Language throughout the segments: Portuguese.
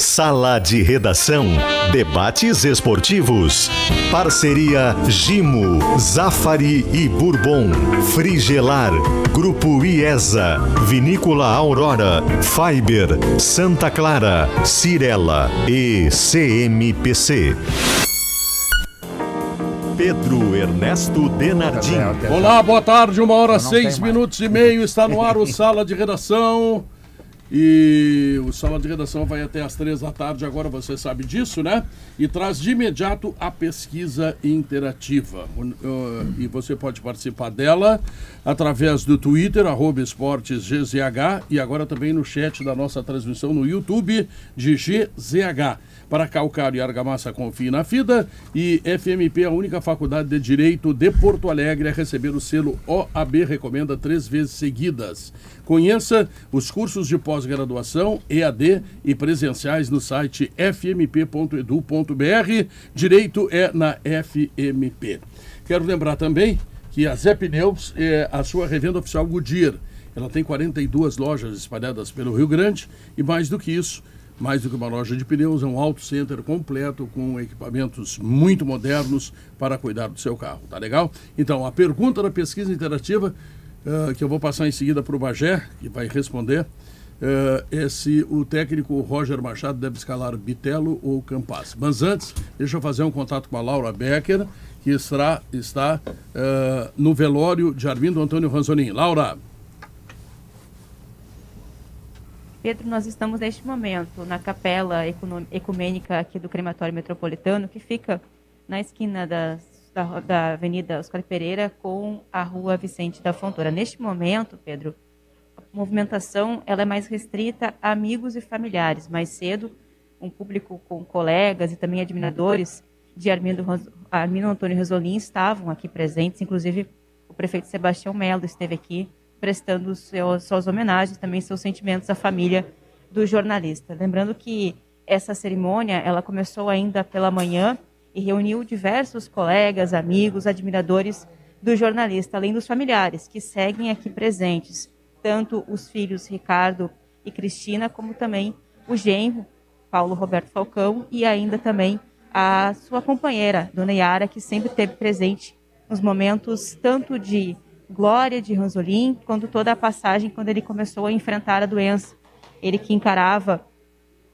Sala de Redação. Debates esportivos. Parceria Gimo, Zafari e Bourbon. Frigelar. Grupo IESA. Vinícola Aurora. Fiber. Santa Clara. Cirela. E CMPC. Pedro Ernesto Denardim. Olá, boa tarde, uma hora seis minutos e meio, está no ar o Sala de Redação. E o Sala de Redação vai até às três da tarde, agora você sabe disso, né? E traz de imediato a pesquisa interativa. E você pode participar dela através do Twitter, arroba esportesgzh, e agora também no chat da nossa transmissão no YouTube de GZH. Para Calcário e Argamassa, confie na FIDA. E FMP, a única faculdade de Direito de Porto Alegre a receber o selo OAB Recomenda três vezes seguidas. Conheça os cursos de pós-graduação, EAD e presenciais no site fmp.edu.br. Direito é na FMP. Quero lembrar também que a Zé Pneus é a sua revenda oficial Goodyear. Ela tem 42 lojas espalhadas pelo Rio Grande e mais do que isso, mais do que uma loja de pneus, é um auto center completo com equipamentos muito modernos para cuidar do seu carro. Tá legal? Então, a pergunta da pesquisa interativa, uh, que eu vou passar em seguida para o Bagé, que vai responder, uh, é se o técnico Roger Machado deve escalar Bitelo ou Campas. Mas antes, deixa eu fazer um contato com a Laura Becker, que está, está uh, no velório de Armindo Antônio Ranzolin. Laura. Pedro, nós estamos neste momento na capela ecumênica aqui do Crematório Metropolitano, que fica na esquina das, da, da Avenida Oscar Pereira com a Rua Vicente da Fontoura. Neste momento, Pedro, a movimentação ela é mais restrita a amigos e familiares. Mais cedo, um público com colegas e também admiradores de Armindo, Armindo Antônio Resolim estavam aqui presentes, inclusive o prefeito Sebastião Melo esteve aqui prestando suas homenagens, também seus sentimentos à família do jornalista. Lembrando que essa cerimônia ela começou ainda pela manhã e reuniu diversos colegas, amigos, admiradores do jornalista, além dos familiares que seguem aqui presentes, tanto os filhos Ricardo e Cristina, como também o genro Paulo Roberto Falcão e ainda também a sua companheira, Dona Yara, que sempre esteve presente nos momentos tanto de glória de Ranzolin, quando toda a passagem, quando ele começou a enfrentar a doença. Ele que encarava,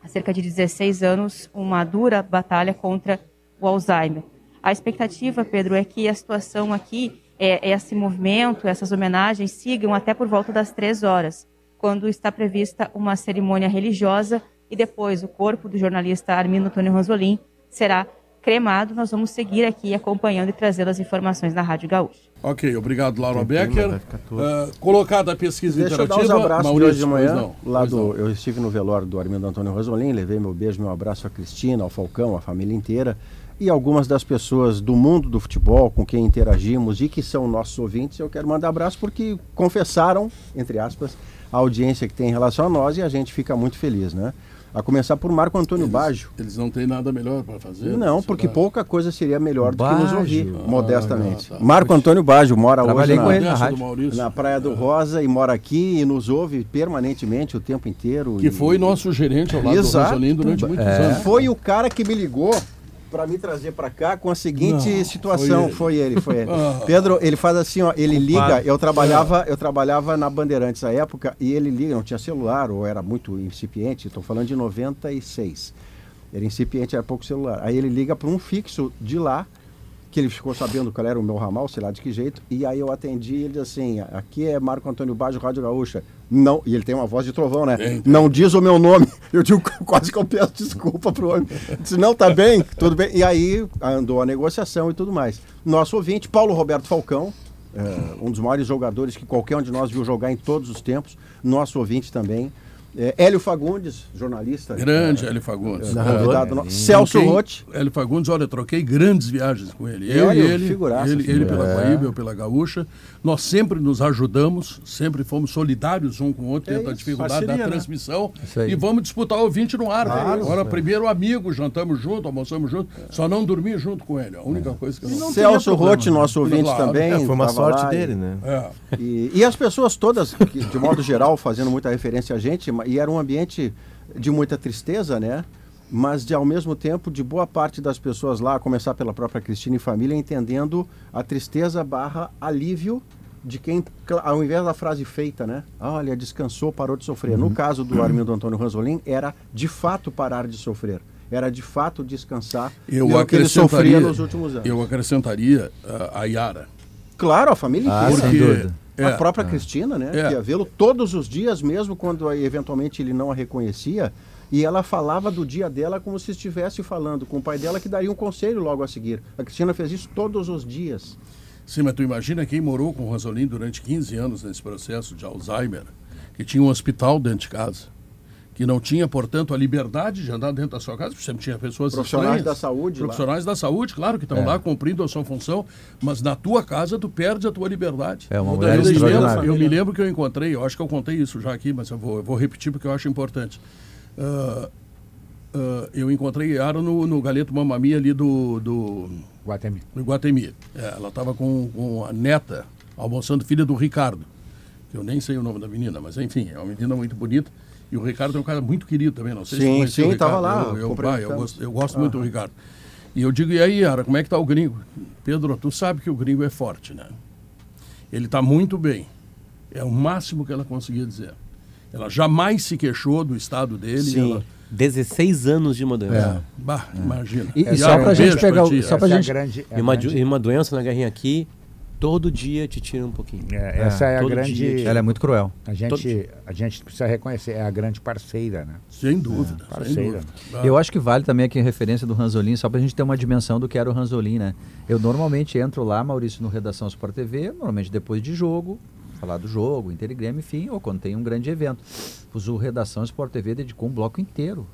há cerca de 16 anos, uma dura batalha contra o Alzheimer. A expectativa, Pedro, é que a situação aqui, é, é esse movimento, essas homenagens, sigam até por volta das três horas, quando está prevista uma cerimônia religiosa e depois o corpo do jornalista Armindo Antônio Ranzolin será cremado. Nós vamos seguir aqui acompanhando e trazendo as informações na Rádio Gaúcha. Ok, obrigado, Laura Becker. Uh, colocada a pesquisa Deixa interativa. Deixa eu dar uns abraços Maurício, de hoje de manhã. Não, lá do, eu estive no velório do Armindo Antônio Rosolim, levei meu beijo, meu abraço à Cristina, ao Falcão, à família inteira e algumas das pessoas do mundo do futebol com quem interagimos e que são nossos ouvintes, eu quero mandar abraço porque confessaram, entre aspas, a audiência que tem em relação a nós e a gente fica muito feliz, né? A começar por Marco Antônio eles, Baggio. Eles não têm nada melhor para fazer? Não, porque pouca coisa seria melhor do que nos ouvir, ah, modestamente. Ah, tá. Marco Antônio Baggio mora Trabalhei hoje com na, na, na Praia do Rosa e mora aqui e nos ouve permanentemente o tempo inteiro. Que e... foi nosso gerente ao lado Exato. do Rosolim durante muitos é. anos. Foi o cara que me ligou para me trazer para cá com a seguinte não, situação. Foi ele, foi ele. Foi ele. Ah. Pedro, ele faz assim, ó, ele liga. Eu trabalhava, eu trabalhava na Bandeirantes à época e ele liga, não tinha celular ou era muito incipiente. Estou falando de 96. Era incipiente, era pouco celular. Aí ele liga para um fixo de lá que ele ficou sabendo qual era o meu ramal, sei lá de que jeito, e aí eu atendi ele disse assim, aqui é Marco Antônio Baggio, Rádio Gaúcha. Não, e ele tem uma voz de trovão, né? Não diz o meu nome. Eu digo quase que eu peço desculpa pro homem. Disse, não, tá bem, tudo bem. E aí andou a negociação e tudo mais. Nosso ouvinte, Paulo Roberto Falcão, é, um dos maiores jogadores que qualquer um de nós viu jogar em todos os tempos, nosso ouvinte também. É, Hélio Fagundes, jornalista. Grande é, Hélio Fagundes. É, convidado no... Celso Rotti. Hélio Fagundes, olha, troquei grandes viagens com ele. Eu e ele, figuraça, ele, ele pela Guaíba, eu pela Gaúcha. Nós sempre nos ajudamos, sempre fomos solidários um com o outro, é dentro da dificuldade Parceria, da né? transmissão. Né? E vamos disputar o 20 no ar. Claro, Agora, primeiro amigo, jantamos junto, almoçamos junto, só não dormi junto com ele. A única coisa que eu não Celso Rotti, nosso ouvinte claro. também. É, foi uma sorte dele, né? E, e as pessoas todas, de modo geral, fazendo muita referência a gente, e era um ambiente de muita tristeza, né? Mas de ao mesmo tempo de boa parte das pessoas lá, a começar pela própria Cristina e família, entendendo a tristeza barra alívio de quem, ao invés da frase feita, né? Olha, descansou, parou de sofrer. Uhum. No caso do Armindo Antônio Ranzolin, era de fato parar de sofrer. Era de fato descansar eu que ele sofria nos últimos anos. Eu acrescentaria uh, a Yara. Claro, a família ah, inteira. Sem dúvida. É, a própria é. Cristina, né? É. Que ia vê-lo todos os dias, mesmo quando eventualmente ele não a reconhecia. E ela falava do dia dela como se estivesse falando com o pai dela, que daria um conselho logo a seguir. A Cristina fez isso todos os dias. Sim, mas tu imagina quem morou com o Rosolim durante 15 anos nesse processo de Alzheimer, que tinha um hospital dentro de casa, que não tinha, portanto, a liberdade de andar dentro da sua casa, porque sempre tinha pessoas Profissionais estranhas, da saúde. Profissionais lá. da saúde, claro, que estão é. lá cumprindo a sua função, mas na tua casa tu perdes a tua liberdade. É uma mulher eu, me lembro, eu me lembro que eu encontrei, eu acho que eu contei isso já aqui, mas eu vou, eu vou repetir porque eu acho importante. Uh, uh, eu encontrei Yara no, no Galeto Mamamia ali do, do Guatemi. No Guatemi. É, ela estava com, com a neta almoçando, filha do Ricardo. Que eu nem sei o nome da menina, mas enfim, é uma menina muito bonita. E o Ricardo é um cara muito querido também, não sei sim, se sim, estava lá. Eu, eu, eu, eu, gosto, eu gosto ah. muito do Ricardo. E eu digo, e aí, Yara, como é que tá o gringo? Pedro, tu sabe que o gringo é forte, né? Ele está muito bem. É o máximo que ela conseguia dizer. Ela jamais se queixou do estado dele. Sim. Ela, 16 anos de uma doença. É. Bah, é. imagina. E, e só pra gente pegar. Pra só pra gente... É grande, é e, uma, grande... uma doença na guerrinha aqui, todo dia te tira um pouquinho. É, essa é, a grande. Dia, ela é muito cruel. A gente, a gente precisa reconhecer, é a grande parceira, né? Sem dúvida. É, parceira. Sem dúvida. Eu acho que vale também aqui a referência do Ranzolin, só para a gente ter uma dimensão do que era o Ranzolin, né? Eu normalmente entro lá, Maurício, no Redação Sport TV, normalmente depois de jogo, falar do jogo, Inter e Grêmio, enfim, ou quando tem um grande evento. O Redação Sport TV dedicou um bloco inteiro.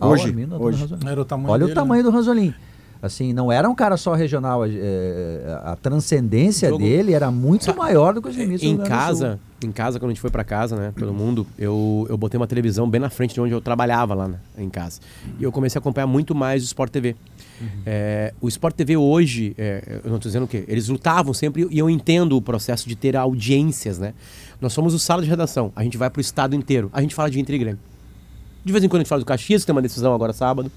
Hoje, hoje. Era o tamanho Olha dele, o tamanho né? do Ranzolin. Assim, não era um cara só regional, é, a transcendência jogo... dele era muito maior do que os limites Em casa, em casa, quando a gente foi para casa, né, todo mundo, eu, eu botei uma televisão bem na frente de onde eu trabalhava lá né, em casa. E eu comecei a acompanhar muito mais o Sport TV. Uhum. É, o Sport TV hoje, é, eu não estou dizendo o quê? Eles lutavam sempre e eu entendo o processo de ter audiências, né? Nós somos o sala de redação, a gente vai para o estado inteiro, a gente fala de Inter e Grêmio. De vez em quando a gente fala do Caxias, que tem uma decisão agora sábado.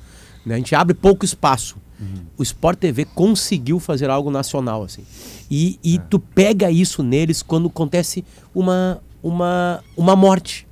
Né? A gente abre pouco espaço. Uhum. O Sport TV conseguiu fazer algo nacional, assim. E, e é. tu pega isso neles quando acontece uma, uma, uma morte.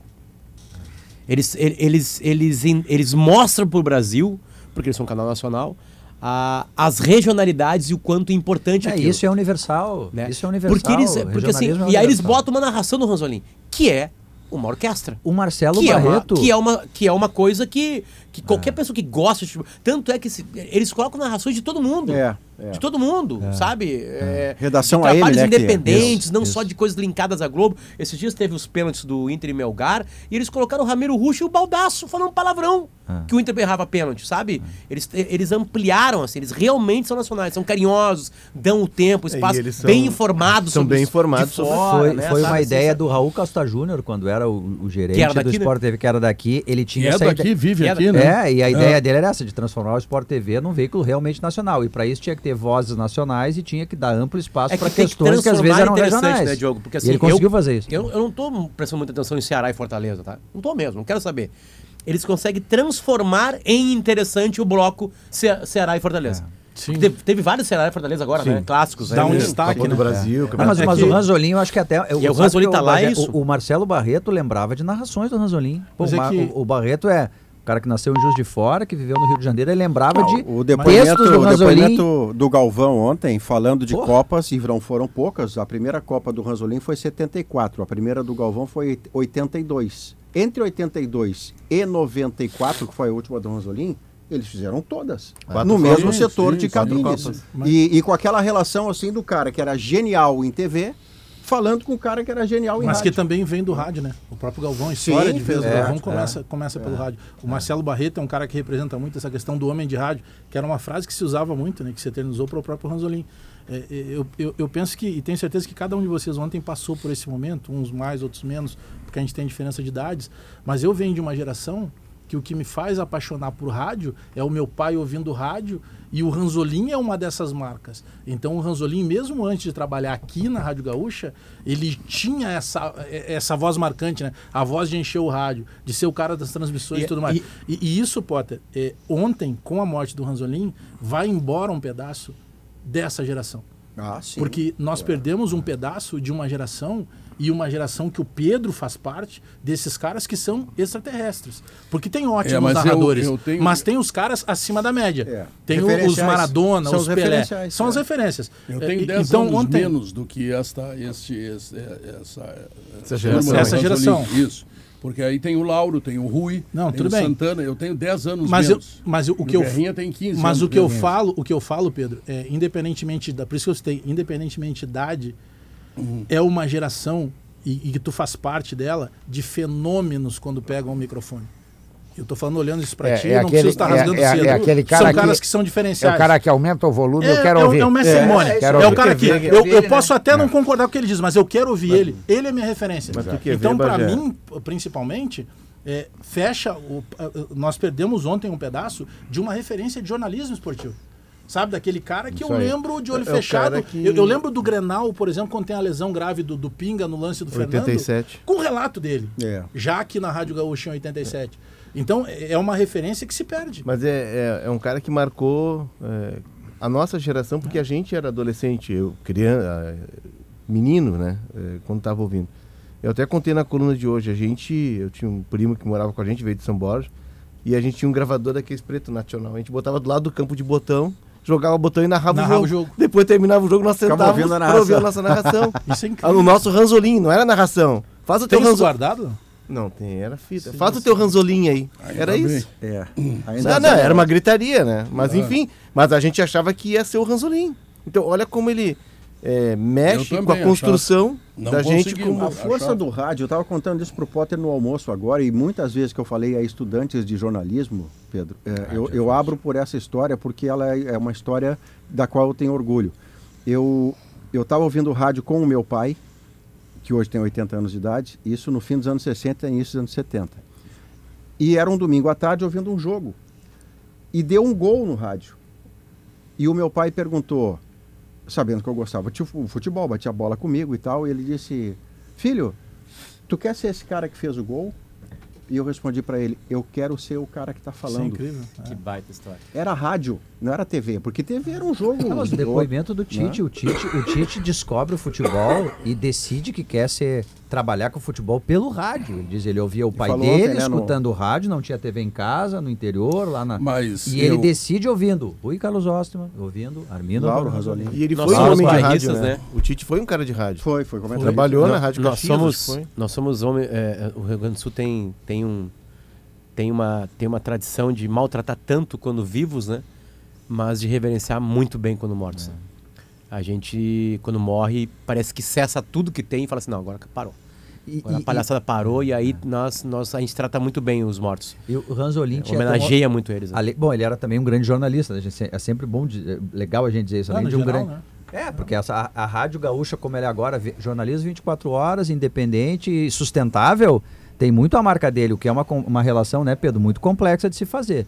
Eles, eles, eles, eles, mostram para o Brasil, porque eles são um canal nacional, a, as regionalidades e o quanto é importante é, Isso é universal. Né? Isso é universal. Porque eles, porque assim, é e aí eles botam uma narração do Ranzolin, que é uma orquestra. O Marcelo que Barreto. É uma, que, é uma, que é uma coisa que, que qualquer é. pessoa que gosta. Tipo, tanto é que se, eles colocam narrações de todo mundo. É. É. De todo mundo, é. sabe? É. Redação a ele, né? independentes, isso, não isso. só de coisas linkadas à Globo. Esses dias teve os pênaltis do Inter e Melgar e eles colocaram o Ramiro Russo e o Baldaço falando palavrão. Que o Inter errava pênalti, sabe? Eles, eles ampliaram, assim, eles realmente são nacionais, são carinhosos, dão o tempo, o espaço, são, bem informados. São bem informados sobre fora, Foi, né, foi uma ideia do Raul Costa Júnior, quando era o, o gerente era do Sport né? TV, que era daqui. Ele tinha que é daqui, vive aqui, né? É, e a ideia é. dele era essa, de transformar o Sport TV num veículo realmente nacional. E para isso tinha que ter vozes nacionais e tinha que dar amplo espaço é para que questões que, que, às vezes eram regionais. Né, Diogo? Porque, assim, ele conseguiu eu, fazer isso. Eu, eu não estou prestando muita atenção em Ceará e Fortaleza, tá? Não estou mesmo, não quero saber. Eles conseguem transformar em interessante o bloco Ce Ceará e Fortaleza. É. Teve, teve, vários Ceará e Fortaleza agora, Sim. né? Clássicos. Dá um destaque no Brasil. É. mas, mas é o Ranzolin, eu acho que até. E o, o Ranzolin tá lá, é isso? O, o, Marcelo Barreto lembrava de narrações do Ranzolin. Pô, é que... o, o Barreto é o cara que nasceu em Juiz de Fora, que viveu no Rio de Janeiro, ele lembrava de o depoimento, do o depoimento do Galvão ontem, falando de Porra. Copas, e não foram poucas. A primeira Copa do Ranzolin foi 74, a primeira do Galvão foi 82. Entre 82 e 94, que foi a última do Ranzolin, eles fizeram todas. Quatro no mesmo setor sim, de cabines. E, e com aquela relação assim do cara que era genial em TV, falando com o cara que era genial em Mas rádio. que também vem do rádio, né? O próprio Galvão, a história Sim, de vez é, Galvão começa, é, começa é, pelo rádio. O Marcelo Barreto é um cara que representa muito essa questão do homem de rádio, que era uma frase que se usava muito, né? Que se eternizou para o próprio Ranzolin. É, é, eu, eu, eu, penso que, e tenho certeza que cada um de vocês ontem passou por esse momento, uns mais, outros menos, porque a gente tem diferença de idades, mas eu venho de uma geração que o que me faz apaixonar por rádio é o meu pai ouvindo rádio e o Ranzolin é uma dessas marcas. Então o Ranzolin, mesmo antes de trabalhar aqui na Rádio Gaúcha, ele tinha essa, essa voz marcante, né? A voz de encher o rádio, de ser o cara das transmissões e, e tudo mais. E, e, e isso, Potter, é, ontem, com a morte do Ranzolin, vai embora um pedaço dessa geração. Ah, sim. Porque nós é. perdemos um pedaço de uma geração e uma geração que o Pedro faz parte desses caras que são extraterrestres. Porque tem ótimos é, mas narradores, eu, eu tenho... mas tem os caras acima da média. É. Tem os Maradona, são os Pelé. São as é. referências. Eu tenho 10 então, anos ontem... menos do que esta, este, esse, essa, essa geração. Essa geração. Isso. Porque aí tem o Lauro, tem o Rui, não, tem tudo o bem. Santana, eu tenho 10 anos mas menos. Eu, mas o, o que eu tem 15 Mas anos o que eu falo, o que eu falo, Pedro, é independentemente da, por isso que eu citei, independentemente de idade, uhum. é uma geração e, e que tu faz parte dela de fenômenos quando pegam o microfone. Eu estou falando olhando isso para é, ti, é não aquele, preciso estar rasgando é, cedo. É, aquele cara são caras que, que são diferenciais. É o cara que aumenta o volume, eu é, quero é, ouvir. É o Messi Simone. É, é, o cara que. Eu, eu posso né? até não concordar com o que ele diz, mas eu quero ouvir mas, ele. Ele é minha referência. Então, para mim, principalmente, fecha. O, nós perdemos ontem um pedaço de uma referência de jornalismo esportivo. Sabe, daquele cara que Isso eu aí. lembro de olho é fechado. Que... Eu, eu, lembro do Grenal, por exemplo, quando tem a lesão grave do, do Pinga no lance do 87. Fernando. Com o relato dele. É. Já aqui na Rádio Gaúcha em 87. É. Então, é uma referência que se perde. Mas é, é, é um cara que marcou é, a nossa geração, porque a gente era adolescente, eu criança, menino, né? É, quando estava ouvindo. Eu até contei na coluna de hoje, a gente, eu tinha um primo que morava com a gente, veio de São Borja, e a gente tinha um gravador daqueles preto nacional. A gente botava do lado do campo de botão jogava o botão e narrava, narrava o, jogo. o, jogo. Depois terminava o jogo, nós sentávamos para ouvir a nossa narração. Isso é incrível. No nosso ranzolim, não era narração. Faz o tem teu ranzolim. guardado? Não, tem, era fita. Sim, Faz o teu ranzolim aí. Ainda era bem. isso. É. Ainda não, não, era uma gritaria, né? Mas ah. enfim, mas a gente achava que ia ser o ranzolim. Então, olha como ele é, mexe com a construção da gente. Como... A força achar. do rádio, eu estava contando isso para o Potter no almoço agora, e muitas vezes que eu falei a estudantes de jornalismo, Pedro, é, eu, eu abro por essa história porque ela é, é uma história da qual eu tenho orgulho. Eu estava ouvindo rádio com o meu pai, que hoje tem 80 anos de idade, isso no fim dos anos 60 e início dos anos 70. E era um domingo à tarde ouvindo um jogo. E deu um gol no rádio. E o meu pai perguntou: sabendo que eu gostava de futebol, batia a bola comigo e tal, e ele disse: Filho, tu quer ser esse cara que fez o gol? E eu respondi para ele: Eu quero ser o cara que está falando. Isso é incrível. É. Que baita história. Era rádio, não era TV, porque TV era um jogo. Não, mas o depoimento do Tite, né? o Tite, o Tite descobre o futebol e decide que quer ser trabalhar com futebol pelo rádio. Ele diz, ele ouvia o pai dele ontem, né, escutando o rádio, não tinha TV em casa, no interior, lá na. Mas e eu... ele decide ouvindo Rui Carlos Ostman, ouvindo Armindo Lauro Rasolini. E ele foi um homem de rádio, né? né? O Tite foi um cara de rádio. Foi, foi comentarista. Trabalhou na rádio nós somos, foi. nós somos homem, é, o Rio Grande do Sul tem tem um tem uma tem uma tradição de maltratar tanto quando vivos, né? Mas de reverenciar muito bem quando mortos. É. A gente, quando morre, parece que cessa tudo que tem e fala assim, não, agora parou. E, a palhaçada e, parou e aí nós, nós, a gente trata muito bem os mortos. E o Ranzolin é, homenageia muito eles. Né? bom, ele era também um grande jornalista. Né? É sempre bom, é legal a gente dizer isso. Além de um geral, grande... Né? É, porque essa, a, a, Rádio Gaúcha, como ela é agora, jornalismo 24 horas, independente e sustentável, tem muito a marca dele, o que é uma, uma relação, né, Pedro, muito complexa de se fazer.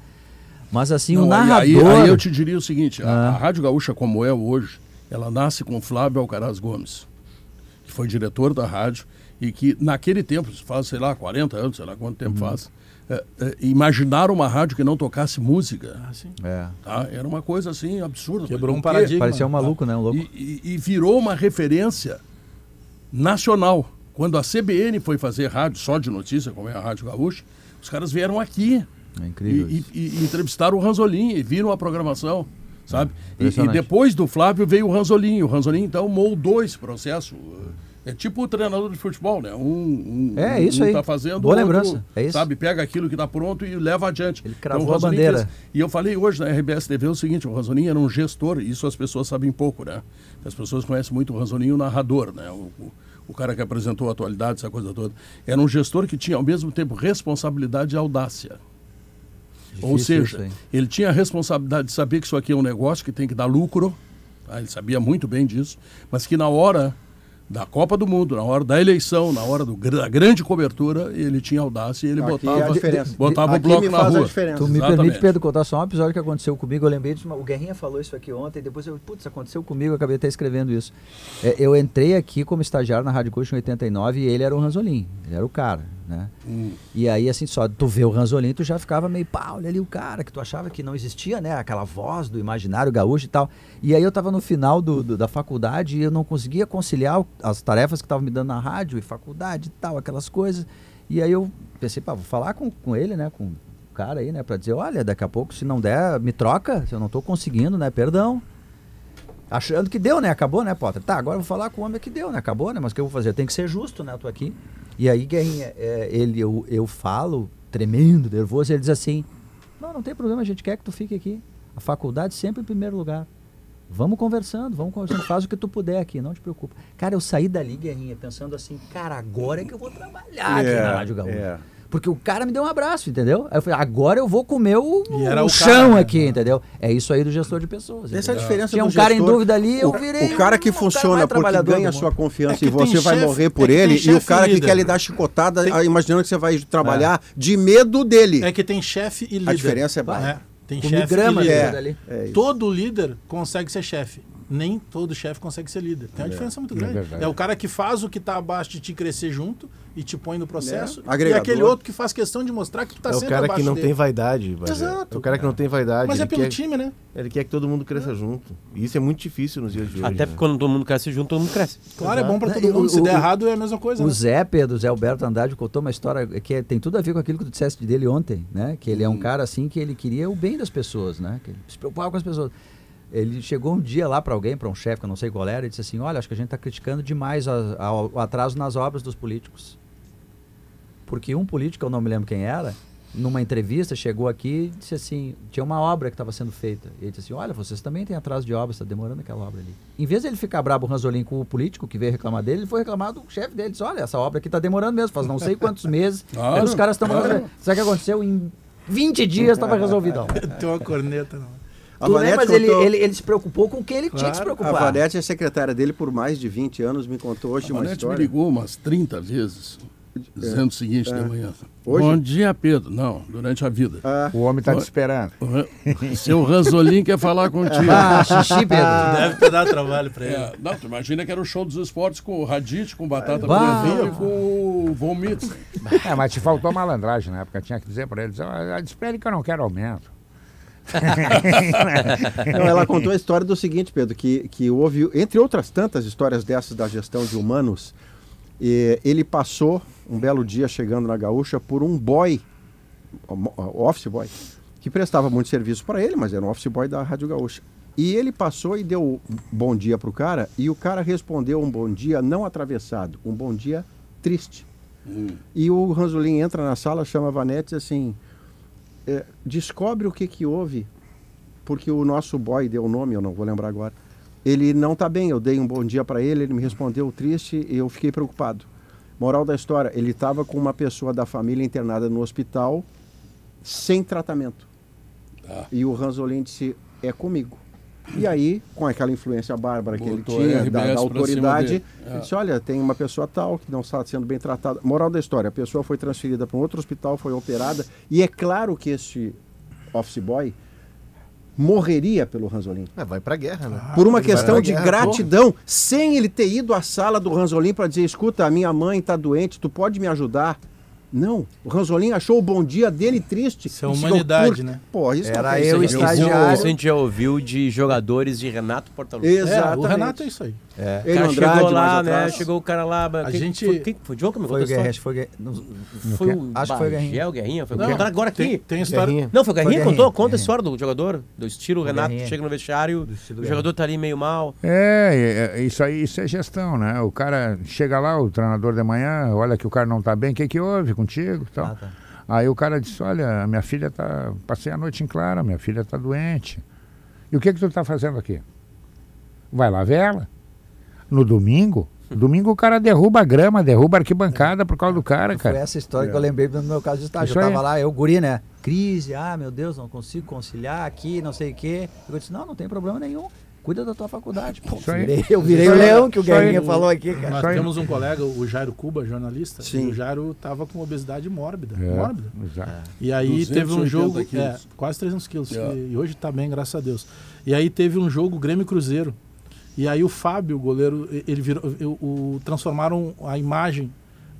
Mas assim, Não, o narrador... Aí, aí, eu te diria o seguinte, ah. a, a Rádio Gaúcha como é hoje, ela nasce com Flávio Alcaraz Gomes, que foi diretor da rádio, e que naquele tempo, faz, sei lá, 40 anos, sei lá quanto tempo uhum. faz, é, é, imaginaram uma rádio que não tocasse música. Ah, sim. É. Tá? Era uma coisa assim absurda. Quebrou um paradigma. Parecia um maluco, né? Um louco. E, e, e, virou uma referência nacional. Quando a CBN foi fazer rádio só de notícia, como é a Rádio Gaúcha, os caras vieram aqui. É incrível. E, e entrevistaram o Ranzolin e viram a programação sabe? E, e, depois do Flávio veio o Ranzolin. O Ranzolin, então, moldou esse processo. É tipo o treinador de futebol, né? Um, um é isso um aí. Tá fazendo, Boa outro, lembrança. É isso. Sabe, pega aquilo que está pronto e leva adiante. Ele cravou então, a bandeira. Fez, e eu falei hoje na RBS TV o seguinte: o Ranzoninho era um gestor, isso as pessoas sabem pouco, né? As pessoas conhecem muito o Ranzoninho, o narrador, né? O, o, o, cara que apresentou a atualidade, essa coisa toda. Era um gestor que tinha ao mesmo tempo responsabilidade e audácia. Difícil Ou seja, ele tinha a responsabilidade de saber que isso aqui é um negócio que tem que dar lucro, tá? ele sabia muito bem disso, mas que na hora da Copa do Mundo, na hora da eleição, na hora do, da grande cobertura, ele tinha audácia e ele Aqui botava, é a diferença. botava o bloco na rua. diferença. Tu me Exatamente. permite, Pedro, contar só um episódio que aconteceu comigo. Eu lembrei disso, o Guerrinha falou isso aqui ontem, depois eu, putz, aconteceu comigo, eu acabei até escrevendo isso. É, eu entrei aqui como estagiário na Rádio Coach em 89 e ele era o Ranzolin, ele era o cara, né? E aí, assim, só tu vê o Ranzolin, tu já ficava meio, pá, olha ali o cara, que tu achava que não existia, né? Aquela voz do imaginário gaúcho e tal. E aí eu tava no final do, do- da faculdade e eu não conseguia conciliar as tarefas que estavam me dando na rádio e faculdade e tal, aquelas coisas. E aí eu pensei, pá, vou falar com, com ele, né? Com o cara aí, né? Pra dizer, olha, daqui a pouco, se não der, me troca, se eu não tô conseguindo, né? Perdão. Achando que deu, né? Acabou, né, Potter? Tá, agora eu vou falar com o homem que deu, né? Acabou, né? Mas o que eu vou fazer? Tenho que ser justo, né? Eu tô aqui. E aí, Guerrinha, é, ele, eu, eu falo, tremendo, nervoso, ele diz assim: Não, não tem problema, a gente quer que tu fique aqui. A faculdade sempre em primeiro lugar. Vamos conversando, vamos conversando, faz o que tu puder aqui, não te preocupa. Cara, eu saí dali, Guerrinha, pensando assim, cara, agora é que eu vou trabalhar aqui É, na Rádio Gaúcha. é. Porque o cara me deu um abraço, entendeu? Aí eu falei, agora eu vou comer o, E era o o chão cara, aqui, entendeu? É isso aí do gestor de pessoas. Essa é a entendeu? diferença Tinha do um cara em gestor. dúvida ali, eu o, virei o cara um- que cara funciona mais porque ganha do sua confiança É e você tem vai chefe- morrer é por tem ele, e o cara que quer lhe dar chicotada, ah, imaginando que você vai trabalhar de medo dele. É que tem chefe e líder. A diferença é básica. É, tem chefe e grama líder. líder É. ali. É. Todo líder consegue ser chefe. Nem todo chefe consegue ser líder. Tem uma diferença muito grande. verdade. É, o cara que faz o que está abaixo de te crescer junto e te põe no processo. É, E agregador. aquele outro que faz questão de mostrar que tu tá é o cara que não dele. tem vaidade. Exato. É o cara que não tem vaidade. Mas ele é pelo quer, time, né? Ele quer que todo mundo cresça junto. E isso é muito difícil nos dias de hoje. Até né? porque quando todo mundo cresce junto, todo mundo cresce. Claro, é bom pra Né, todo e mundo. o- Se der o- errado, é a mesma coisa. O né? Zé Pedro, Zé Alberto Andrade contou uma história que é- tem tudo a ver com aquilo que tu disseste dele ontem, né? Que ele é um cara assim que ele queria o bem das pessoas, né? Que ele se preocupava com as pessoas. Ele chegou um dia lá para alguém, para um chefe, que eu não sei qual era, e disse assim: Olha, acho que a gente está criticando demais a- a- o atraso nas obras dos políticos. Porque um político, eu não me lembro quem era, numa entrevista chegou aqui e disse assim: tinha uma obra que estava sendo feita. E ele disse assim: Olha, vocês também têm atraso de obra, está demorando aquela obra ali. Em vez de ele ficar brabo, o Ranzolin, com o político que veio reclamar dele, ele foi reclamar do chefe dele. Disse: Olha, essa obra aqui está demorando mesmo, faz não sei quantos meses. Aí os caras estão. claro. Sabe o que aconteceu? Em 20 dias estava resolvido. Tem uma corneta, não. A Tu Vanete? Mas ele, contou- ele, ele se preocupou com o que ele tinha que se A preocupar. Vanete é secretária dele por mais de 20 anos, me contou hoje A uma Manete me história. ligou umas 30 vezes, dizendo o seguinte de manhã. Hoje? Bom dia, Pedro. Não, durante a vida. Ah, O homem está te esperando. Seu Ranzolin quer falar contigo. Ah, xixi, Pedro. Deve ter dado trabalho pra ele. É, não, tu imagina que era o show dos esportes com o Radit, com o Batata. Previnho e com o Von Mitz. É, mas te faltou malandragem na época. Tinha que dizer para eles: "Ah, espere que eu não quero aumento. Não, ela contou a história do seguinte, Pedro, que, que houve, entre outras tantas histórias dessas da gestão de humanos, eh, ele passou um belo dia chegando na Gaúcha por um boy, um, office boy, que prestava muito serviço para ele, mas era um office boy da Rádio Gaúcha. E ele passou e deu um bom dia pro cara, e o cara respondeu um bom dia não atravessado, um bom dia triste. E o Ranzolin entra na sala, chama a Vanete e diz assim, é, descobre o que que houve, porque o nosso boy deu o nome, eu não vou lembrar agora. Ele não está bem, eu dei um bom dia para ele, ele me respondeu triste e eu fiquei preocupado. Moral da história, ele estava com uma pessoa da família internada no hospital sem tratamento. E o Ranzolin disse, é comigo. E aí, com aquela influência bárbara que ele Botou tinha RBS da, da autoridade, dele. É. ele disse, olha, tem uma pessoa tal que não está sendo bem tratada. Moral da história, a pessoa foi transferida para um outro hospital, foi operada, e é claro que este office boy morreria pelo Ranzolin. Ah, vai pra guerra, né? Por uma Ele questão de guerra, gratidão, sem ele ter ido à sala do Ranzolin para dizer, escuta, a minha mãe está doente, tu pode me ajudar? Não, o Ranzolin achou o bom dia dele triste. Isso é disse, humanidade, "Doutor, né? Pô, isso Era eu, isso aqui." estagiário. Isso a gente já ouviu de jogadores de Renato Portaluppi. É, Exatamente. o Renato é isso aí. O Ele cara Andrade, chegou lá, né? Chegou o cara lá. A quem, gente- Foi, quem foi o Diogo que me Foi contou a Guerrinha, história? que foi o Guerrinha. Não- Foi o Acho que foi o Guerrinha. Guerrinha? Foi Não, cara agora aqui. Tem, tem história. Guerrinha. Não, foi o Guerrinha? O Contou? Guerrinha, Conta a Guerrinha. história do jogador. Do estilo o Renato, Guerrinha. chega no vestiário, o jogador tá ali meio mal. É, é, é, isso aí isso é gestão, né? O cara chega lá, o treinador de manhã, olha que o cara não tá bem, o que que houve contigo? Tal. Ah, tá. Aí o cara disse, olha, minha filha tá. Passei a noite em Clara, minha filha tá doente. E o que que tu tá fazendo aqui? Vai lá ver ela. No domingo, domingo o cara derruba a grama, derruba a arquibancada por causa do cara, Foi cara. essa história que eu lembrei no meu caso de estágio. Isso eu aí. tava lá, eu guri, né? Crise, ah, meu Deus, não consigo conciliar aqui, não sei o quê. Eu disse, não, não tem problema nenhum. Cuida da tua faculdade. Pô. Virei, eu virei o leão que o Guerrinha falou aqui, cara. Nós temos um colega, o Jairo Cuba, jornalista. Sim. o Jairo tava com obesidade mórbida. É, mórbida. Exato. E aí teve um jogo. É, quase 300 quilos. E, e hoje tá bem, graças a Deus. E aí teve um jogo Grêmio Cruzeiro. E aí o Fábio, o goleiro, ele virou, o, o transformaram a imagem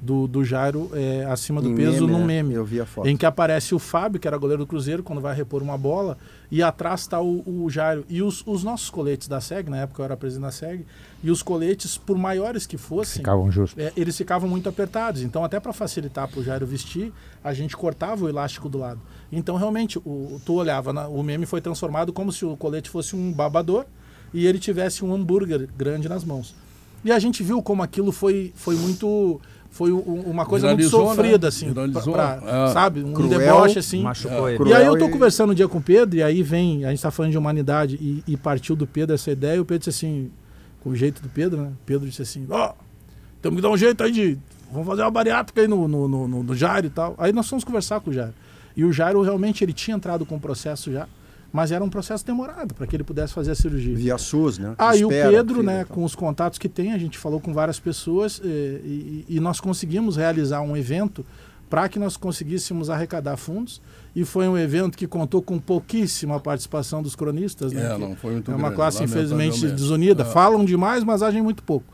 do, do Jairo é, acima do em peso meme, num né? meme. Eu vi a foto. Em que aparece o Fábio, que era goleiro do Cruzeiro, quando vai repor uma bola, e atrás está o, o, Jairo. E os, os, nossos coletes da SEG, na época eu era presidente da SEG, e os coletes, por maiores que fossem, ficavam justos. É, eles ficavam muito apertados. Então, até para facilitar para o Jairo vestir, a gente cortava o elástico do lado. Então, realmente, o, tu olhava, na, o meme foi transformado como se o colete fosse um babador e ele tivesse um hambúrguer grande nas mãos. E a gente viu como aquilo foi, foi muito foi uma coisa Viralizou, muito sofrida, né? assim, pra, pra, é. sabe? Um Cruel, deboche, assim. Machucou é. ele. E aí eu tô conversando um dia com o Pedro, e aí vem, a gente tá falando de humanidade, e, e partiu do Pedro essa ideia, e o Pedro disse assim, com o jeito do Pedro, né? Pedro disse assim, ó, oh, temos que dar um jeito aí de, vamos fazer uma bariátrica aí no, no, no, no, no Jairo e tal. Aí nós fomos conversar com o Jairo. E o Jairo realmente, ele tinha entrado com o processo já, mas era um processo demorado para que ele pudesse fazer a cirurgia. Via SUS, né? Aí ah, o Pedro, né, então. com os contatos que tem, a gente falou com várias pessoas e, eh, e, e nós conseguimos realizar um evento para que nós conseguíssemos arrecadar fundos. E foi um evento que contou com pouquíssima participação dos cronistas. Né, é, não foi muito É uma grande, classe, infelizmente, desunida. É. Falam demais, mas agem muito pouco.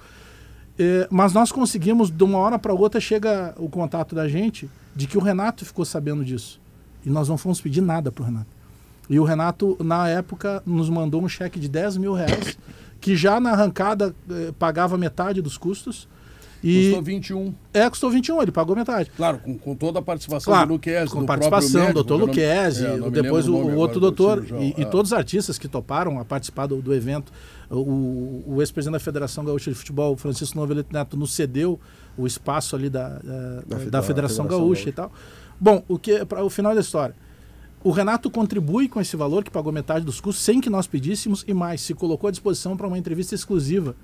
É, mas nós conseguimos, de uma hora para outra, chega o contato da gente de que o Renato ficou sabendo disso. E nós não fomos pedir nada para o Renato. E o Renato, na época, nos mandou um cheque de 10 mil reais, que já na arrancada eh, pagava metade dos custos. E custou 21. É, custou 21, ele pagou metade. Claro, com, com toda a participação claro, do Luquezzi. Com do participação do doutor Luquezzi, é, depois o, o outro doutor, e, é. e, todos os artistas que toparam a participar do, do evento. O, o ex-presidente da Federação Gaúcha de Futebol, Francisco Novelito Neto, nos cedeu o espaço ali da, da, da, da Federação, Federação Gaúcha, Gaúcha e tal. Bom, o que para o final da história. O Renato contribui com esse valor, que pagou metade dos custos, sem que nós pedíssemos, e mais, se colocou à disposição para uma entrevista exclusiva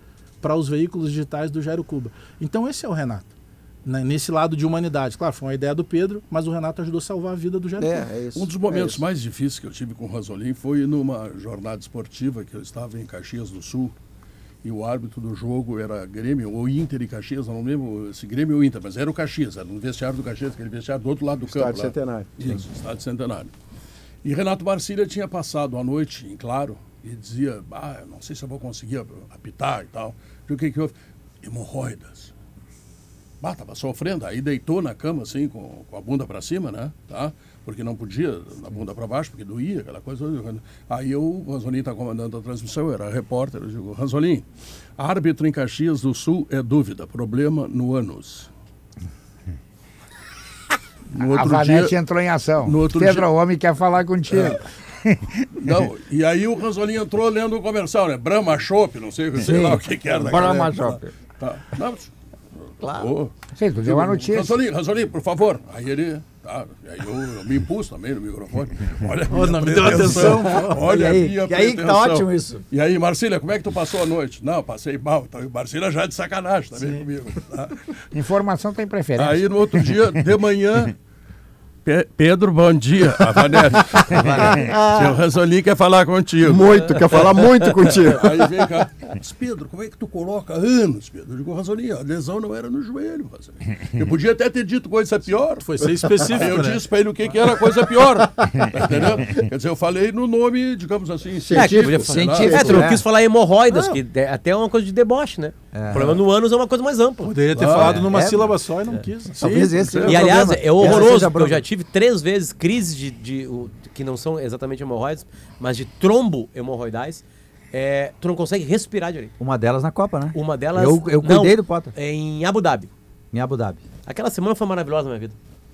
para os veículos digitais do Jairo Cuba. Então, esse é o Renato. Né, nesse lado de humanidade. Claro, foi uma ideia do Pedro, mas o Renato ajudou a salvar a vida do Jairo é, Cuba. É isso, um dos momentos é mais difíceis que eu tive com o Rasolim foi numa jornada esportiva que eu estava em Caxias do Sul e o árbitro do jogo era Grêmio ou Inter e Caxias, não lembro se Grêmio ou Inter, mas era o Caxias, era no vestiário do Caxias, aquele vestiário do outro lado do Estádio campo. Estádio Centenário. Isso, Estádio Centenário. E Renato Marcília tinha passado a noite em claro e dizia, ah, não sei se eu vou conseguir apitar e tal. o que que houve? Hemorroidas. Ah, tava sofrendo, aí deitou na cama assim, com, com a bunda para cima, né? Tá? Porque não podia, na bunda para baixo, porque doía, aquela coisa. Aí eu, o Ranzolin está comandando a transmissão, eu era repórter, eu digo, Ranzolin, árbitro em Caxias do Sul é dúvida, problema no ânus. No a Vanete dia, entrou em ação. No outro Pedro, dia, o homem quer falar contigo. É. Não, e aí o Ranzolin entrou lendo o comercial, né? Brahma Chopp, não sei, sei lá o que, que era. Brahma Chopp. Tá. Não, claro. Oh. Sim, tu deu uma notícia. Ranzolin, Ranzolin, por favor. Aí ele Tá, aí eu, eu, me impus também no microfone. Olha, oh, não me deu atenção. Olha, e aí, minha e aí tá ótimo isso. E aí, Marcília, como é que tu passou a noite? Não, passei mal. Então, Marcília já é de sacanagem também Sim. comigo. Tá? Informação tem preferência. Aí no outro dia, de manhã, Pe Pedro, bom dia. A Vanessa. Seu Ranzolin quer falar contigo. Muito, quer falar muito contigo. Aí vem cá. Mas, Pedro, como é que tu coloca anos, Pedro? Eu digo, Ranzolin, a lesão não era no joelho, Ranzolin. Eu podia até ter dito coisa pior. Foi ser específico, eu né? disse pra ele o que, que era coisa pior. Tá entendeu? Quer dizer, eu falei no nome, digamos assim, científico. É, científico. É, tu não quis falar hemorroidas, que é até é uma coisa de deboche, né? É. O problema no ânus é uma coisa mais ampla. Poderia ter ah, falado é. numa sílaba só e não quis. Talvez esse E aliás, é horroroso, porque eu já tive três vezes crises de, de, de, que não são exatamente hemorroides, mas de trombo hemorroidais. É, tu não consegue respirar direito. Uma delas na Copa, né? Uma delas. Eu, eu cuidei não, do Potter. Em Abu Dhabi. Em Abu Dhabi. Aquela semana foi maravilhosa na minha vida.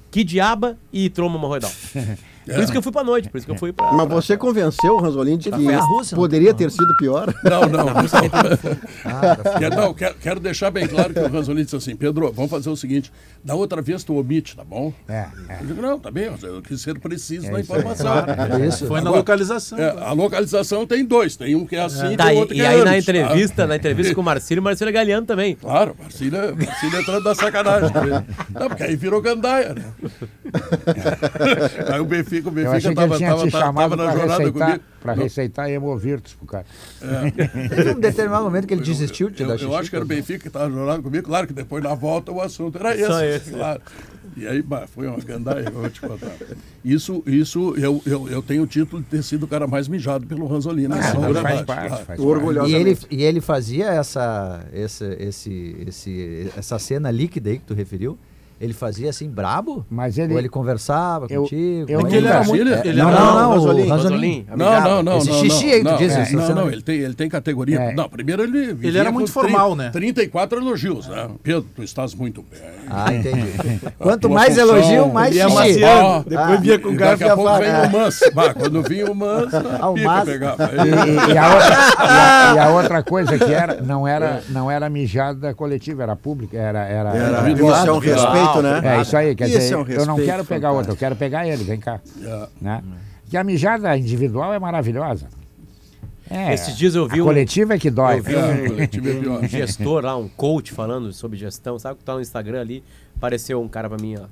Que diaba e trombo hemorroidal. Por isso que eu fui pra noite, por isso que eu fui pra. Mas você convenceu o Ranzolin de que Rússia, poderia ter sido pior? Não, não. ah, quero, não quero, quero, deixar bem claro que o Ranzolin disse assim: Pedro, vamos fazer o seguinte: da outra vez tu omite, tá bom? É. é. Eu digo, não, tá bem, eu quis ser preciso é na informação. É, isso. Foi Agora, na localização. É, a localização tem dois: tem um que é assim tá, e outro e que é aí antes, na entrevista, tá? na entrevista com o Marcílio, o Marcílio é Galeano também. Claro, Marcílio, Marcílio entrando da sacanagem. Não, porque aí virou gandaia, né? Aí o Benfica, o Eu Benfica que tava, tava, tava, na para jornada receitar, comigo. Não, receitar hemovirtus pro cara. Teve um determinado momento que ele desistiu de te eu, dar eu xixi. acho que era o Benfica que estava jogando comigo. Claro que depois na volta o assunto era esse. Só esse. Claro. E aí, bah, foi uma gandaia, eu vou te contar. Isso, isso eu, eu, eu tenho o título de ter sido o cara mais mijado pelo Ranzolini. na Ah, da faz parte, claro. faz E Orgulhosamente. ele, e ele fazia essa, essa, esse, esse, essa cena líquida aí que tu referiu? Ele fazia assim, brabo? Mas ele- Ou ele conversava Eu- contigo? eu é ele era muito. Ele- Ele Não, era, não, não, o Ranzolin. Não, não, não. Esse não, xixi aí que tu diz, é, Não, não, ele tem, ele tem categoria. É. Não, primeiro ele. vivia era muito 30 formal, né? 34 elogios, né? Pedro, tu estás muito bem. Ah, entendi. Quanto mais função, elogio, mais ele ia xixi. Ah, depois vinha com E garfo Daqui e a a pouco vem o Manso. Bah, quando vinha o Manso, o pica Manso. pegava. E, a outra, coisa que era, não era, não era mijada coletiva, era pública, era... era, Era, era- isso é um respeito, né? É isso aí, quer dizer, é um eu não respeito quero pegar outra, eu quero pegar ele, vem cá. É. Né? Que a mijada individual é maravilhosa. É, Esses dias eu vi a um- coletiva é que dói. Eu vi É, coletivo é um, pior. um gestor lá, um coach falando sobre gestão, sabe que tá no Instagram ali, apareceu um cara pra mim, ó.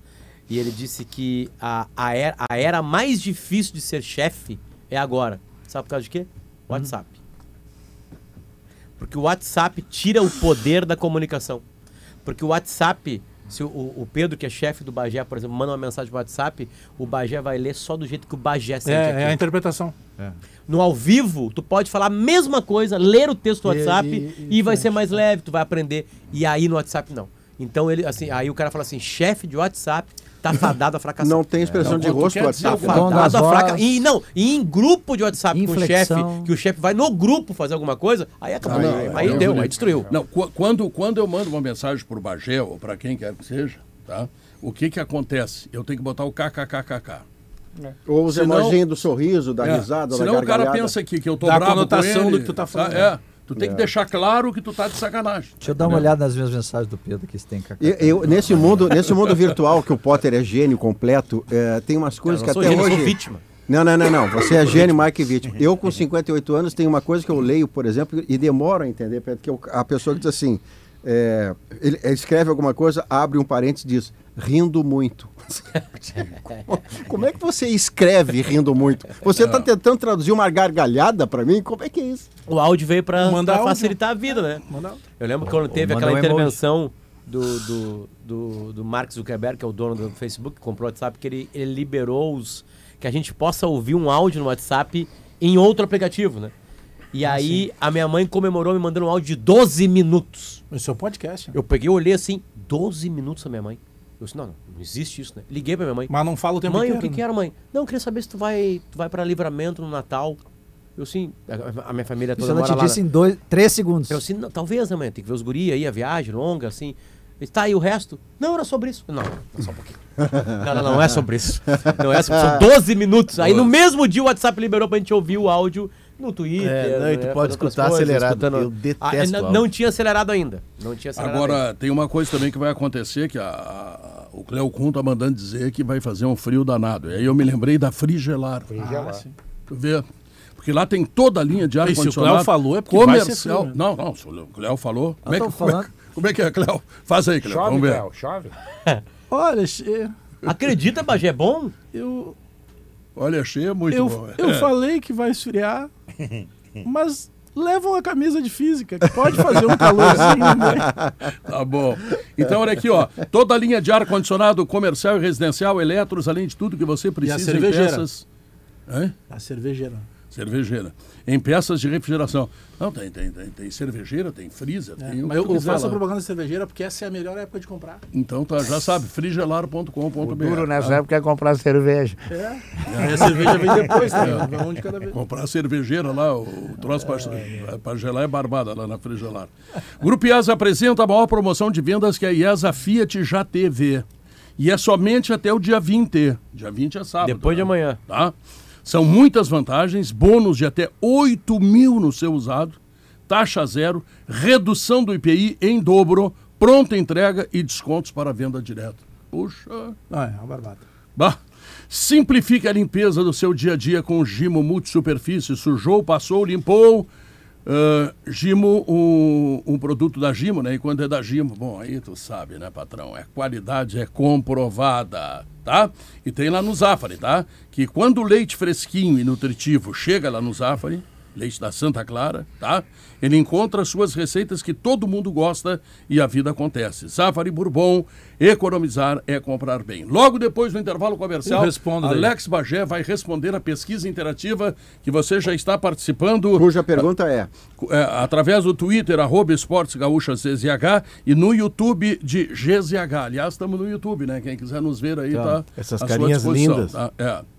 E ele disse que a, a, era, a era mais difícil de ser chefe é agora. Sabe por causa de quê? WhatsApp. Porque o WhatsApp tira o poder da comunicação. Porque o WhatsApp, se o, o Pedro, que é chefe do Bagé, por exemplo, manda uma mensagem no WhatsApp, o Bagé vai ler só do jeito que o Bagé sente É, aquilo. é a interpretação. No ao vivo, tu pode falar a mesma coisa, ler o texto do WhatsApp e- e, e vai ser mais leve, tu vai aprender. E aí no WhatsApp não. Então ele assim, aí o cara fala assim, chefe de WhatsApp tá fadado a fracassar. Não tem expressão Não, de rosto Tá WhatsApp. Das fadado a fracassar. E não, e em grupo de WhatsApp com o chefe, Inflexão. que o chefe vai no grupo fazer alguma coisa, aí acabou. Aí aí Deus deu, aí destruiu. Não, qu- quando, quando eu mando uma mensagem pro Bagé ou para quem quer que seja, tá? O que que acontece? Eu tenho que botar o kkkk. Ou os Senão- emojinhos do sorriso, da É, risada, da Senão o cara pensa aqui que eu tô Dá a bravo com ele, do que tu tá falando. É, tu tem É. que deixar claro que tu tá de sacanagem. Deixa eu dar uma olhada nas minhas mensagens do Pedro que se tem kkk. Eu, eu- nesse, mundo, nesse mundo virtual que o Potter é gênio completo, é, tem umas coisas Eu que não até gênio, eu hoje... sou vítima. Não, não, não, não. Você é gênio, Mike vítima. Eu, com 58 anos, tem uma coisa que eu leio, por exemplo, e demoro a entender, porque eu- a pessoa diz assim, é, ele, ele escreve alguma coisa, abre um parênteses e diz, rindo muito. como, é que você escreve rindo muito? Você está tentando traduzir uma gargalhada para mim? Como é que é isso? O áudio veio áudio. facilitar a vida, né? Eu lembro quando teve aquela um intervenção do, do, do, do Mark Zuckerberg, que é o dono do Facebook, que comprou o WhatsApp, que ele, ele liberou os. que a gente possa ouvir um áudio no WhatsApp em outro aplicativo, né? E aí a minha mãe comemorou me mandando um áudio de 12 minutos. Esse é o podcast. né? Eu peguei e olhei assim, 12 minutos a minha mãe. Eu disse, não, não, não existe isso, né? Liguei pra minha mãe. Mas não fala o tempo Mãe, inteiro. o que, né? que era, mãe? Não, eu queria saber se tu vai, tu vai pra livramento no Natal. Eu sim, a, a minha família toda Isso ela mora te lá. disse né? em dois, três segundos. Eu assim, não, talvez, né, mãe? Tem que ver os guri aí, a viagem longa, assim. Ele, Tá, e o resto? Não, era sobre isso. Não, não, só um pouquinho. Não, não, não é sobre isso. Não é sobre São 12 minutos. Aí no mesmo dia o WhatsApp liberou pra gente ouvir o áudio no Twitter. É, não, e tu né, pode escutar acelerado, eu detesto Ah, não, não tinha acelerado ainda. Não tinha acelerado ainda. Agora, tem uma coisa também que vai acontecer, que a, a- o Cleo Kuhn tá mandando dizer que vai fazer um frio danado. E aí eu me lembrei da Frigelar. Ah, sim. Tu vê? Porque lá tem toda a linha de E se o ar-condicionado. Cléo falou, é porque vai ser comercial. frio, né? Não, não, se o Cléo falou. Como é, tô que, como, é, como é que é, Cléo? Faz aí, Cléo. Chove, Vamos ver. Cléo, chove. Olha, che- Acredita, Bagé, é bom? eu, Olha, cheia, muito eu, bom. eu É. falei que vai esfriar, mas leva uma camisa de física, que pode fazer um calorzinho, né? Tá bom. Então, olha aqui, ó. Toda a linha de ar-condicionado comercial e residencial, eletros, além de tudo que você precisa em cervejeira? peças. Hã? A cervejeira. Cervejeira. Em peças de refrigeração. Não, tem, tem, tem, tem cervejeira, tem freezer, É, tem o mas que eu, tu eu faço a propaganda de cervejeira porque essa é a melhor época de comprar. Então tá, já sabe, frigelar.com.br. O duro nessa época é comprar cerveja. É. Aí a cerveja vem depois, né? Um de cada vez. Comprar cervejeira lá, o troço para gelar é barbada lá na Frigelar. Grupo IESA apresenta a maior promoção de vendas que a IESA Fiat já teve. E é somente até o dia 20. Dia 20 é sábado. Depois de né? amanhã. Tá? São muitas vantagens, bônus de até 8 mil no seu usado, taxa zero, redução do IPI em dobro, pronta entrega e descontos para venda direta. Puxa, Não, é uma barbada. Bah. Simplifique a limpeza do seu dia a dia com o Gimo Multisuperfície. Sujou, passou, limpou. Ah, Gimo, um, um produto da Gimo, né? E quando é da Gimo, bom, aí tu sabe, né, patrão? É qualidade, é comprovada, tá? E tem lá no Zafari, tá? Que quando o leite fresquinho e nutritivo chega lá no Zafari, leite da Santa Clara, tá? Ele encontra suas receitas que todo mundo gosta e a vida acontece. Safari Bourbon, economizar é comprar bem. Logo depois do intervalo comercial, Alex daí. Bagé vai responder a pesquisa interativa que você já está participando. Cuja pergunta é? é através do Twitter, arroba Esportes Gaúcha ZZH e no YouTube de GZH. Aliás, estamos no YouTube, né? Quem quiser nos ver aí, tá? tá Essas carinhas lindas. Tá? É.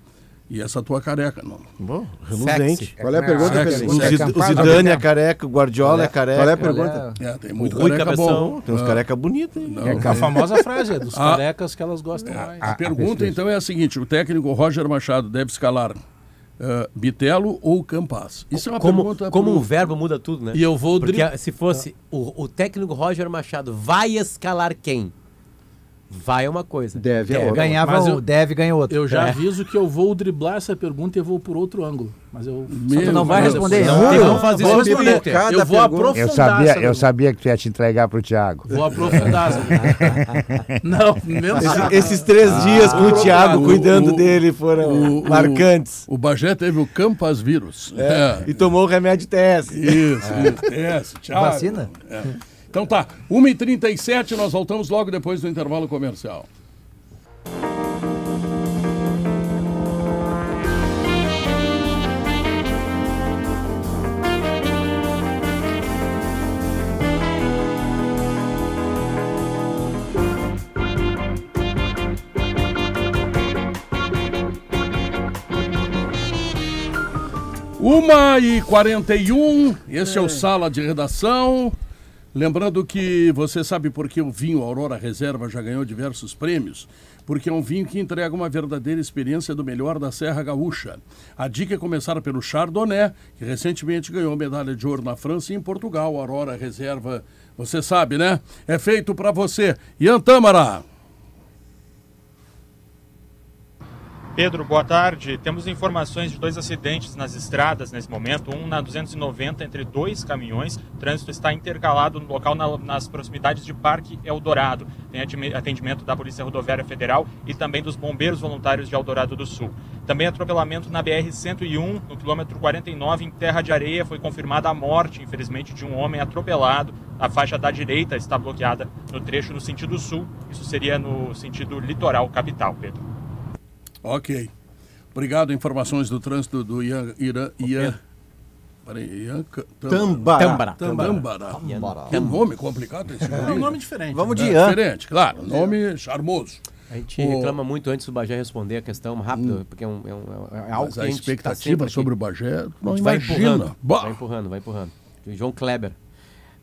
E essa tua careca, não. Bom, reluzente. Qual é a pergunta, Sexy. O, o Zidane é careca, o Guardiola é, careca. Qual é a pergunta? É, tem muito Rui careca cabeção. bom. Tem uns ah. careca bonitos. É a famosa frase, é dos ah. carecas que elas gostam é, mais. A, a pergunta, então, é a seguinte. O técnico Roger Machado deve escalar Uh, Bitelo ou Campas? Isso é uma como, pergunta. Como pro... um verbo muda tudo, né? E eu vou. Porque se fosse o, o técnico Roger Machado vai escalar quem? Vai é uma coisa. Deve é outra. Ganhava Mas um, eu, deve ganha outro. Eu já é. aviso que eu vou driblar essa pergunta e vou por outro ângulo. Mas eu. Meu não vai responder. Não, não, não fazer isso responder. Eu vou aprofundar. Eu sabia, eu sabia que tu ia te entregar pro Thiago. Vou aprofundar. não, mesmo Esse, Esses três ah, dias com o Thiago o, cuidando o, dele foram o, marcantes. O, Bagé teve o Campas vírus. É, é. E tomou o remédio TS. Isso, isso. TS. Vacina? É. Então tá, 1h37, nós voltamos logo depois do intervalo comercial. Uma e 41, esse é o Sala de Redação. Lembrando que você sabe por que o vinho Aurora Reserva já ganhou diversos prêmios? Porque é um vinho que entrega uma verdadeira experiência do melhor da Serra Gaúcha. A dica é começar pelo Chardonnay, que recentemente ganhou medalha de ouro na França e em Portugal. Aurora Reserva, você sabe, né? É feito para você. Ian Tâmara. Pedro, boa tarde. Temos informações de dois acidentes nas estradas nesse momento. Um na 290 entre dois caminhões. O trânsito está intercalado no local na, nas proximidades de Parque Eldorado. Tem atendimento da Polícia Rodoviária Federal e também dos Bombeiros Voluntários de Eldorado do Sul. Também atropelamento na BR-101, no quilômetro 49, em Terra de Areia. Foi confirmada a morte, infelizmente, de um homem atropelado. A faixa da direita está bloqueada no trecho no sentido sul. Isso seria no sentido litoral capital, Pedro. Ok. Obrigado. Informações do trânsito do Ian. Ian, Ian Peraí, Ian Tambará. Tambará. Tambará. Que nome complicado esse É um nome diferente. Vamos de Ian. Diferente, claro. Nome charmoso. A gente o... reclama muito antes do Bagé responder a questão rápido, hum. porque é, um, é, um, é algo Mas que a, a expectativa tá sobre o Bagé não vai empurrando. Vai empurrando, vai empurrando. João Kleber.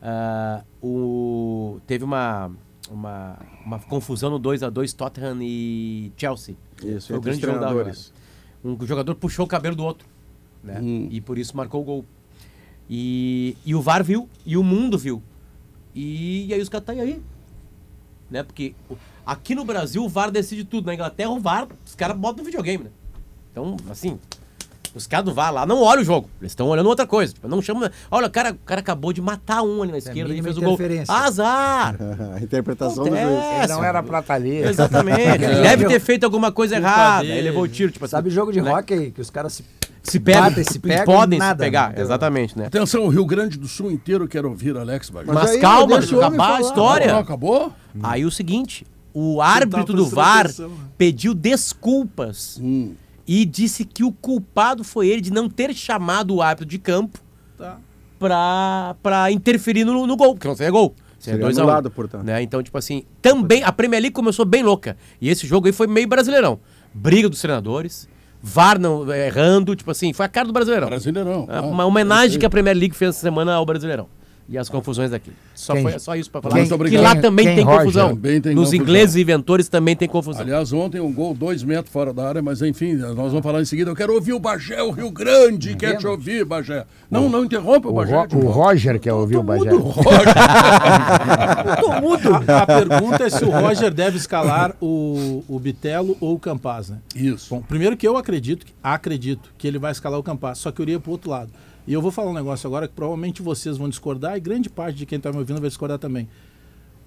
Uh, o... Teve uma uma, uma confusão no 2 a 2 Tottenham e Chelsea. Isso, Foi o grande treinadores. Um jogador puxou o cabelo do outro, né? Hum. E por isso marcou o gol. E, e o VAR viu, e o mundo viu. E, e aí os caras tá aí. Né? Porque aqui no Brasil o VAR decide tudo. Na Inglaterra o VAR, os caras botam no videogame, né? Então, assim, os caras do VAR lá não olham o jogo. Eles estão olhando outra coisa. Tipo, não chama. Olha, o cara, o cara acabou de matar um ali na é esquerda é e fez o gol. Azar! a interpretação Acontece. do juiz. Ele não era pra estar ali. Exatamente. Ele deve ter feito alguma coisa errada. Ele levou o tiro. Tipo, assim, Sabe jogo de né? hockey que os caras se se pegam, se pegam podem nada, se pegar, exatamente, né? Atenção, o Rio Grande do Sul inteiro quer ouvir Alex Mas, Mas aí, calma, deixa eu acabar a história. Não, acabou? Aí o seguinte, o árbitro do VAR atenção, né? pediu desculpas. Hum e disse que o culpado foi ele de não ter chamado o árbitro de campo tá. pra, pra interferir no, no gol, porque não seria gol. Seria dois anulado, um, portanto. Né? Então, tipo assim, também a Premier League começou bem louca. E esse jogo aí foi meio brasileirão. Briga dos treinadores, VAR não, errando, tipo assim, foi a cara do Brasileirão. Brasileirão. É, uma homenagem que a Premier League fez essa semana ao Brasileirão e as confusões daqui. Só quem, foi só isso para falar. Quem, que lá também quem, tem confusão. Também tem Nos confusão. ingleses inventores também tem confusão. Aliás, ontem um gol dois metros fora da área, mas enfim, nós vamos falar em seguida. Eu quero ouvir o Bagé, o Rio Grande, quer te ouvir, Bagé. Não, o, não interrompa o, o Bagé. Ro, o Roger quer ouvir o Bagé. Roger. A, a pergunta é se o Roger deve escalar o, o Bitelo ou o Campaz, né? Isso. Bom, primeiro que eu acredito, acredito que ele vai escalar o Campaz, só que eu iria para o outro lado. E eu vou falar um negócio agora que provavelmente vocês vão discordar e grande parte de quem está me ouvindo vai discordar também.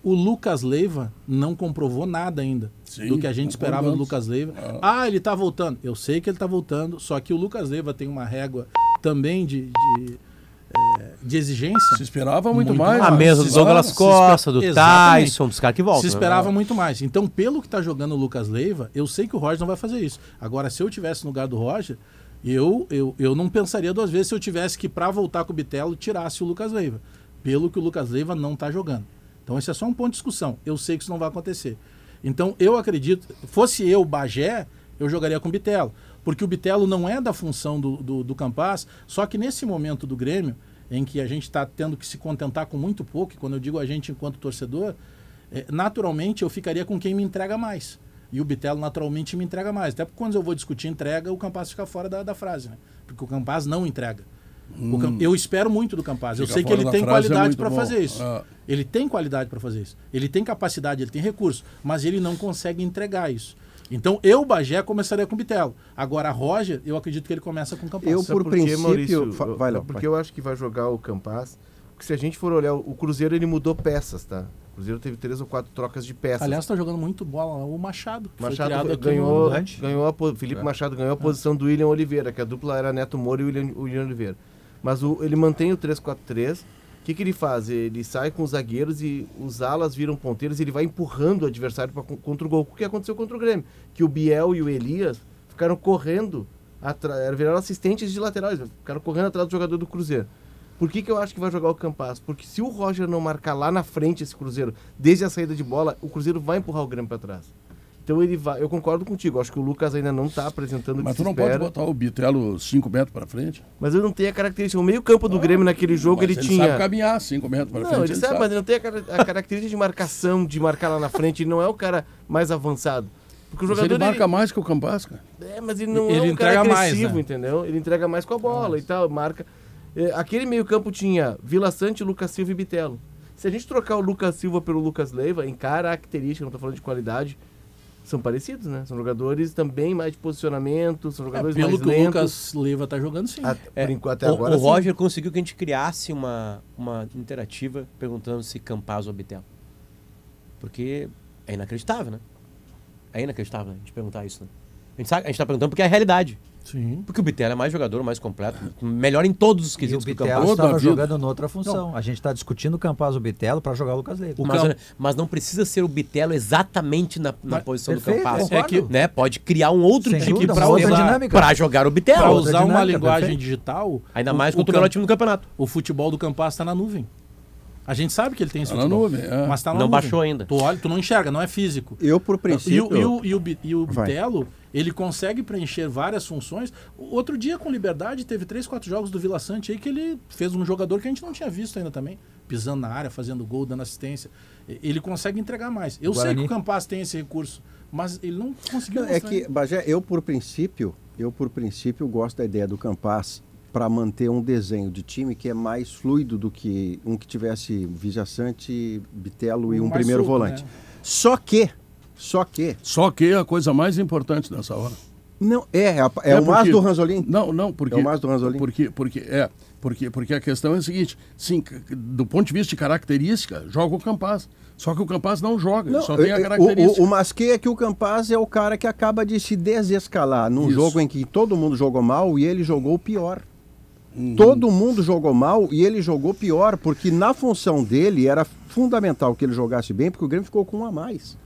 O Lucas Leiva não comprovou nada ainda Sim, do que a gente esperava do. Lucas Leiva. Ah. Ah, ele tá voltando. Eu sei que ele tá voltando, só que o Lucas Leiva tem uma régua também de, de, é, de exigência. Se esperava muito mais, A mas mesa do Douglas Costa, do Exatamente. Tyson, dos caras que voltam. Se né? esperava muito mais. Então, pelo que tá jogando o Lucas Leiva, eu sei que o Roger não vai fazer isso. Agora, se eu tivesse no lugar do Roger, eu, eu, eu não pensaria duas vezes se eu tivesse que, para voltar com o Bitelo, tirasse o Lucas Leiva. Pelo que o Lucas Leiva não tá jogando. Então, esse é só um ponto de discussão. Eu sei que isso não vai acontecer. Então, eu acredito, fosse eu, Bagé, eu jogaria com o Bitelo. Porque o Bitelo não é da função do, do, do Campas, só que nesse momento do Grêmio, em que a gente está tendo que se contentar com muito pouco, e quando eu digo a gente enquanto torcedor, é, naturalmente eu ficaria com quem me entrega mais. E o Bitelo naturalmente me entrega mais. Até porque quando eu vou discutir entrega, o Campas fica fora da, da frase, né? Porque o Campas não entrega. Cam- eu espero muito do Campas. Eu Fica sei que ele tem é qualidade muito para fazer isso. Ah. Ele tem qualidade para fazer isso. Ele tem capacidade, ele tem recurso, mas ele não consegue entregar isso. Então, eu, Bagé, começaria com o Bitelo. Agora, Roger, eu acredito que ele começa com o Campas. Eu, por por princípio- Maurício? Eu- vai, Léo, Porque vai. eu acho que vai jogar o Campas. Porque se a gente for olhar, o Cruzeiro ele mudou peças, tá? O Cruzeiro teve três ou quatro trocas de peças. Aliás, tá jogando muito bola o Machado. Machado ganhou, ganhou a, Felipe Machado ganhou a posição do William Oliveira, que a dupla era Neto Moura e William, William Oliveira. Mas o- ele mantém o 3-4-3. O que, que ele faz? Ele sai com os zagueiros e os alas viram ponteiros e ele vai empurrando o adversário pra, con- contra o gol. O que aconteceu contra o Grêmio? Que o Biel e o Elias ficaram correndo, atra- viraram assistentes de laterais, ficaram correndo atrás do jogador do Cruzeiro. Por que, que eu acho que vai jogar o Campas? Porque se o Roger não marcar lá na frente esse Cruzeiro, desde a saída de bola, o Cruzeiro vai empurrar o Grêmio para trás. Então ele vai. Eu concordo contigo. Acho que o Lucas ainda não está apresentando o Mas que tu se não pode espera. botar o Bitelo 5 metros para frente? Mas eu não tenho a característica. O meio-campo do Grêmio naquele jogo Mas ele, ele tinha. sabe caminhar 5 metros para Não, frente. ele, sabe, mas ele não tem a, cara- a característica de marcação, de marcar lá na frente. Ele não é o cara mais avançado. Porque o Mas jogador. ele marca mais que o Campas, cara. É, mas ele não Ele é um cara entrega mais, agressivo, né? entendeu? Ele entrega mais com a bola e tal, marca. É, aquele meio-campo tinha Vila Sante, Lucas Silva e Bitelo. Se a gente trocar o Lucas Silva pelo Lucas Leiva, em característica, não tô falando de qualidade, são parecidos, né? São jogadores também mais de posicionamento, são É, jogadores pelo mais que o lentos. Lucas Leiva tá jogando, sim. A- É, por enquanto, até o, agora, o sim. Roger conseguiu que a gente criasse uma, uma interativa perguntando se Campaz ou Bitelo. Porque é inacreditável, né? É inacreditável né, a gente perguntar isso, né? A gente, sabe, a gente tá perguntando porque é a realidade. Sim. Porque o Bitelo é mais jogador, mais completo, melhor em todos os E o quesitos que o estava jogando noutra função. A gente está discutindo o Campaz o Bitelo para jogar o Lucas Leiva. O Mas, Cam- mas não precisa ser o Bitelo exatamente na, na Mas- posição perfeito, do Campaz. concordo. É que, né, pode criar um outro Sem tipo outra dinâmica. para jogar o Bitelo. Para outra usar uma linguagem perfeito. digital. Ainda o- mais o contra o Cam- melhor time do campeonato. O futebol do Campas está na nuvem. A gente sabe que ele tem esse Tá futebol. nuvem, é. Mas tá na Não nuvem. baixou ainda. Tu olha, tu não enxerga, não é físico. Eu, por E princípio. o, e o, e o, e o Vai. Bitelo, ele consegue preencher várias funções. Outro dia, com liberdade, teve três, quatro jogos do Vila Sante aí que ele fez um jogador que a gente não tinha visto ainda também. Pisando na área, fazendo gol, dando assistência. Ele consegue entregar mais. Eu sei Guarani. que o Campas tem esse recurso, mas ele não conseguiu Não, é que, ainda. Bagé, eu por princípio, eu por princípio gosto da ideia do Campas para manter um desenho de time que é mais fluido do que um que tivesse Vijaçante, Bitelo e um Mais primeiro solto, volante. né? Só que, só que, Só que a coisa mais importante nessa hora. não é, é, é É o mais do Ranzolin. Não, não, porque. É o mais do Ranzolin? Porque, porque, é, porque, porque a questão é a seguinte: sim, do ponto de vista de característica, joga o Campaz. Só que o Campaz não joga, ele só tem a é- é, característica. O, o, o é que o Campaz é o cara que acaba de se desescalar num Isso. jogo em que todo mundo jogou mal e ele jogou pior. Uhum. Todo mundo jogou mal e ele jogou pior, porque na função dele era fundamental que ele jogasse bem, porque o Grêmio ficou com um a mais.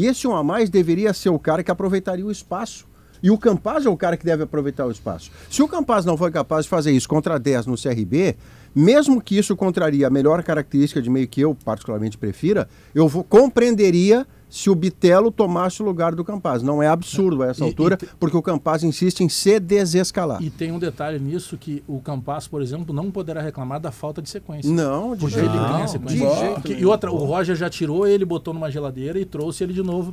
E esse um a mais deveria ser o cara que aproveitaria o espaço. E o Campaz é o cara que deve aproveitar o espaço. Se o Campaz não foi capaz de fazer isso contra 10 no CRB, mesmo que isso contraria a melhor característica de meio que eu particularmente prefira, eu vou- compreenderia se o Bitelo tomasse o lugar do Campaz. Não é absurdo a essa E- altura, e porque o Campaz insiste em se desescalar. E tem um detalhe nisso que o Campas, por exemplo, não poderá reclamar da falta de sequência. Não, de Porque jeito ele nenhum. tem a De sequência. jeito Que- e outra, o Roger já tirou ele, botou numa geladeira e trouxe ele de novo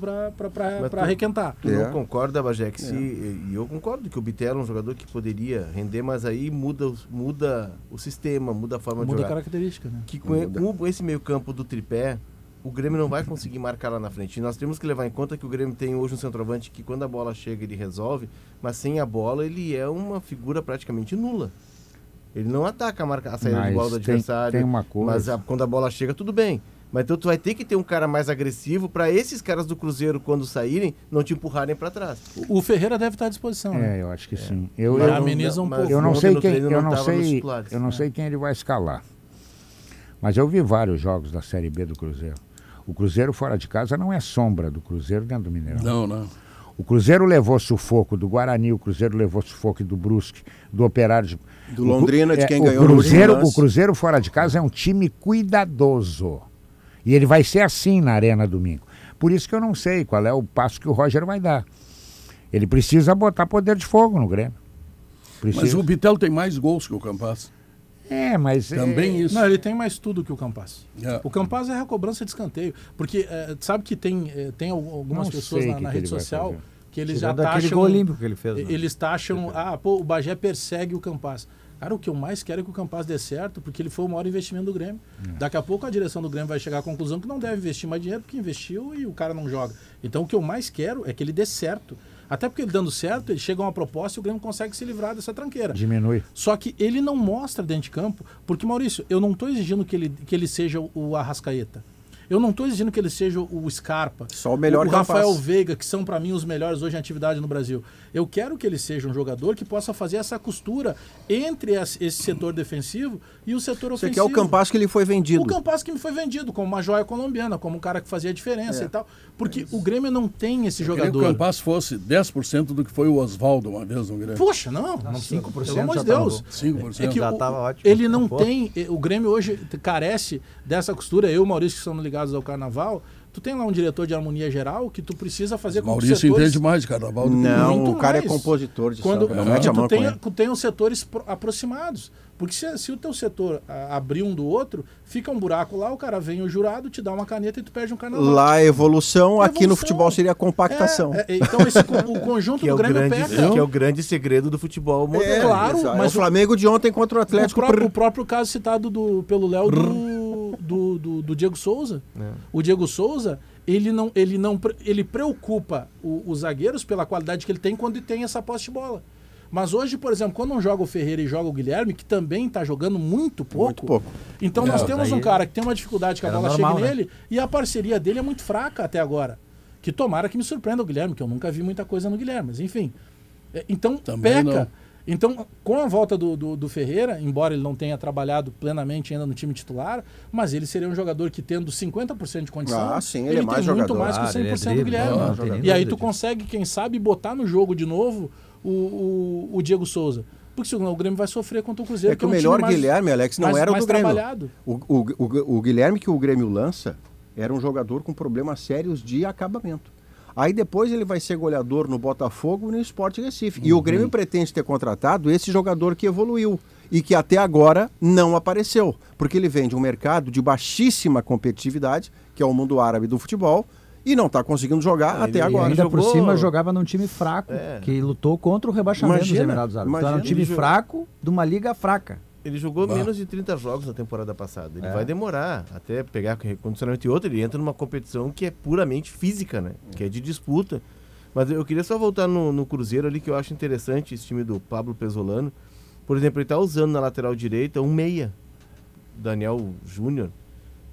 tu- requentar. Tu É. não concorda, que se, e eu concordo que o Bitelo é um jogador que poderia render, mas aí muda, o- muda o sistema, muda a forma de Muda a jogar. característica, né? Que com, com esse meio campo do tripé, o Grêmio não vai conseguir marcar lá na frente. E nós temos que levar em conta que o Grêmio tem hoje um centroavante que quando a bola chega ele resolve, mas sem a bola ele é uma figura praticamente nula. Ele não ataca a, marca, a saída de Mas bola do tem- adversário. tem uma coisa. Mas a- quando a bola chega, tudo bem. Mas então tu vai ter que ter um cara mais agressivo para esses caras do Cruzeiro, quando saírem, não te empurrarem para trás. O Ferreira deve estar à disposição. É, eu acho que sim. Eu, eu, ameniza um pouco. eu não sei no quem, eu não sei, eu não sei quem ele vai escalar. Mas eu vi vários jogos da Série B do Cruzeiro. O Cruzeiro fora de casa não é sombra do Cruzeiro dentro do Mineirão. Não, não. O Cruzeiro levou sufoco do Guarani, o Cruzeiro levou sufoco do Brusque, do Operário de... Do Londrina, de quem o ganhou no Cruzeiro. O Cruzeiro fora de casa é um time cuidadoso. E ele vai ser assim na Arena domingo. Por isso que eu não sei qual é o passo que o Roger vai dar. Ele precisa botar poder de fogo no Grêmio. Precisa. Mas o Bitelo tem mais gols que o Campas. É, mas... Também é... isso. Não, ele tem mais tudo que o Campas. É. O Campas é a cobrança de escanteio. Porque eh, sabe que tem, eh, tem al- algumas Não pessoas na, que na que rede social que eles Tirando já taxam. gol olímpico que ele fez, né? Eles taxam. Ah, pô, o Bagé persegue o Campas. Cara, o que eu mais quero é que o Campas dê certo, porque ele foi o maior investimento do Grêmio. Daqui a pouco a direção do Grêmio vai chegar à conclusão que não deve investir mais dinheiro, porque investiu e o cara não joga. Então o que eu mais quero é que ele dê certo. Até porque ele dando certo, ele chega a uma proposta e o Grêmio consegue se livrar dessa tranqueira. Diminui. Só que ele não mostra dentro de campo, porque, Maurício, eu não estou exigindo que ele, que ele seja o Arrascaeta. Eu não estou exigindo que ele seja o Scarpa. Só o melhor O, o Rafael capaz. Veiga, que são para mim os melhores hoje em atividade no Brasil. Eu quero que ele seja um jogador que possa fazer essa costura entre esse setor defensivo e o setor Você ofensivo. quer o Campas que ele foi vendido. O Campas que me foi vendido como uma joia colombiana, como um cara que fazia diferença É. e tal. Porque o Grêmio não tem esse Eu queria que o jogador. Campas fosse 10% do que foi o Oswaldo uma vez no Grêmio. Poxa, não. não 5% Pelo amor de tá Deus. bom. 5%. É que Já o- tava ótimo. ele não Pô. tem. eh, O Grêmio hoje carece dessa costura. Eu e o Maurício, que estamos ligados ao carnaval, tu tem lá um diretor de harmonia geral que tu precisa fazer com que Maurício setores. entende mais de carnaval do que Não, Muito o cara é mais. compositor de Quando, samba. Não quando mete a mão tu tem, tu tem os setores pro- aproximados. Porque se, se o teu setor ah, abrir um do outro, fica um buraco lá, o cara vem o jurado, te dá uma caneta e tu perde um carnaval. Lá é evolução, aqui no Evolução. futebol seria compactação. É, é, então esse, o conjunto Que é, do o Grêmio grande, peca. que é o grande segredo do futebol moderno. É, claro, mas o Flamengo de ontem contra o O, Atlético. pró- prr, o próprio caso citado do, pelo Léo do, do, do- do Diego Souza. É. O Diego Souza, ele não, ele não ele preocupa o- os zagueiros pela qualidade que ele tem quando ele tem essa posse de bola. Mas hoje, por exemplo, quando não joga o Ferreira e joga o Guilherme, que também está jogando muito pouco, Muito pouco. então É, nós temos um cara que tem uma dificuldade que a bola normal, chegue né? nele e a parceria dele é muito fraca até agora. Que tomara que me surpreenda o Guilherme, que eu nunca vi muita coisa no Guilherme, mas enfim. É, Então, Também peca. não. Então, com a volta do, do, do Ferreira, embora ele não tenha trabalhado plenamente ainda no time titular, mas ele seria um jogador que, tendo 50% de condição, Ah, sim, ele é mais tem muito jogador. mais que o Claro, ele é 100% do drible, Guilherme. não, não tem e aí tu disso. consegue, quem sabe, botar no jogo de novo o, o, o Diego Souza. Porque senão o Grêmio vai sofrer contra o Cruzeiro. É que o um melhor time mais- Guilherme, Alex, não mais- era o mais do Grêmio. trabalhado. O, o, o, o Guilherme que o Grêmio lança era um jogador com problemas sérios de acabamento. Aí depois ele vai ser goleador no Botafogo e no Sport Recife. E o Grêmio pretende ter contratado esse jogador que evoluiu e que até agora não apareceu. Porque ele vem de um mercado de baixíssima competitividade, que é o mundo árabe do futebol, e não está conseguindo jogar Ah, até ele- E agora. ainda por jogou- cima jogava num time fraco, É. que lutou contra o rebaixamento Imagina, dos Emirados Árabes. Então era um imagina. time jogou- fraco de uma liga fraca. Ele jogou Bah. menos de 30 jogos na temporada passada. Ele É. vai demorar até pegar condicionamento e outro. Ele entra numa competição que é puramente física, né? Que é de disputa. Mas eu queria só voltar no, no Cruzeiro ali, que eu acho interessante esse time do Pablo Pesolano. Por exemplo, ele tá usando na lateral direita um meia, Daniel Júnior.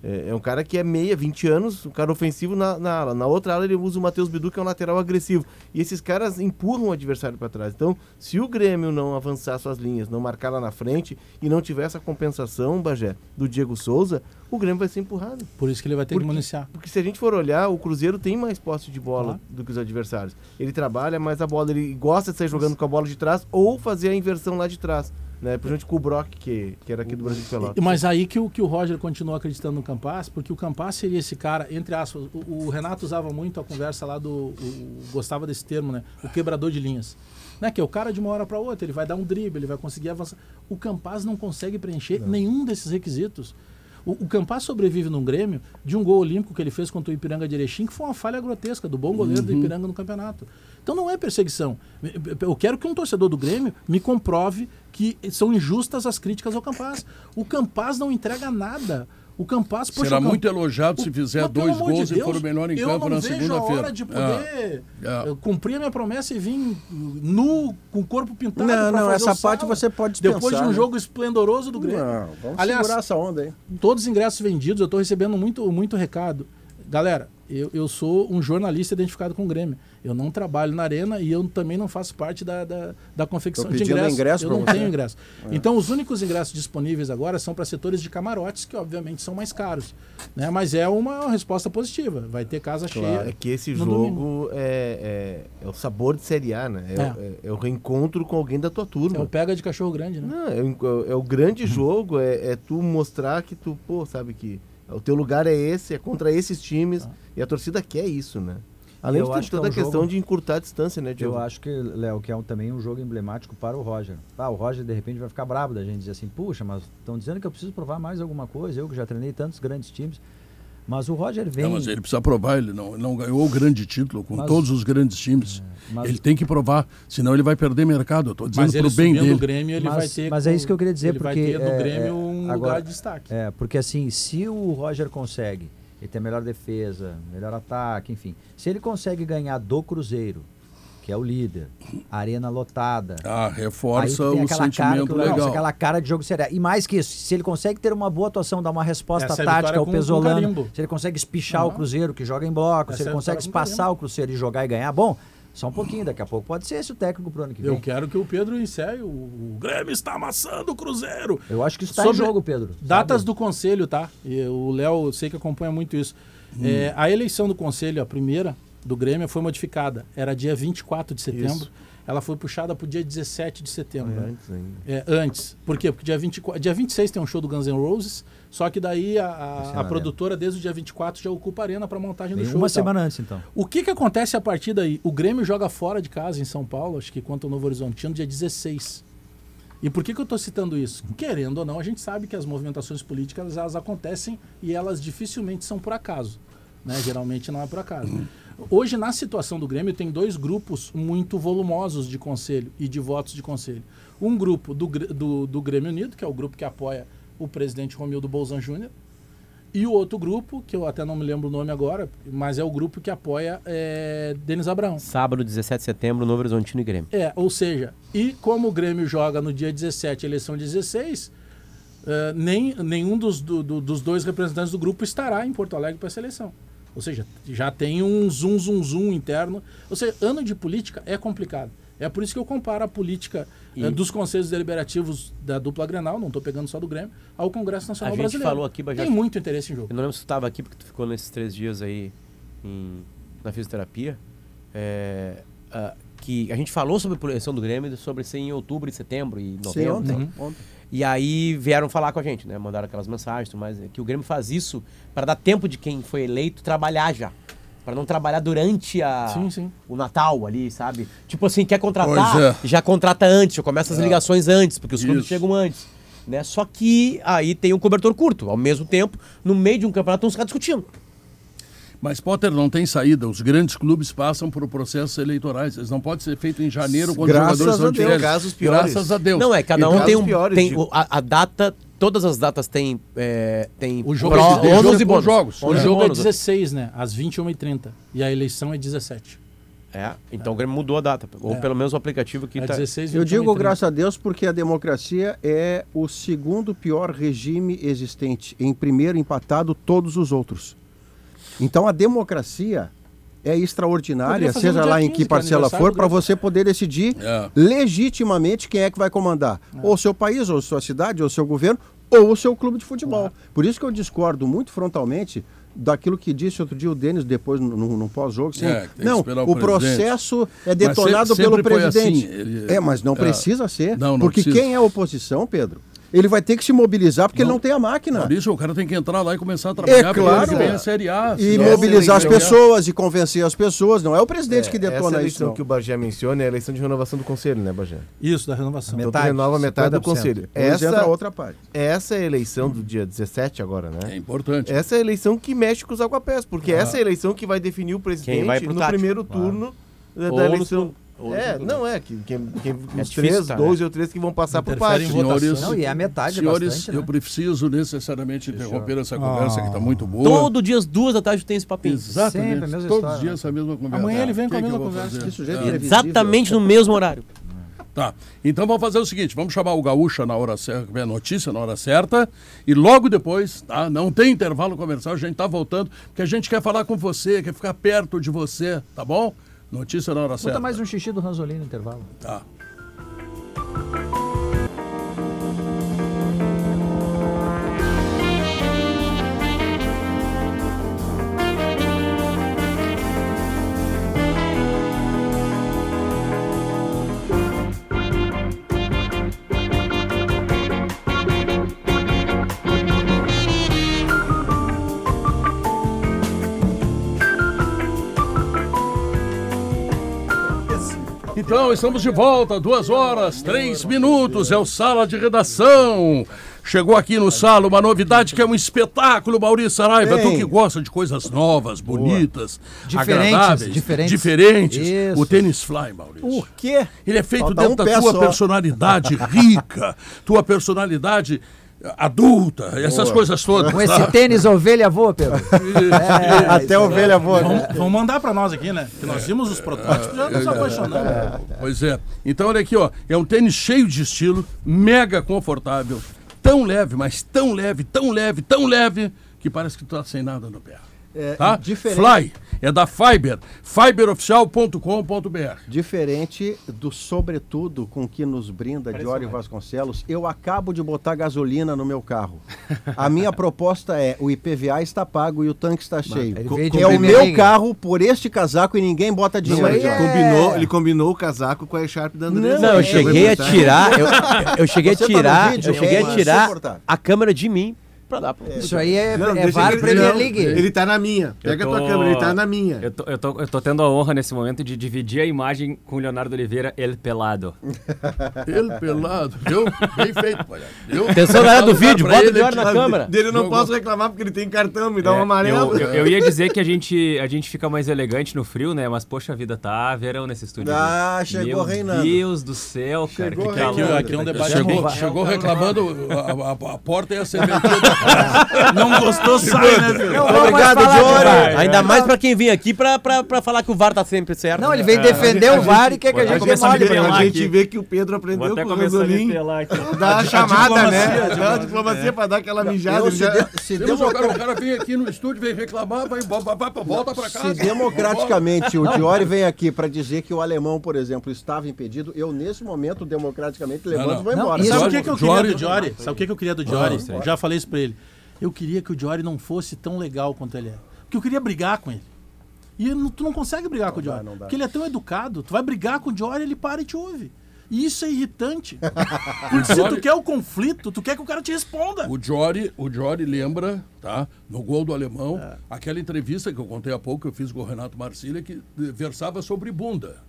É, é um cara que é meia, 20 anos, um cara ofensivo na, na ala. Na outra ala ele usa o Matheus Bidu, que é um lateral agressivo. E esses caras empurram o adversário para trás. Então, se o Grêmio não avançar suas linhas, não marcar lá na frente e não tiver essa compensação, Bagé, do Diego Souza, o Grêmio vai ser empurrado. Por isso que ele vai ter Porque- que municiar. Porque se a gente for olhar, o Cruzeiro tem mais posse de bola Claro. do que os adversários. Ele trabalha mais a bola, ele gosta de sair jogando com a bola de trás ou fazer a inversão lá de trás. Né? Principalmente com o Brock, que, que era aqui do Brasil de Pelotas. Mas aí que o, que o Roger continua acreditando no Campas, porque o Campas seria esse cara, entre aspas, o, o Renato usava muito a conversa lá do. o- gostava desse termo, né? O quebrador de linhas. Né? Que é o cara de uma hora para outra, ele vai dar um drible, ele vai conseguir avançar. O Campas não consegue preencher nenhum desses requisitos. O, o Campas sobrevive num Grêmio de um gol olímpico que ele fez contra o Ipiranga de Erechim, que foi uma falha grotesca do bom goleiro do Ipiranga no campeonato. Então não é perseguição. Eu quero que um torcedor do Grêmio me comprove que são injustas as críticas ao Campas. O Campas não entrega nada. O Campas, poxa, Será Camp- muito elogiado se fizer mas, dois amor de gols e Deus, for o melhor em eu campo não na vejo a segunda-feira. hora de poder é. eh, cumprir a minha promessa e vir nu, com o corpo pintado Não, não, fazer essa o parte sala. você pode dispensar, Depois de um né? jogo esplendoroso do Grêmio. Não, vamos Aliás, segurar essa onda aí. todos os ingressos vendidos, eu estou recebendo muito, muito recado. Galera, eu, eu sou um jornalista identificado com o Grêmio. Eu não trabalho na arena e eu também não faço parte da, da, da confecção de ingressos. ingresso eu não você. tenho ingresso. Então, os únicos ingressos disponíveis agora são para setores de camarotes, que obviamente são mais caros. Né? Mas é uma resposta positiva. Vai ter casa cheia. É que esse no jogo é, é, é o sabor de Série A, né? É, É. o- é- é o reencontro com alguém da tua turma. É o pega de cachorro grande, né? Não, é, o- é o grande jogo, é, é tu mostrar que tu, pô, sabe que o teu lugar é esse, é contra esses times, e a torcida quer isso, né? Além Eu de ter acho que é toda um a questão jogo- de encurtar a distância, né, Diogo? Eu acho que, Léo, que é um- também um jogo emblemático para o Roger. Ah, o Roger, de repente, vai ficar bravo da gente dizer assim, puxa, mas estão dizendo que eu preciso provar mais alguma coisa, eu que já treinei tantos grandes times. Mas o Roger vem... Não, mas ele precisa provar, ele não, não ganhou o grande título com Mas- todos os grandes times. mas- Ele tem que provar, senão ele vai perder mercado. Eu estou dizendo ele pro bem dele. o Grêmio, ele mas, vai ter. mas é isso que eu queria dizer, ele porque... vai ter no é, Grêmio é, um agora- lugar de destaque. É, porque assim, se o Roger consegue, ele tem a melhor defesa, melhor ataque, enfim. Se ele consegue ganhar do Cruzeiro, que é o líder, arena lotada. Ah, reforça o aquela cara, sentimento que disse, legal. aquela cara de jogo sério. E mais que isso, se ele consegue ter uma boa atuação, dar uma resposta Essa é tática ao com- Pesolano, se ele consegue espichar Aham. o Cruzeiro, que joga em bloco, Essa se ele é consegue espaçar o Cruzeiro e jogar e ganhar, bom, só um pouquinho, daqui a pouco pode ser esse o técnico pro ano que vem. Eu quero que o Pedro encerre. O, Grêmio está amassando o Cruzeiro. Eu acho que isso está em jogo, Pedro. Datas sabe? do conselho, tá? E o Léo, eu sei que acompanha muito isso. É, a eleição do conselho, a primeira do Grêmio, foi modificada. Era dia 24 de setembro. Isso. Ela foi puxada para o dia 17 de setembro. É antes ainda. É, antes. Por quê? Porque dia, 24, dia 26 tem um show do Guns N' Roses, só que daí a, a- a produtora, desde o dia 24, já ocupa a arena para montagem do show. uma tal. semana antes, então. O que, que acontece a partir daí? O Grêmio joga fora de casa em São Paulo, acho que contra o Novo Horizontino, dia 16. E por que, que eu estou citando isso? Querendo ou não, a gente sabe que as movimentações políticas elas acontecem e elas dificilmente são por acaso. Né? Geralmente não é por acaso. Hoje, na situação do Grêmio, tem dois grupos muito volumosos de conselho e de votos de conselho. Um grupo do, do, do Grêmio Unido, que é o grupo que apoia o presidente Romildo Bolzan Júnior, e o outro grupo, que eu até não me lembro o nome agora, mas é o grupo que apoia é, Denis Abraão. Sábado, 17 de setembro, Novo Horizontino e Grêmio. É, ou seja, e como o Grêmio joga no dia 17, eleição 16, eh, nem, nenhum dos, do- do- dos dois representantes do grupo estará em Porto Alegre para essa eleição. Ou seja, já tem um zoom, zoom, zoom interno. Ou seja, ano de política é complicado. É por isso que eu comparo a política E- eh, dos conselhos deliberativos da dupla Grenal, não estou pegando só do Grêmio, ao Congresso A Nacional gente Brasileiro. falou aqui, Tem muito interesse em jogo. Eu não lembro se tu estava aqui, porque tu ficou nesses três dias aí em- na fisioterapia. é, ah, que a gente falou sobre a eleição do Grêmio, sobre ser em outubro e setembro e Sim, novembro. ontem. Uhum. ontem. E aí vieram falar com a gente, né? Mandaram aquelas mensagens, tudo mais, que o Grêmio faz isso para dar tempo de quem foi eleito trabalhar já. Para não trabalhar durante a, Sim, sim. o Natal ali, sabe? Tipo assim, quer contratar, é. já contrata antes, já começa as ligações antes, porque os clubes Isso. chegam antes. Né? Só que aí tem um cobertor curto. Ao mesmo tempo, no meio de um campeonato, vão ficar discutindo. Mas Potter não tem saída. Os grandes clubes passam por processos eleitorais. Eles não podem ser feitos em janeiro quando Graças os jogadores são de Deus. férias. Casos piores. Graças a Deus. Não, é, cada um tem um. piores, tem digo. o- a, a data, todas as datas têm. É, tem O jogo, pró- é, e bônus. jogos. o e jogo é bônus. 16, né? Às 21h30. E a eleição é 17. É, então o Grêmio mudou a data. Ou É. pelo menos o aplicativo que É tá. 16 Eu 21 digo 30. graças a Deus porque a democracia é o segundo pior regime existente. Em primeiro empatado todos os outros. Então a democracia é extraordinária, seja lá em 15, que que é parcela for, para você poder decidir É. legitimamente quem é que vai comandar. Ou o seu país, ou sua cidade, ou o seu governo, ou o seu clube de futebol. Por isso que eu discordo muito frontalmente daquilo que disse outro dia o Denis depois no, no- no pós-jogo. assim, É, não, o o, processo é detonado se- pelo sempre foi presidente. assim, ele- É, mas não é. precisa ser. Não, não porque precisa. quem é oposição, Pedro, ele vai ter que se mobilizar porque ele Não. não tem a máquina. Por isso o cara tem que entrar lá e começar a trabalhar. É claro. ele vem a Série A. E mobilizar as eleição- pessoas e convencer as pessoas. Não é o presidente que Essa detona isso. eleição não. que o Bagé menciona é a eleição de renovação do conselho, né, Bagé? Isso, da renovação. Então Metade, renova metade do 50%. conselho. Depois entra a Essa, outra parte. essa é a eleição do dia 17 agora, É né? importante. Essa é a eleição que mexe com os aguapés, porque essa é a eleição que vai definir o presidente no tático. primeiro turno da, da no eleição. Segundo. É, não é, que, que, que É os difícil, três, tá, dois né? ou três que vão passar por parte. em votação. Senhores, Não, e é a metade, é senhores bastante, né? eu preciso necessariamente interromper essa conversa que está muito boa. Todo dia às duas da tarde tem esse papinho. Exatamente. Sempre a mesma Todos história, os dias a mesma conversa. Amanhã ele vem com a que que mesma conversa. Que É. Exatamente no mesmo horário. Tá. Então vamos fazer o seguinte: vamos chamar o Gaúcha na hora certa, a notícia na hora certa, e logo depois, tá? Não tem intervalo comercial, a gente tá voltando, porque a gente quer falar com você, quer ficar perto de você, tá bom? Notícia na hora certa. Bota mais um xixi do Ranzolini no intervalo. Tá. Então, estamos de volta, duas horas, três minutos, é o Sala de Redação. Chegou aqui no Sala uma novidade que é um espetáculo, Maurício Saraiva. Tu que gosta de coisas novas, bonitas, Diferentes, agradáveis, diferentes. diferentes. Isso. O tênis fly, Maurício. O quê? Ele é feito Falta dentro um da tua só. personalidade rica, tua personalidade adulta, essas coisas todas. Com esse tênis ovelha voa, Pedro. É, Até ovelha voa. Vamos, vamos mandar pra nós aqui, né? Que nós vimos os protótipos já nos apaixonamos. Pois é. Então olha aqui, ó, é um tênis cheio de estilo, mega confortável, tão leve, mas tão leve, tão leve, tão leve que parece que tu tá sem nada no pé. É, Tá? diferente- Fly é da Fiber, fiberoficial.com.br. Diferente do sobretudo com que nos brinda Diório Vasconcelos, eu acabo de botar gasolina no meu carro. A minha proposta é: o IPVA está pago e o tanque está cheio. É o meu carro por este casaco e ninguém bota dinheiro. ele, Diório. combinou, ele combinou o casaco com a Sharp da Andressa. Não, eu é, cheguei a tirar. Eu, eu cheguei a Você tá no tirar. vídeo, eu cheguei é a tirar a câmera de mim pra dar pro. Isso aí é, Não, é VAR ele- Premier não, League. Ele tá na minha. Pega Eu a tua tô- câmera, ele tá na minha. Eu tô, eu, tô, eu tô tendo a honra nesse momento de dividir a imagem com o Leonardo Oliveira, ele pelado. Ele pelado, viu? Bem feito, palhaço. Atenção, galera do vídeo, bota o ele Diório aqui. na câmera. Dele eu não posso reclamar porque ele tem cartão, me dá É, um amarelo. Eu, eu- eu ia dizer que a gente, a gente fica mais elegante no frio, né? Mas, poxa vida, tá verão nesse estúdio. Ah, viu? chegou Meu reinando. Deus do céu, cara. Chegou que. Aqui é um debate Chegou, chegou reclamando, a, a- a porta ia ser metida. Não gostou, sai, né, filho? Não vamos Obrigado, mais falar de Diório. VAR. Ainda mais pra quem vem aqui pra, pra, pra falar que o VAR tá sempre certo. Não, ele vem defender o VAR e quer que a gente começar a me demole. pelar A gente aqui. vê que o Pedro Vou aprendeu até com o começar a me Ranzolin. pelar aqui. Dá a chamada, né? diplomacia, Dá a diplomacia pra dar aquela mijada. Eu, se, já- de- se Temos o cara, o democra- cara vem aqui no estúdio, vem reclamar, vai, vai, vai, vai, volta pra casa. se democraticamente o Diori vem aqui para dizer que o alemão, por exemplo, estava impedido, eu nesse momento, democraticamente, levanto e vou Não, embora. isso- Sabe o que, que eu queria do Diori? Sabe o que, que eu queria do Diori? Já falei isso pra ele. Eu queria que o Diori não fosse tão legal quanto ele é. Porque eu queria brigar com ele. E não- tu não consegue brigar com o Diori. não dá. Porque ele é tão educado. Tu vai brigar com o Diori, ele para e te ouve. E isso é irritante. Porque se tu quer o conflito, tu quer que o cara te responda. O Jory, o Jory lembra, tá? No gol do alemão, É. aquela entrevista que eu contei há pouco, que eu fiz com o Renato Marcília, que versava sobre bunda.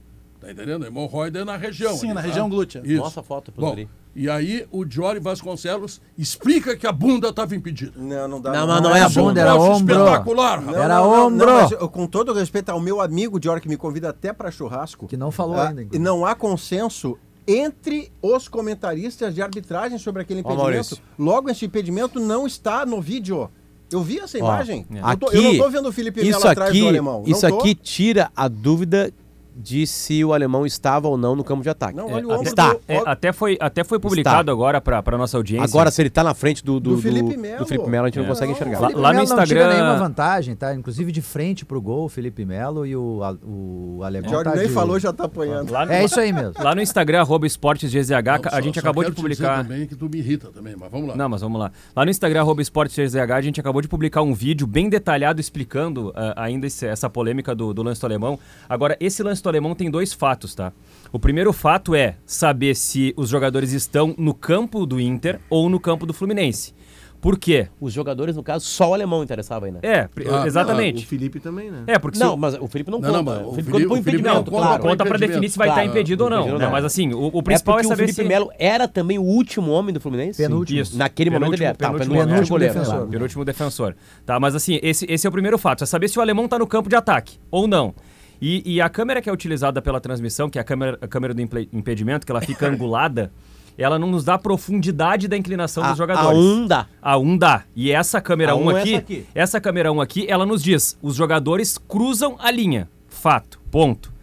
Tá entendendo? Hemorroida na região. Sim, ali, na tá? região glútea. Isso. Nossa foto, Bom, e aí o Jory Vasconcelos explica que a bunda estava impedida. Não, não dá. Não, mas não é a bunda, era troço ombro. espetacular, rapaz. Era ombro. mas eu, com todo respeito ao meu amigo Diori, que me convida até para churrasco, Que não falou ah, ainda. e inclusive. não há consenso entre os comentaristas de arbitragem sobre aquele impedimento. Maurício. Logo, esse impedimento não está no vídeo. Eu vi essa imagem. Ó, eu, tô- eu não tô vendo o Felipe Melo atrás aqui, do alemão. Não Isso tô. aqui tira a dúvida de se o alemão estava ou não no campo de ataque. Não, É, olha o ombro está. do- É, até, foi, até foi publicado agora pra, pra nossa audiência. Agora, se ele tá na frente do, do, Do Felipe Melo. A gente não É. consegue Não, enxergar. Lá- lá no Melo não tira Instagram- nenhuma vantagem, tá? Inclusive de frente pro gol, o Felipe Melo e o, a- o alemão. Diori tá nem de- falou, já tá apanhando. Lá no, É isso aí mesmo. lá no Instagram, arroba esportesgzh, Não, a só- gente só acabou de te dizer publicar... também que tu me irrita também, mas vamos lá. Não, mas vamos lá. Lá no Instagram, arroba esportesgzh, a gente acabou de publicar um vídeo bem detalhado explicando ah, ainda esse- essa polêmica do, do lance do alemão. Agora, esse lance do alemão tem dois fatos, tá? O primeiro fato é saber se os jogadores estão no campo do Inter ou no campo do Fluminense. Por quê? Os jogadores, no caso, só o alemão interessava né? É, Ah, O exatamente. Felipe também, né? É, porque se Não, o- mas o Felipe não, Não, não, conta. mas o o Felipe Felipe- conta pro o Felipe impedimento, não, claro. conta pra impedimento. definir se vai Claro, estar impedido ou não. né? não. Mas assim, o, o É principal é, o saber Felipe se... Melo era também o último homem do Fluminense? Penúltimo. Isso. Naquele momento ele era. Tá, penúltimo, penúltimo, penúltimo goleiro. defensor. Claro, penúltimo defensor. Tá, mas assim, esse, esse é o primeiro fato, é saber se o alemão tá no campo de ataque ou não. E, e, a câmera que é utilizada pela transmissão, que é a câmera, a câmera do impedimento, que ela fica angulada, ela não nos dá a profundidade da inclinação a, dos jogadores. A 1 dá. A 1 dá. E essa câmera a 1 um aqui, essa aqui, essa câmera 1 aqui, ela nos diz, os jogadores cruzam a linha. Fato. Ponto.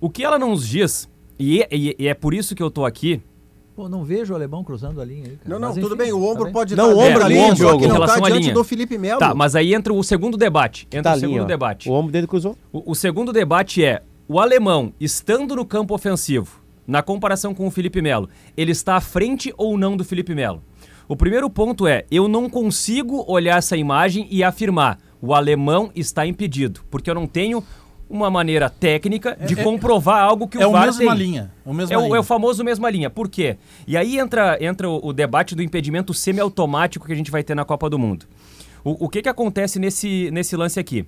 O que ela não nos diz, e, e, e é por isso que eu tô aqui, Pô, não vejo o alemão cruzando a linha aí, cara. Não, não, Mas, tudo enfim, bem, o ombro tá pode Não, estar o ombro dentro ali, que em não relação tá à diante linha. do Felipe Melo. Tá, mas aí entra o segundo debate. Entra Tá o segundo debate. O ombro dele cruzou. O, o segundo debate é: o alemão, estando no campo ofensivo, na comparação com o Felipe Melo, ele está à frente ou não do Felipe Melo? O primeiro ponto é: eu não consigo olhar essa imagem e afirmar o alemão está impedido, porque eu não tenho uma maneira técnica de É- é- comprovar algo que É o o VAR mesma tem. linha. O mesma É o, linha. é o famoso mesma linha. Por quê? E aí entra, entra o, o debate do impedimento semiautomático que a gente vai ter na Copa do Mundo. O, o que, que acontece nesse, nesse lance aqui?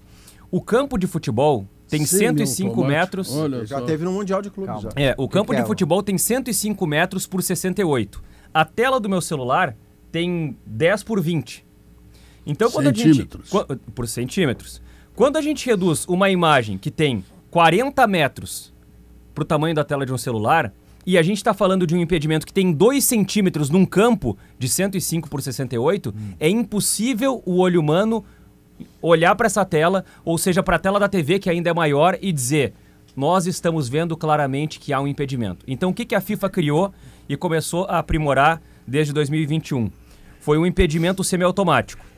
O campo de futebol tem 105 Semi-automático. metros. Olha Já só. teve no Mundial de Clubes. Já. É, o campo que de é? futebol tem 105 metros por 68. A tela do meu celular tem 10 por 20. Então quando Centímetros. a gente. Por centímetros. Quando a gente reduz uma imagem que tem 40 metros para o tamanho da tela de um celular, e a gente está falando de um impedimento que tem 2 centímetros num campo de 105 por 68, é impossível o olho humano olhar para essa tela, ou seja, para a tela da TV, que ainda é maior, e dizer: nós estamos vendo claramente que há um impedimento. Então, o que, que a FIFA criou e começou a aprimorar desde 2021? Foi um impedimento semiautomático.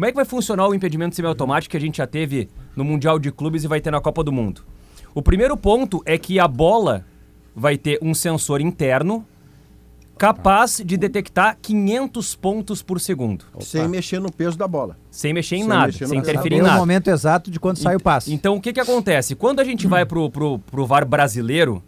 Como é que vai funcionar o impedimento semiautomático que a gente já teve no Mundial de Clubes e vai ter na Copa do Mundo? O primeiro ponto é que a bola vai ter um sensor interno capaz de detectar 500 pontos por segundo, Sem mexer no peso da bola. sem mexer em Sem nada, mexer no sem interferir em o nada. momento exato de quando sai o passe. Então, o que, que acontece? Quando a gente vai pro, pro, pro VAR brasileiro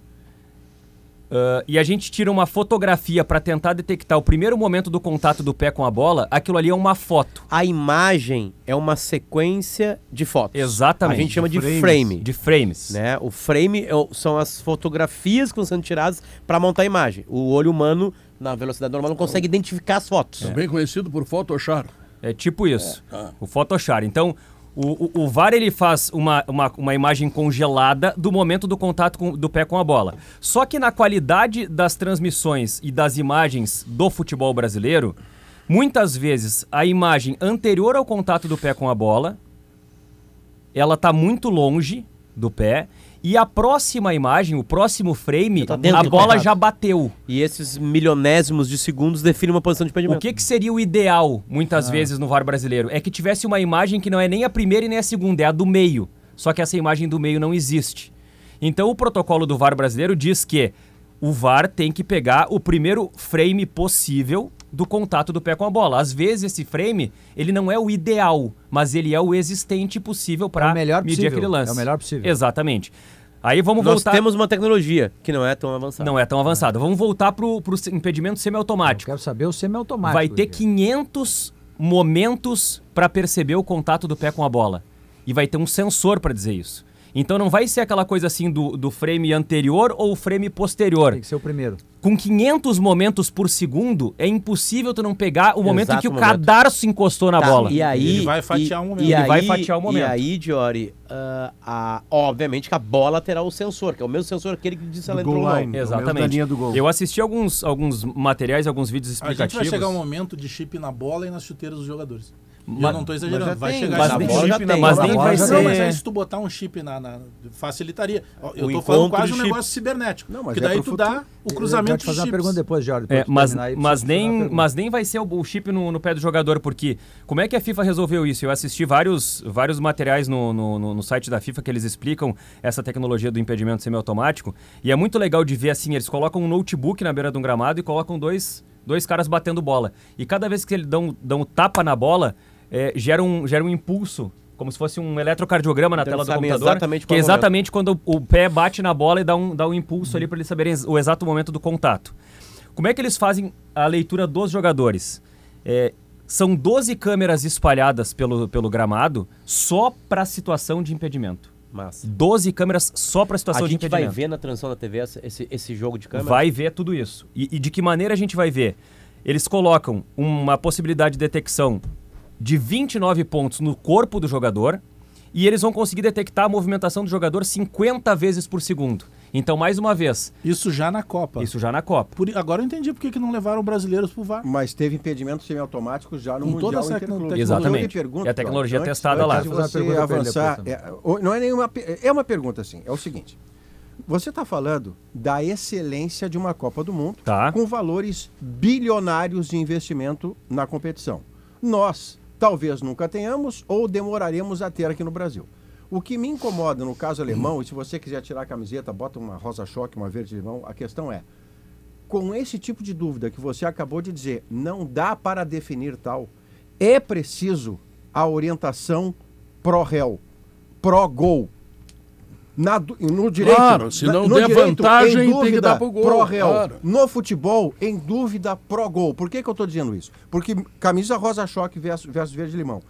ah, e a gente tira uma fotografia para tentar detectar o primeiro momento do contato do pé com a bola, aquilo ali é uma foto. A imagem é uma sequência de fotos. Exatamente. A gente chama de Frames. frame. De frames. Né? O frame é são as fotografias que estão sendo tiradas para montar a imagem. O olho humano, na velocidade normal, não consegue identificar as fotos. Também conhecido por Photoshop. É tipo isso. O Photoshop. Então, o, o, o VAR ele faz uma, uma, uma imagem congelada do momento do contato com- do pé com a bola. Só que na qualidade das transmissões e das imagens do futebol brasileiro, muitas vezes a imagem anterior ao contato do pé com a bola, ela está muito longe do pé. E a próxima imagem, o próximo frame, tá a bola já bateu. E esses milionésimos de segundos definem uma posição de impedimento. O que, que seria o ideal, muitas vezes, no VAR brasileiro? É que tivesse uma imagem que não é nem a primeira e nem a segunda, é a do meio. Só que essa imagem do meio não existe. Então o protocolo do VAR brasileiro diz que o VAR tem que pegar o primeiro frame possível do contato do pé com a bola. Às vezes esse frame, ele não é o ideal, mas ele é o existente possível É para melhor medir possível. aquele lance. É o melhor possível. Exatamente. Aí vamos Nós voltar... temos uma tecnologia que não é tão avançada. Não é tão avançada. Vamos voltar para o impedimento semiautomático. Quero saber o semiautomático. Vai ter Diego. 500 momentos para perceber o contato do pé com a bola. E vai ter um sensor para dizer isso. Então não vai ser aquela coisa assim do, do frame anterior ou o frame posterior. Tem que ser o primeiro. Com 500 momentos por segundo, é impossível tu não pegar o momento em que o Exato momento. cadarço encostou na Tá, bola. E aí, Ele vai fatiar e- um momento. E Ele aí, vai fatiar um E momento. aí, Diori, ah, a- obviamente que a bola terá o sensor, que é o mesmo sensor aquele que disse ela Do entrou line. gol. da Exatamente. linha do gol. Eu assisti alguns, alguns materiais, alguns vídeos A gente explicativos. vai chegar um momento de chip na bola e nas chuteiras dos jogadores. Mas- eu não tô exagerando, vai tem, chegar mas esse nem- chip na mas bola. nem vai Não, ser- mas aí se tu botar um chip na, na- facilitaria. Eu O tô falando quase de um chip. negócio cibernético. Não, mas que é daí pro tu futuro. dá o Eu vou cruzamento te fazer de uma pergunta depois, Jorge. É, mas, aí, mas, nem, mas nem vai ser o, o chip no, no pé do jogador, porque como é que a FIFA resolveu isso? Eu assisti vários, vários materiais no, no, no- no site da FIFA que eles explicam essa tecnologia do impedimento semiautomático, e é muito legal de ver assim, eles colocam um notebook na beira de um gramado e colocam dois, dois caras batendo bola. E cada vez que eles dão, dão um tapa na bola, é, gera, um, gera um impulso, como se fosse um eletrocardiograma na Então tela do computador, exatamente que é momento. exatamente quando o, o pé bate na bola e dá um, dá um impulso ali para eles saberem o exato momento do contato. Como é que eles fazem a leitura dos jogadores? É, são 12 câmeras espalhadas pelo, pelo gramado só para a situação de impedimento. Massa. 12 câmeras só para a situação A de gente vai impedimento. ver na transmissão da TV essa- esse, esse jogo de câmera? Vai ver tudo isso. E, e de que maneira a gente vai ver? Eles colocam uma possibilidade de detecção de 29 pontos no corpo do jogador e eles vão conseguir detectar a movimentação do jogador 50 vezes por segundo. Então, mais uma vez. Isso já na Copa. Isso já na Copa. Por, agora eu entendi por que, que não levaram brasileiros pro VAR. Mas teve impedimentos semiautomáticos já no Com Mundial toda essa Interclube. tecnologia. Exatamente. Pergunto, E a tecnologia antes- testada lá. antes fazer uma você avançar, depois é, não é nenhuma pe- é uma pergunta assim, é o seguinte. Você está falando da excelência de uma Copa do Mundo Tá. com valores bilionários de investimento na competição. Nós talvez nunca tenhamos ou demoraremos a ter aqui no Brasil. O que me incomoda no caso alemão, e se você quiser tirar a camiseta, bota uma rosa choque, uma verde limão, a questão é, com esse tipo de dúvida que você acabou de dizer, não dá para definir tal, é preciso a orientação pró-réu, pró-gol. Na no direito, Claro, se não der direito, vantagem, em tem que dúvida, dar pro gol, pró-réu. claro. No futebol, em dúvida, pró-gol. Por que, que eu estou dizendo isso? Porque camisa rosa-choque versus, versus verde-limão.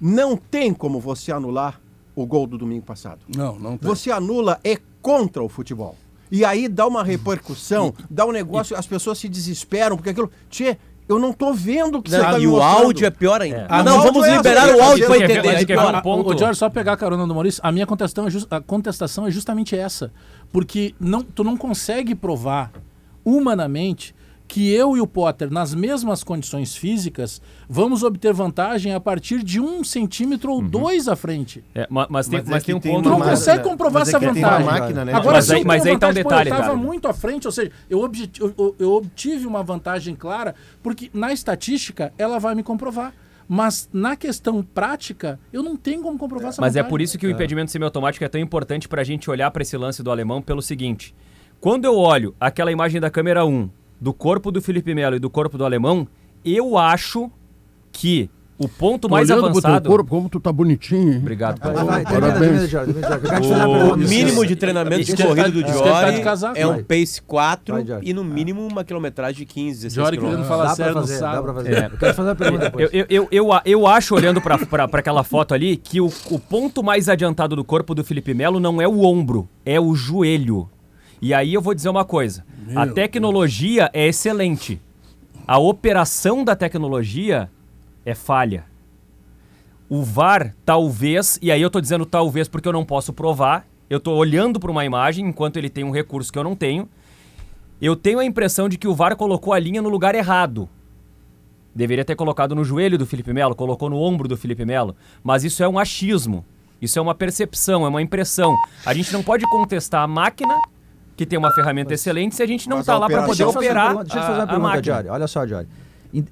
Não tem como você anular o gol do domingo passado. Não, não tem. Você anula é contra o futebol. E aí dá uma repercussão, dá um negócio, as pessoas se desesperam, porque aquilo. Tchê, eu não tô vendo o que você Não, tá e me o mostrando. áudio é pior ainda. É. Ah, não, vamos é liberar o áudio dizer, entender. quer- quer- Pior. um ponto. O George, só pegar a carona do Maurício, a minha contestação é, jus- a contestação é justamente essa. Porque não, tu não consegue provar humanamente que eu e o Potter, nas mesmas condições físicas, vamos obter vantagem a partir de um centímetro ou dois à frente. É, ma- mas, tem, Mas mas é tem um ponto. Tu não consegue comprovar mas é essa vantagem. uma máquina, né, Agora, Mas aí- eu mas aí tá um vantagem, pô, detalhe, eu estava muito à frente, ou seja, eu, obje- eu- eu- obtive uma vantagem clara, porque na estatística ela vai me comprovar. Mas na questão prática, eu não tenho como comprovar essa Mas é vantagem. por isso que o impedimento semiautomático é tão importante para a gente olhar para esse lance do alemão pelo seguinte: quando eu olho aquela imagem da câmera 1 do corpo do Felipe Melo e do corpo do alemão, eu acho que o ponto Tô mais olhando pro teu avançado. corpo, como tu tá bonitinho, hein? Obrigado, pai. Vai, Parabéns. O mínimo de treinamento de corrida do Diori é um pace 4 Vai, e no mínimo uma quilometragem de 15, 16 Diori querendo falar Dá pra sério no fazer, dá pra fazer. É. Eu quero fazer uma pergunta depois. Eu, eu, eu, eu, eu acho, olhando para aquela foto ali, que o, o ponto mais adiantado do corpo do Felipe Melo não é o ombro, é o joelho. E aí eu vou dizer uma coisa: a Meu tecnologia é excelente. A operação da tecnologia é falha. O VAR, talvez, e aí eu tô dizendo talvez porque eu não posso provar, eu tô olhando para uma imagem enquanto ele tem um recurso que eu não tenho. Eu tenho a impressão de que o VAR colocou a linha no lugar errado. Deveria ter colocado no joelho do Felipe Melo, colocou no ombro do Felipe Melo. Mas isso é um achismo. Isso é uma percepção, é uma impressão. A gente não pode contestar a máquina, que tem uma ferramenta excelente, se a gente não está lá para poder Deixa eu fazer uma operar pergunta- Deixa eu a, a. Diori. Olha só, Diori.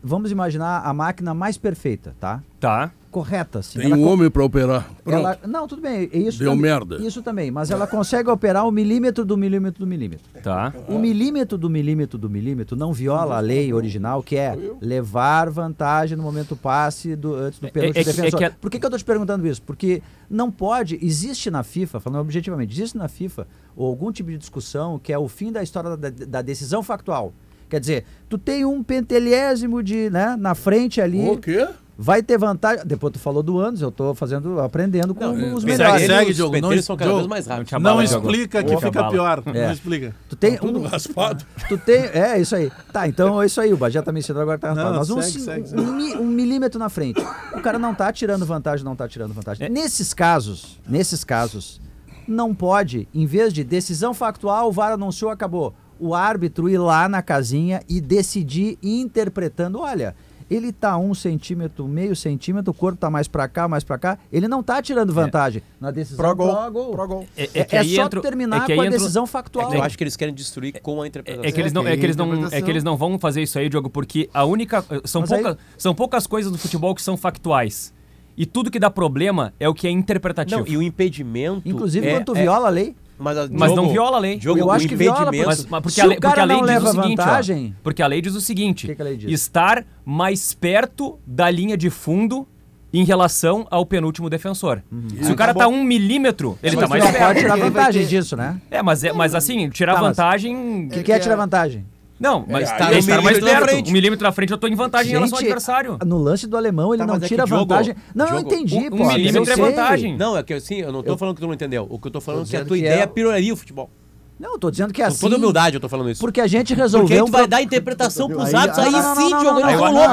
Vamos imaginar a máquina mais perfeita, tá? Tá. Correta, sim. Tem um homem pra operar. Pronto. Ela, não, tudo bem. é Isso Deu também, merda. Isso também, mas ela consegue operar o milímetro do milímetro do milímetro. Tá. O milímetro do milímetro do milímetro não viola a lei original, que é levar vantagem no momento passe do, antes do pênalti é que- defensor. é que- Por que, que eu estou te perguntando isso? Porque não pode, existe na FIFA, falando objetivamente, existe na FIFA algum tipo de discussão que é o fim da história da, da decisão factual. Quer dizer, tu tem um pentelésimo de, né, na frente ali. O quê? Vai ter vantagem. Depois tu falou do anos, eu tô fazendo, aprendendo com os Segue, melhores. segue, os Diogo. Não, são cada Diogo, vez mais rápidos. Não não explica que Não fica abala. pior. É. Não explica. Tu tem Tudo um, raspado. tu tem, é isso aí. Tá, então é isso aí. O Bagé tá me ensinando agora tá raspado. Não, Mas um, segue, segue, um segue. mi- um milímetro na frente. O cara não tá tirando vantagem, não tá tirando vantagem. Nesses casos, nesses casos, não pode, em vez de decisão factual, o VAR anunciou, acabou. O árbitro ir lá na casinha e decidir interpretando, olha. Ele tá um centímetro, meio centímetro, o corpo tá mais pra cá, mais pra cá. Ele não tá tirando vantagem na decisão Pró gol. pró-gol. Pró gol. É, É, que é aí só entra- terminar é que aí com a entra- decisão factual. Eu acho que eles querem destruir com a interpretação. É que, eles não, é, que eles não, é que eles não vão fazer isso aí, Diogo, porque a única. São, Mas aí- pouca, são poucas coisas do futebol que são factuais. E tudo que dá problema é o que é interpretativo. Não, e o impedimento. Inclusive, é, quando tu é- viola a lei. Mas, a- Mas não viola a lei. Diogo, Eu acho que viola. Mas, mas porque, a lei, porque a lei diz o seguinte, ó, vantagem- porque a lei diz o seguinte: Que que a lei diz? estar mais perto da linha de fundo em relação ao penúltimo defensor. Se o cara tá um milímetro, ele Mas tá mais não pode perto. tirar vantagem disso, né? É, mas, é, mas assim, tirar Tá, mas- vantagem. O que, que é tirar vantagem? Não, mas É, tá, tá um mais milímetro na perto. frente. Um milímetro na frente, eu tô em vantagem em relação ao Gente, adversário. No lance do alemão, ele Tá, não é tira Diogo, vantagem. Não, eu Diogo, entendi, um- um pô. mas milímetro eu é vantagem. Não, é que assim, eu não tô Eu- falando que tu não entendeu. O que eu tô falando é que a tua que ideia é- pioraria o futebol. Não, eu tô dizendo que é Com assim. toda humildade eu tô falando isso. Porque a gente Porque resolveu. aí um tu vai dar interpretação pros árbitros, aí sim, não, louco.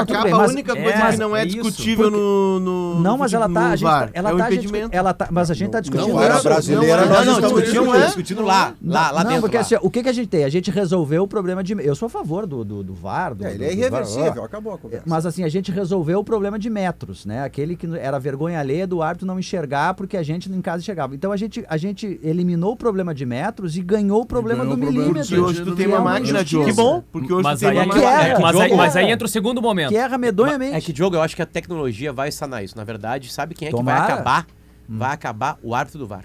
tudo Acaba a única é, coisa mas que não é, é isso, discutível porque- no, no, Não, mas ela tá. A gente, VAR. ela é tá, a gente- impedimento. ela tá, mas a gente tá discutindo. Não, era isso. brasileira, Não, Não, não, estamos discutindo, não é? discutindo lá, lá, lá não, dentro. porque lá. assim, o que, que a gente tem? A gente resolveu o problema de. Eu sou a favor do, do, do VAR. Do, É, ele é irreversível, acabou a conversa. Mas assim, a gente resolveu o problema de metros, né? Aquele que era vergonha alheia do árbitro não enxergar porque a gente em casa enxergava. Então a gente, a gente eliminou o problema de metros e ganhou o problema ganhou do o problema milímetro. Que hoje tu tem uma é máquina, injustiça. Que bom, porque hoje Mas tu tem aí, uma é que- Que máquina. mas, aí, que mas aí entra o segundo momento. Que erra medonhamente. É que, Diogo, eu acho que a tecnologia vai sanar isso. Na verdade, sabe quem é que Tomara. vai acabar? Vai acabar o árbitro do VAR.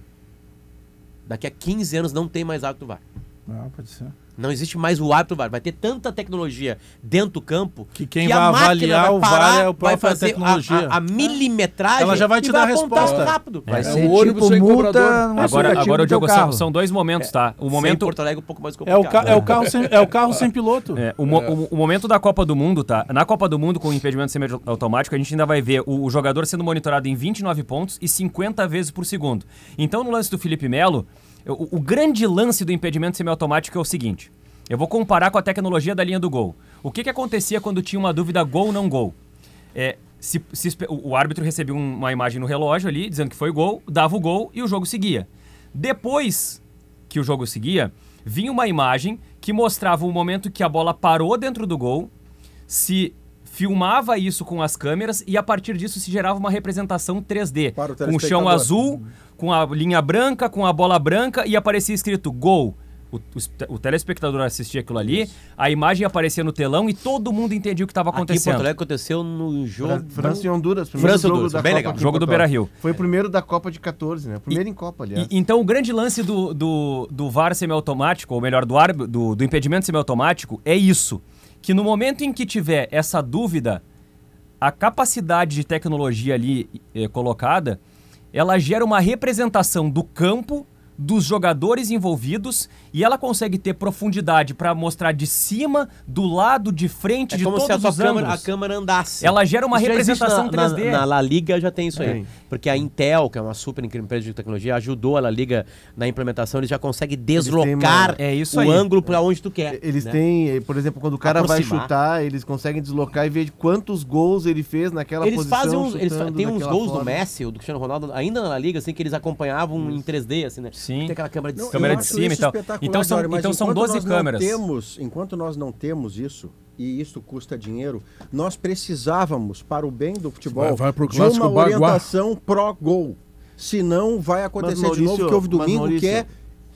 Daqui a 15 anos não tem mais árbitro do VAR. Ah, pode ser. Não existe mais o árbitro do VAR. Vai ter tanta tecnologia dentro do campo Que quem a vai avaliar o VAR parar, é a vai própria fazer a- tecnologia. A, a milimetragem Ela já vai te dar a resposta. rápido. Vai É, ser o ônibus tipo sem multa Agora, agora do Diogo, são, carro. são dois momentos, tá? O Sem momento, Porto Alegre é um pouco mais É o, ca- complicado. é, o carro sem, é o carro sem piloto. É, o, mo- o- o momento da Copa do Mundo, tá? Na Copa do Mundo, com o impedimento semiautomático, a gente ainda vai ver o, o jogador sendo monitorado em 29 pontos e 50 vezes por segundo. Então, no lance do Felipe Melo, o, o grande lance do impedimento semiautomático é o seguinte: eu vou comparar com a tecnologia da linha do gol. O que, que acontecia quando tinha uma dúvida gol ou não gol? É, se, se o, árbitro recebia um- uma imagem no relógio ali, dizendo que foi gol, dava o gol e o jogo seguia. Depois que o jogo seguia, vinha uma imagem que mostrava o momento que a bola parou dentro do gol, se filmava isso com as câmeras e a partir disso se gerava uma representação 3D, Para o com o chão azul, com a linha branca, com a bola branca e aparecia escrito gol. O, o, o telespectador assistia aquilo ali, a imagem aparecia no telão e todo mundo entendia o que estava Aqui em acontecendo. Porto Alegre aconteceu no jogo. França e Honduras, primeiro França e jogo Honduras, da bem Copa legal. de Jogo do. Beira-Rio. Foi o primeiro da Copa de 14, né? O primeiro em Copa, aliás. E- então o grande lance do, do, do VAR semiautomático, ou melhor, do, árbitro- do, do impedimento semiautomático, é isso. Que no momento em que tiver essa dúvida, a capacidade de tecnologia ali eh, colocada, ela gera uma representação do campo, dos jogadores envolvidos, e ela consegue ter profundidade para mostrar de cima, do lado, de frente, É de como todos se a tua os câmera, a ângulos. câmera andasse. Ela gera uma Isso representação na, 3D. Na, na La Liga já tem isso aí. Tem. Porque a Intel, que é uma super empresa de tecnologia, ajudou a La Liga na implementação. Eles já conseguem deslocar É isso o aí. anglo para onde tu quer. Eles né? têm, por exemplo, quando o cara vai Aproximar. chutar, eles conseguem deslocar e ver de quantos gols ele fez naquela Eles posição. fazem uns, eles fa- chutando tem uns gols do forma. Messi, ou do Cristiano Ronaldo, ainda na La Liga, assim, que eles acompanhavam em 3D, assim, né? Sim. Tem aquela câmera de Não, cima. Câmera de cima e tal. Então são- então são enquanto 12 nós não câmeras. Temos, enquanto nós não temos isso, e isso custa dinheiro, nós precisávamos, para o bem do futebol, Vai- vai pro de uma Baguá. orientação pró-gol. Senão vai acontecer de Maurício, novo o que houve domingo, que é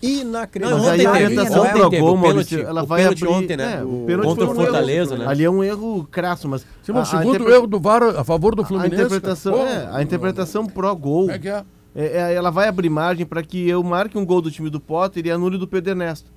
inacreditável. Mas aí ontem a orientação ontem pro gol, Maurício, ela vai abrir... ontem, né? é, O- pênalti contra o um erro. Fortaleza, né? Ali é um erro crasso, mas... Sim, a- o a segundo interpre- erro do VAR a favor do A Fluminense. interpretação, cara. é, a interpretação pró-gol, é que é? É, é, ela vai abrir margem para que eu marque um gol do time do Potter e anule do Pedro Ernesto.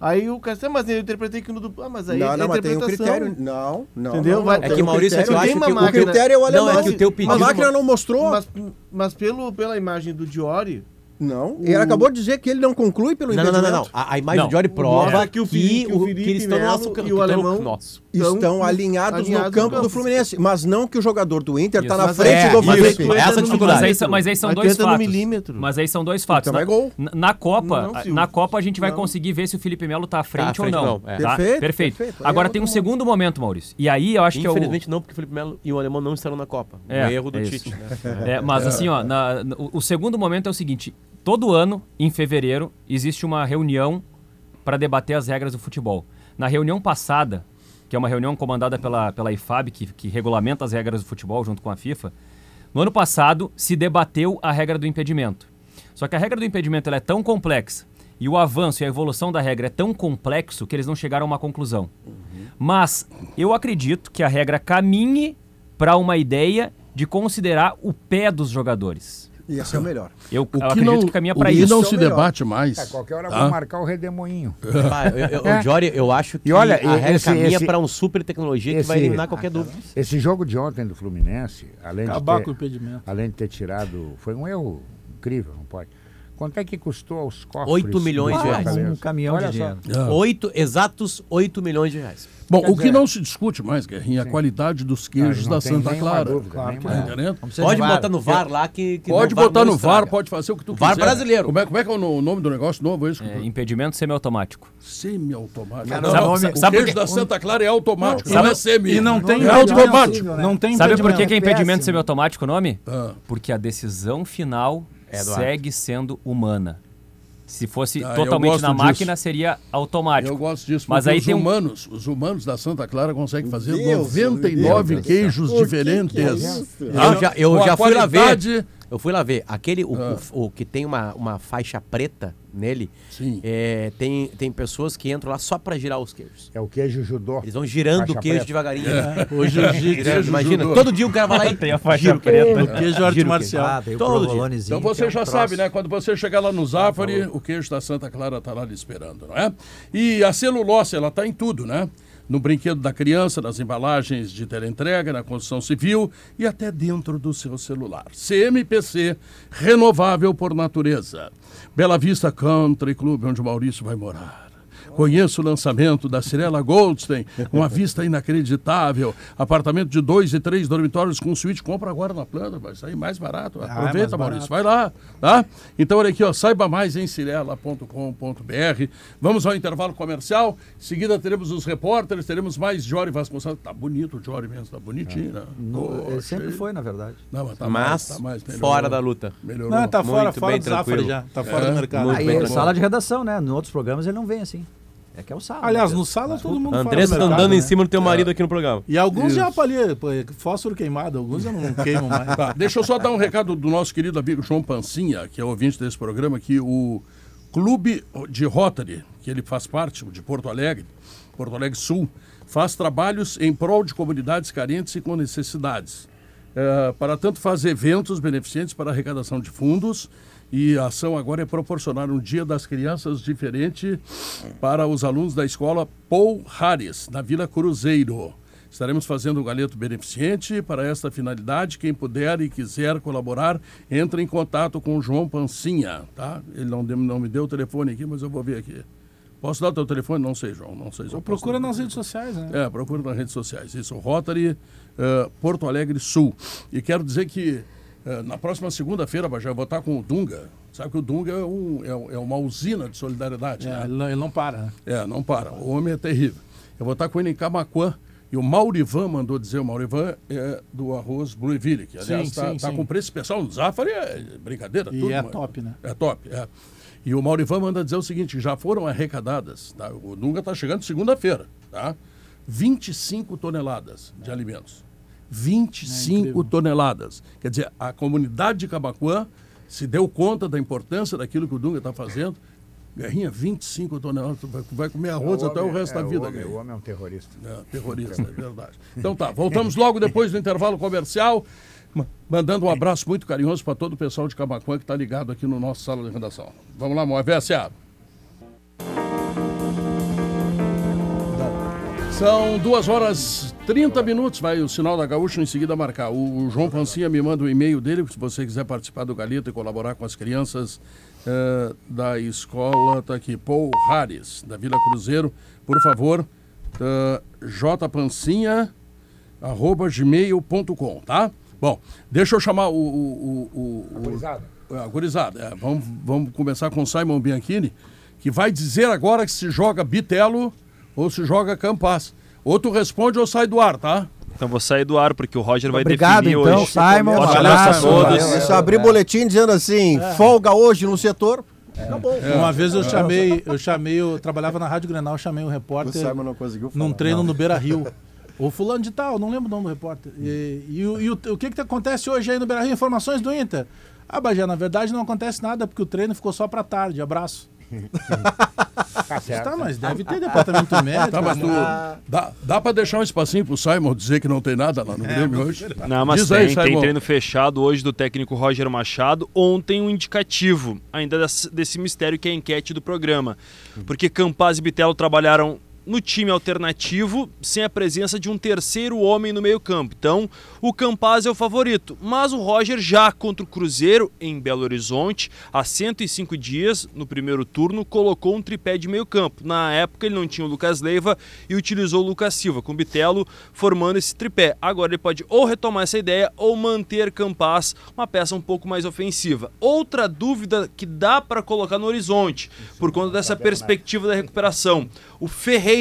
Aí o cara, "Ah, mas eu interpretei que no do... Ah, mas aí Não, é não, mas tem um interpretação. critério. Não, não. Entendeu? não, não, É que, um Maurício, é que eu critério. acho tem que uma o O máquina- critério é o Não, alemão. é que o teu pedido- A máquina não mostrou. Mas, mas pelo, pela imagem do Diori, Não. Ele acabou de dizer que ele não conclui pelo Não, não, não, não, não. impedimento. A, a imagem Não. do Diori prova que que, o Felipe- que o o- Felipe que eles estão no nosso e o que alemão- nosso. Estão Então, alinhados alinhados no campo do Fluminense, mas não que o jogador do Inter está na frente é, do mas Felipe. isso- essa dificuldade. Mas aí, são- mas aí são dois fatos. milímetro. Mas aí são dois fatos. Então na, é gol. na- na Copa, Não, na Copa a gente vai não. conseguir ver se o Felipe Melo tá à frente, à frente ou não. não, é. tá? Perfeito, Perfeito. perfeito. Agora é tem um outro segundo momento, Maurício. E aí eu acho que é o Infelizmente não, porque o Felipe Melo e o alemão não estarão na Copa. É, um erro do é. Tite. Né? É, mas assim, ó, na- o segundo momento é o seguinte: todo ano, em fevereiro, existe uma reunião para debater as regras do futebol. Na reunião passada, que é uma reunião comandada pela, pela IFAB, que, que regulamenta as regras do futebol junto com a FIFA, no ano passado se debateu a regra do impedimento. Só que a regra do impedimento é tão complexa e o avanço e a evolução da regra é tão complexo que eles não chegaram a uma conclusão. Mas eu acredito que a regra caminhe para uma ideia de considerar o pé dos jogadores. Ia ser o melhor. Eu, O que não, que caminha o para isso. não é se debate mais. A qualquer hora tá? vou marcar o redemoinho. Ah, eu, eu, É. o Jory, eu acho que E olha, a regra esse- caminha esse- para um super tecnologia que vai esse- eliminar qualquer dúvida. Esse jogo de ontem do Fluminense, além de Acabar ter, com o impedimento. além de ter tirado, foi um erro incrível, não pode. Quanto é que custou aos cofres? 8 milhões de reais. Um caminhão Olha de só. dinheiro. Ah. Oito, exatos 8 milhões de reais. Bom, Quer o que dizer- não se discute mais, Guerrinha, é a qualidade dos queijos não da tem Santa Clara. dúvida? Vamos ser Pode VAR. botar no VAR lá que, que Pode VAR botar não no VAR, pode fazer o que tu VAR quiser. brasileiro. Como é, como é que é o no- nome do negócio novo esse? É, impedimento semiautomático. Semi-automático. Não, sabe- não, sabe- o sabe queijo da Santa Clara é automático, E não, não- é semi. E não tem é automático. Não tem Sabe por que, é É impedimento semiautomático o nome? Ah. Porque a decisão final É do segue sendo humana. Se fosse Ah, eu totalmente na disso. máquina, seria automático. Eu gosto disso, Mas porque aí os tem um- humanos, os humanos da Santa Clara conseguem fazer Deus, 99 meu Deus. queisos O que que é diferentes. isso? Tá? Eu já, eu já fui lá ver. Eu fui lá ver. Aquele, o, Ah. o- o que tem uma, uma faixa preta nele, Sim. é, tem, tem pessoas que entram lá só pra girar os queijos. É o queijo judô. Eles vão girando Faixa o queijo preta. devagarinho. O jiu-jitsu, imagina, judô. todo dia o cara vai lá e Tem a faixa gira o preta. O queijo o arte queijo. marcial. Ah, Todo dia. Então você é já sabe, né? Quando você chegar lá no Zafari, o queijo da Santa Clara está lá lhe esperando, não é? E a celulose, ela está em tudo, né? No brinquedo da criança, nas embalagens de teleentrega, na construção civil e até dentro do seu celular. CMPC, renovável por natureza. Bela Vista Country Club, onde o Maurício vai morar. Conheça o lançamento da Cirela Goldstein, uma vista inacreditável. Apartamento de dois e três dormitórios com suíte. Compra agora na planta, vai sair mais barato. Ah, é Aproveita, mais Maurício, barato. vai lá, tá? Então, olha aqui, ó, saiba mais em cirela.com.br. Vamos ao intervalo comercial. Em seguida, teremos os repórteres, teremos mais Jory Vasconcelos. Tá bonito o Jory mesmo, tá bonitinho, né? No- sempre foi, na verdade. Não, mas tá mais, Mas tá mais, fora da luta. Melhorou. Não, tá fora, Muito fora do já. Tá fora É, do mercado. muito é sala de redação, né? Em outros programas ele não vem assim. É que é o sala. Aliás, né? no sala todo mundo fora Andressa do tá mercado, andando em né? cima do teu marido aqui no programa. E alguns já Isso. apalhei, pô, fósforo queimado, alguns já não queimam mais. Tá, deixa eu só dar um recado do nosso querido amigo João Pancinha, que é ouvinte desse programa, que o Clube de Rotary, que ele faz parte, o de Porto Alegre, Porto Alegre Sul, faz trabalhos em prol de comunidades carentes e com necessidades. É, para tanto faz eventos beneficentes para arrecadação de fundos e a ação agora é proporcionar um dia das crianças diferente para os alunos da escola Paul Harris, na Vila Cruzeiro. Estaremos fazendo um galeto beneficente para esta finalidade. Quem puder e quiser colaborar, entre em contato com o João Pancinha, tá? Ele não, deu- não me deu o telefone aqui, mas eu vou ver aqui. Posso dar o teu telefone? Não sei, João. Não sei se procura nas redes sociais, né? É, procura nas redes sociais. Isso, Rotary eh, Porto Alegre Sul. E quero dizer que na próxima segunda-feira, Bajé, eu vou estar com o Dunga. Sabe que o Dunga é, um, é, é uma usina de solidariedade, É, né? ele, não, ele não para, né? É, não para. O homem é terrível. Eu vou estar com ele em Camacuã. E o Maurivan mandou dizer, o Maurivan é do arroz Blueville, que aliás está sim, sim. com preço especial no Zafari, é brincadeira. E tudo, é mas- top, né? É top, é. E o Maurivan manda dizer o seguinte, já foram arrecadadas, tá? o Dunga está chegando segunda-feira, tá? 25 toneladas de alimentos. 25 incrível. toneladas. Quer dizer, a comunidade de Cabacuã se deu conta da importância daquilo que o Dunga está fazendo. Guerrinha, 25 toneladas, vai, comer arroz até o resto da vida. O homem, o homem é um terrorista. É, terrorista, é verdade. Então tá, voltamos logo depois do intervalo comercial, ma- mandando um abraço muito carinhoso para todo o pessoal de Camacuã que está ligado aqui no nosso sala de redação. Vamos lá, Moé SA. São duas horas 30 minutos, vai o sinal da Gaúcha em seguida marcar. O, o João Pancinha me manda o e-mail dele, se você quiser participar do Galito e colaborar com as crianças eh, da escola, tá aqui, Paul Harris, da Vila Cruzeiro, por favor, uh, jpancinha, arroba gmail.com, tá? Bom, deixa eu chamar o... o, o, o, o Gurizada. a gurizada, é, vamos, vamos começar com o Simon Bianchini, que vai dizer agora que se joga Bitelo ou se joga Campas. Ou tu responde ou sai do ar, tá? Então vou sair do ar, porque o Roger vai Obrigado, definir então, hoje. Simon. Forte Um abraço a todos. É, Se abrir boletim dizendo assim, folga hoje no setor, acabou. Uma vez eu chamei, eu chamei, eu trabalhava na Rádio Grenal, chamei um O repórter Simon não conseguiu falar. num treino Não. no Beira Rio. O fulano de tal, não lembro o nome do repórter. E, e o- e o, o que que acontece hoje aí no Beira Rio? Informações do Inter. Ah, Bagé, na verdade não acontece nada, porque o treino ficou só pra tarde. Abraço. Tá certo. Tá, mas deve ter departamento médico. Tá, mas tu, né? dá, dá pra deixar um espacinho pro Simon dizer que não tem nada lá no Grêmio hoje? Não, mas Diz aí, tem, tem Simon. treino fechado hoje do técnico Roger Machado. Ontem um indicativo ainda desse, desse mistério que é a enquete do programa. Porque Campaz e Bitelo trabalharam no time alternativo, sem a presença de um terceiro homem no meio-campo. Então, o Campaz é o favorito. Mas o Roger já contra o Cruzeiro, em Belo Horizonte, há 105 dias, no primeiro turno, colocou um tripé de meio-campo. Na época, ele não tinha o Lucas Leiva e utilizou o Lucas Silva, com o Bitelo formando esse tripé. Agora, ele pode ou retomar essa ideia ou manter Campaz, uma peça um pouco mais ofensiva. Outra dúvida que dá para colocar no horizonte, por conta dessa perspectiva da recuperação. O Ferreira,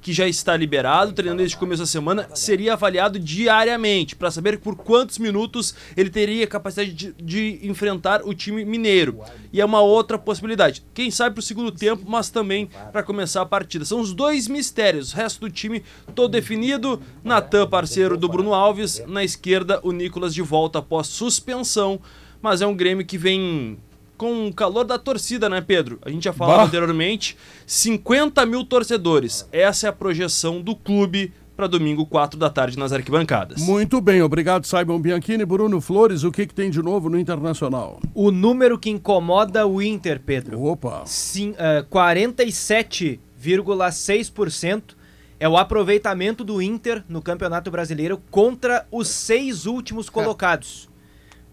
que já está liberado, treinando desde o começo da semana, seria avaliado diariamente para saber por quantos minutos ele teria capacidade de, de, enfrentar o time mineiro. E é uma outra possibilidade. Quem sabe para o segundo tempo, mas também para começar a partida. São os dois mistérios. O resto do time todo definido. Natan, parceiro do Bruno Alves. Na esquerda, o Nicolas de volta após suspensão. Mas é um Grêmio que vem com o calor da torcida, né, Pedro? A gente já falou anteriormente, 50 mil torcedores. Essa é a projeção do clube para domingo, 4 da tarde, nas arquibancadas. Muito bem, obrigado, Simon Bianchini. Bruno Flores, o que, que tem de novo no Internacional? O número que incomoda o Inter, Pedro. Opa! Sim, uh, 47,6% é o aproveitamento do Inter no Campeonato Brasileiro contra os seis últimos colocados.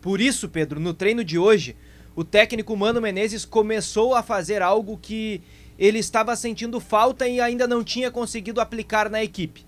Por isso, Pedro, no treino de hoje, o técnico Mano Menezes começou a fazer algo que ele estava sentindo falta e ainda não tinha conseguido aplicar na equipe.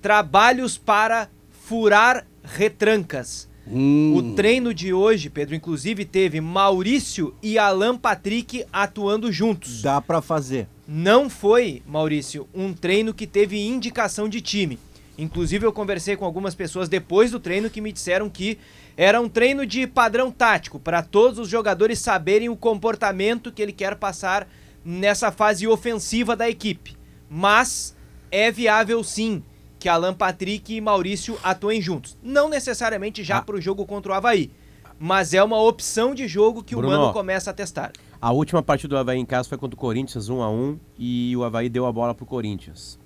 Trabalhos para furar retrancas. Hum. O treino de hoje, Pedro, inclusive teve Maurício e Alan Patrick atuando juntos. Dá para fazer. Não foi, Maurício, um treino que teve indicação de time. Inclusive eu conversei com algumas pessoas depois do treino que me disseram que era um treino de padrão tático para todos os jogadores saberem o comportamento que ele quer passar nessa fase ofensiva da equipe. Mas é viável sim que Alan Patrick e Maurício atuem juntos. Não necessariamente já ah. para o jogo contra o Havaí, mas é uma opção de jogo que Bruno, o Mano começa a testar. A última partida do Havaí em casa foi contra o Corinthians 1 a 1 e o Havaí deu a bola pro Corinthians.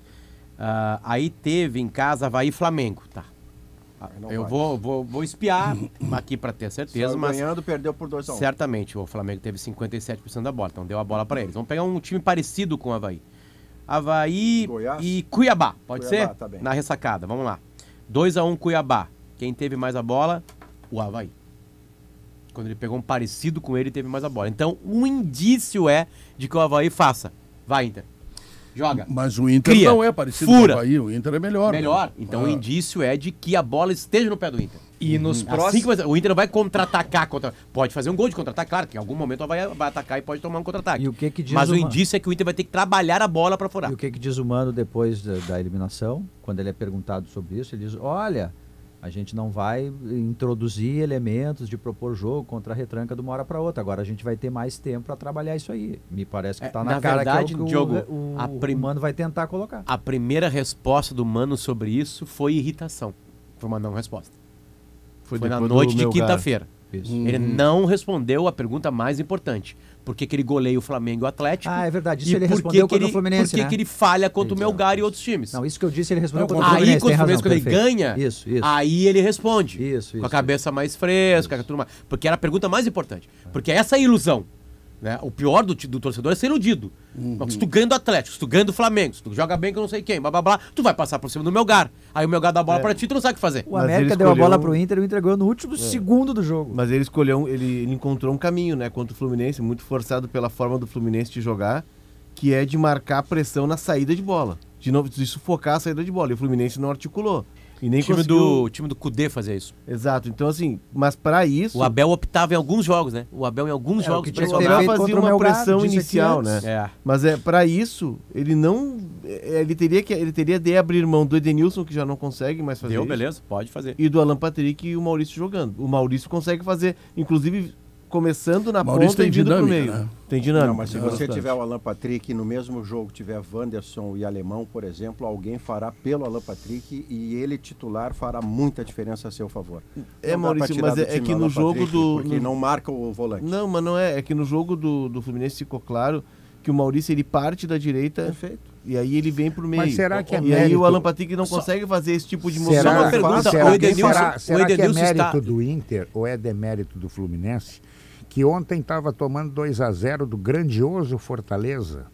Uh, aí teve em casa Havaí e Flamengo, tá? Eu vou, vou, vou espiar aqui para ter certeza, mas ganhando, perdeu por 2 a 1. Um. Certamente, o Flamengo teve 57% da bola, então deu a bola para eles. Vamos pegar um time parecido com o Havaí. Havaí Goiás? e Cuiabá, pode Cuiabá, ser? Tá Na ressacada, vamos lá. 2 a 1 um, Cuiabá. Quem teve mais a bola? O Havaí. Quando ele pegou um parecido com ele, teve mais a bola. Então, um indício é de que o Havaí faça. Vai, Inter. Joga. Mas o Inter Cria, não é parecido fura. com o Havaí, o Inter é melhor. Melhor. Né? Então ah. o indício é de que a bola esteja no pé do Inter. E uhum. nos assim próximos. o Inter não vai contra-atacar. Contra... Pode fazer um gol de contra-ataque, claro, que em algum momento vai, vai atacar e pode tomar um contra-ataque. E o que que diz Mas o o indício é que o Inter vai ter que trabalhar a bola para furar. E o que, que diz o Mano depois da, da eliminação, quando ele é perguntado sobre isso, ele diz: olha. A gente não vai introduzir elementos de propor jogo contra a retranca de uma hora para outra. Agora a gente vai ter mais tempo para trabalhar isso aí. Me parece que está é, na, na cara verdade, que é o, Diogo, o, o, prim... o Mano vai tentar colocar. A primeira resposta do Mano sobre isso foi irritação. Foi uma não resposta. Foi, foi na noite de quinta-feira. Ele não respondeu a pergunta mais importante por que, que ele goleia o Flamengo e o Atlético. Ah, é verdade. Isso ele respondeu contra ele, o Fluminense, Por que, né? que ele falha contra o Melgar e outros times. Não, isso que eu disse ele respondeu não, contra o Fluminense. Aí, contra o Fluminense, quando ele ganha, isso, isso. aí ele responde. Isso, isso. Com a cabeça mais fresca, porque era a pergunta mais importante. Porque essa é a ilusão. Né? O pior do, do torcedor é ser iludido. Uhum. Se tu ganha do Atlético, se tu ganha do Flamengo, se tu joga bem com não sei quem, blá blá blá, tu vai passar por cima do Melgar. Aí o Melgar dá a bola é. pra ti, tu não sabe o que fazer. O América deu a bola pro Inter e o Inter ganhou no último é. segundo do jogo. Mas ele escolheu, ele, ele encontrou um caminho, né, contra o Fluminense, muito forçado pela forma do Fluminense de jogar, que é de marcar pressão na saída de bola. De novo, de sufocar a saída de bola. E o Fluminense não articulou. E nem o time conseguiu... do time do Cudê fazia isso. Exato. Então assim, mas para isso, o Abel optava em alguns jogos, né? O Abel em alguns é, jogos que tinha o Abel fazia uma pressão inicial, né? É. Mas é para isso, ele não é, ele teria que ele teria de abrir mão do Edenilson que já não consegue mais fazer. Deu, isso, beleza, pode fazer. E do Alan Patrick e o Maurício jogando. O Maurício consegue fazer, inclusive começando na Maurício ponta tem e vindo dinâmica, pro meio. né? Tem dinâmica. Não, mas se é você bastante. tiver o Alan Patrick no mesmo jogo, tiver Wanderson e Alemão, por exemplo, alguém fará pelo Alan Patrick e ele titular fará muita diferença a seu favor. É, Maurício, mas é, é que no jogo Patrick, do. Porque no... não marca o volante. Não, mas não é. É que no jogo do, do Fluminense ficou claro que o Maurício ele parte da direita. Perfeito. E aí ele vem pro meio. Mas será que é e mérito? aí o Alan Patrick não consegue fazer esse tipo de movimento. Será, Só uma pergunta, será, o Edenilson, será, será o que é mérito está... do Inter ou é demérito do Fluminense? Que ontem estava tomando 2 a 0 do grandioso Fortaleza.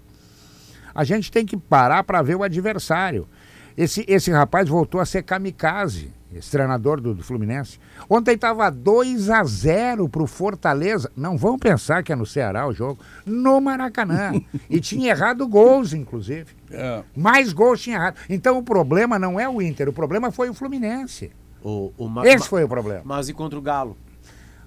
A gente tem que parar para ver o adversário. Esse, esse rapaz voltou a ser kamikaze, esse treinador do, do Fluminense. Ontem estava 2 a 0 para o Fortaleza. Não vão pensar que é no Ceará o jogo. No Maracanã. e tinha errado gols, inclusive. É. Mais gols tinha errado. Então o problema não é o Inter, o problema foi o Fluminense. O, o Esse foi o problema. Mas e contra o Galo?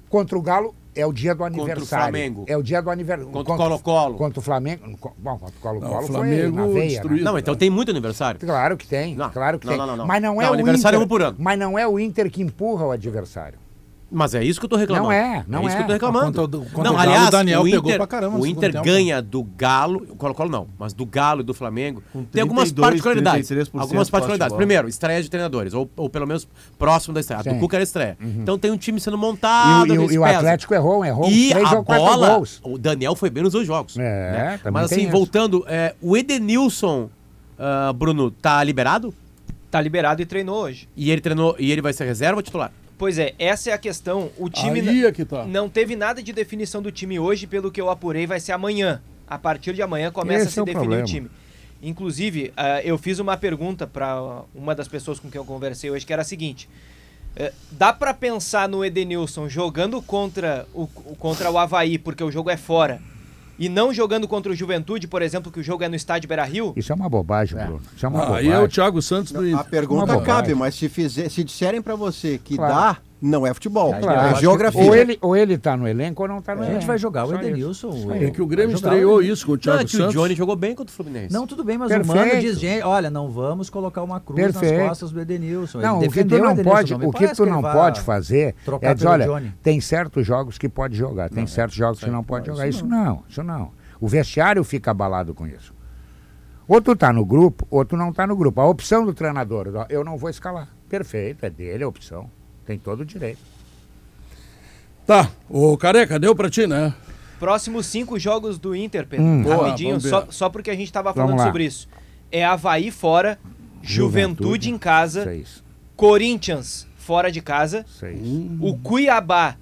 Contra o Galo é o dia do Contra o aniversário. Flamengo. É o dia do aniversário. Contra o Colo-Colo. Contra o Flamengo. Bom, contra o Colo-Colo Não, o foi Flamengo na veia, né? Não, então tem muito aniversário. Claro que tem, claro que não, tem. não, não, não. Mas não é Não, o aniversário Inter, é um por ano. Mas não é o Inter que empurra o adversário. Mas é isso que eu tô reclamando. Não é, não é. isso é. que eu tô reclamando. Contra o- contra não, o aliás, o Daniel o pegou Inter, pra caramba o Inter tempo. ganha do Galo, o Colo-Colo não, mas do Galo e do Flamengo. tem algumas 32, particularidades. 33% Algumas de particularidades. Primeiro, estreia de treinadores, ou, ou pelo menos próximo da estreia. A do Cuca era estreia. Então tem um time sendo montado. e o- e o. Atlético errou, errou E três a bola, gols. o Daniel foi bem nos dois jogos. É, né? também Mas tem assim, isso. voltando, é, o Edenilson, ah, Bruno, tá liberado? Tá liberado e treinou hoje. E ele treinou, e ele vai ser reserva ou titular? Pois é, essa é a questão. O time Aí é que tá. não teve nada de definição do time hoje, pelo que eu apurei, vai ser amanhã. A partir de amanhã começa Esse a se é o definir problema. o time. Inclusive, ah, eu fiz uma pergunta para uma das pessoas com quem eu conversei hoje, que era a seguinte: eh, dá para pensar no Edenilson jogando contra o- contra o Havaí, porque o jogo é fora, e não jogando contra o Juventude, por exemplo, que o jogo é no estádio Beira Rio? Isso é uma bobagem, Bruno. Isso é uma Ah, bobagem. aí é o Thiago Santos do A pergunta bobagem. cabe, mas se, fizer, se disserem pra você que Claro. dá, não é futebol. Claro. É geografia. Ou ele, ou ele tá no elenco ou não tá no A elenco. gente vai jogar o. Edenilson. É que o Grêmio estreou o- isso com o Não, Thiago é que o Santos. Johnny jogou bem contra o Fluminense. Não, tudo bem, mas Perfeito. o Mano diz, gente, olha, não vamos colocar uma cruz Perfeito. nas costas do Edenilson. Ele Não, o que tu não Edenilson, pode, o que tu ele não pode fazer é dizer, olha, Johnny. tem certos jogos que pode jogar, tem certos jogos que não pode jogar. Isso não, isso não. O vestiário fica abalado com isso. Ou tu tá no grupo, ou tu não tá no grupo. A opção do treinador, eu não vou escalar. Perfeito, é dele a opção. Tem todo o direito. Tá, o Careca, deu pra ti, né? Próximos cinco jogos do Inter, Pedro. Hum. Rapidinho, só, só porque a gente tava falando sobre isso. É Havaí fora, Juventude, Juventude, em casa, Seis. Corinthians fora de casa, Seis. o Cuiabá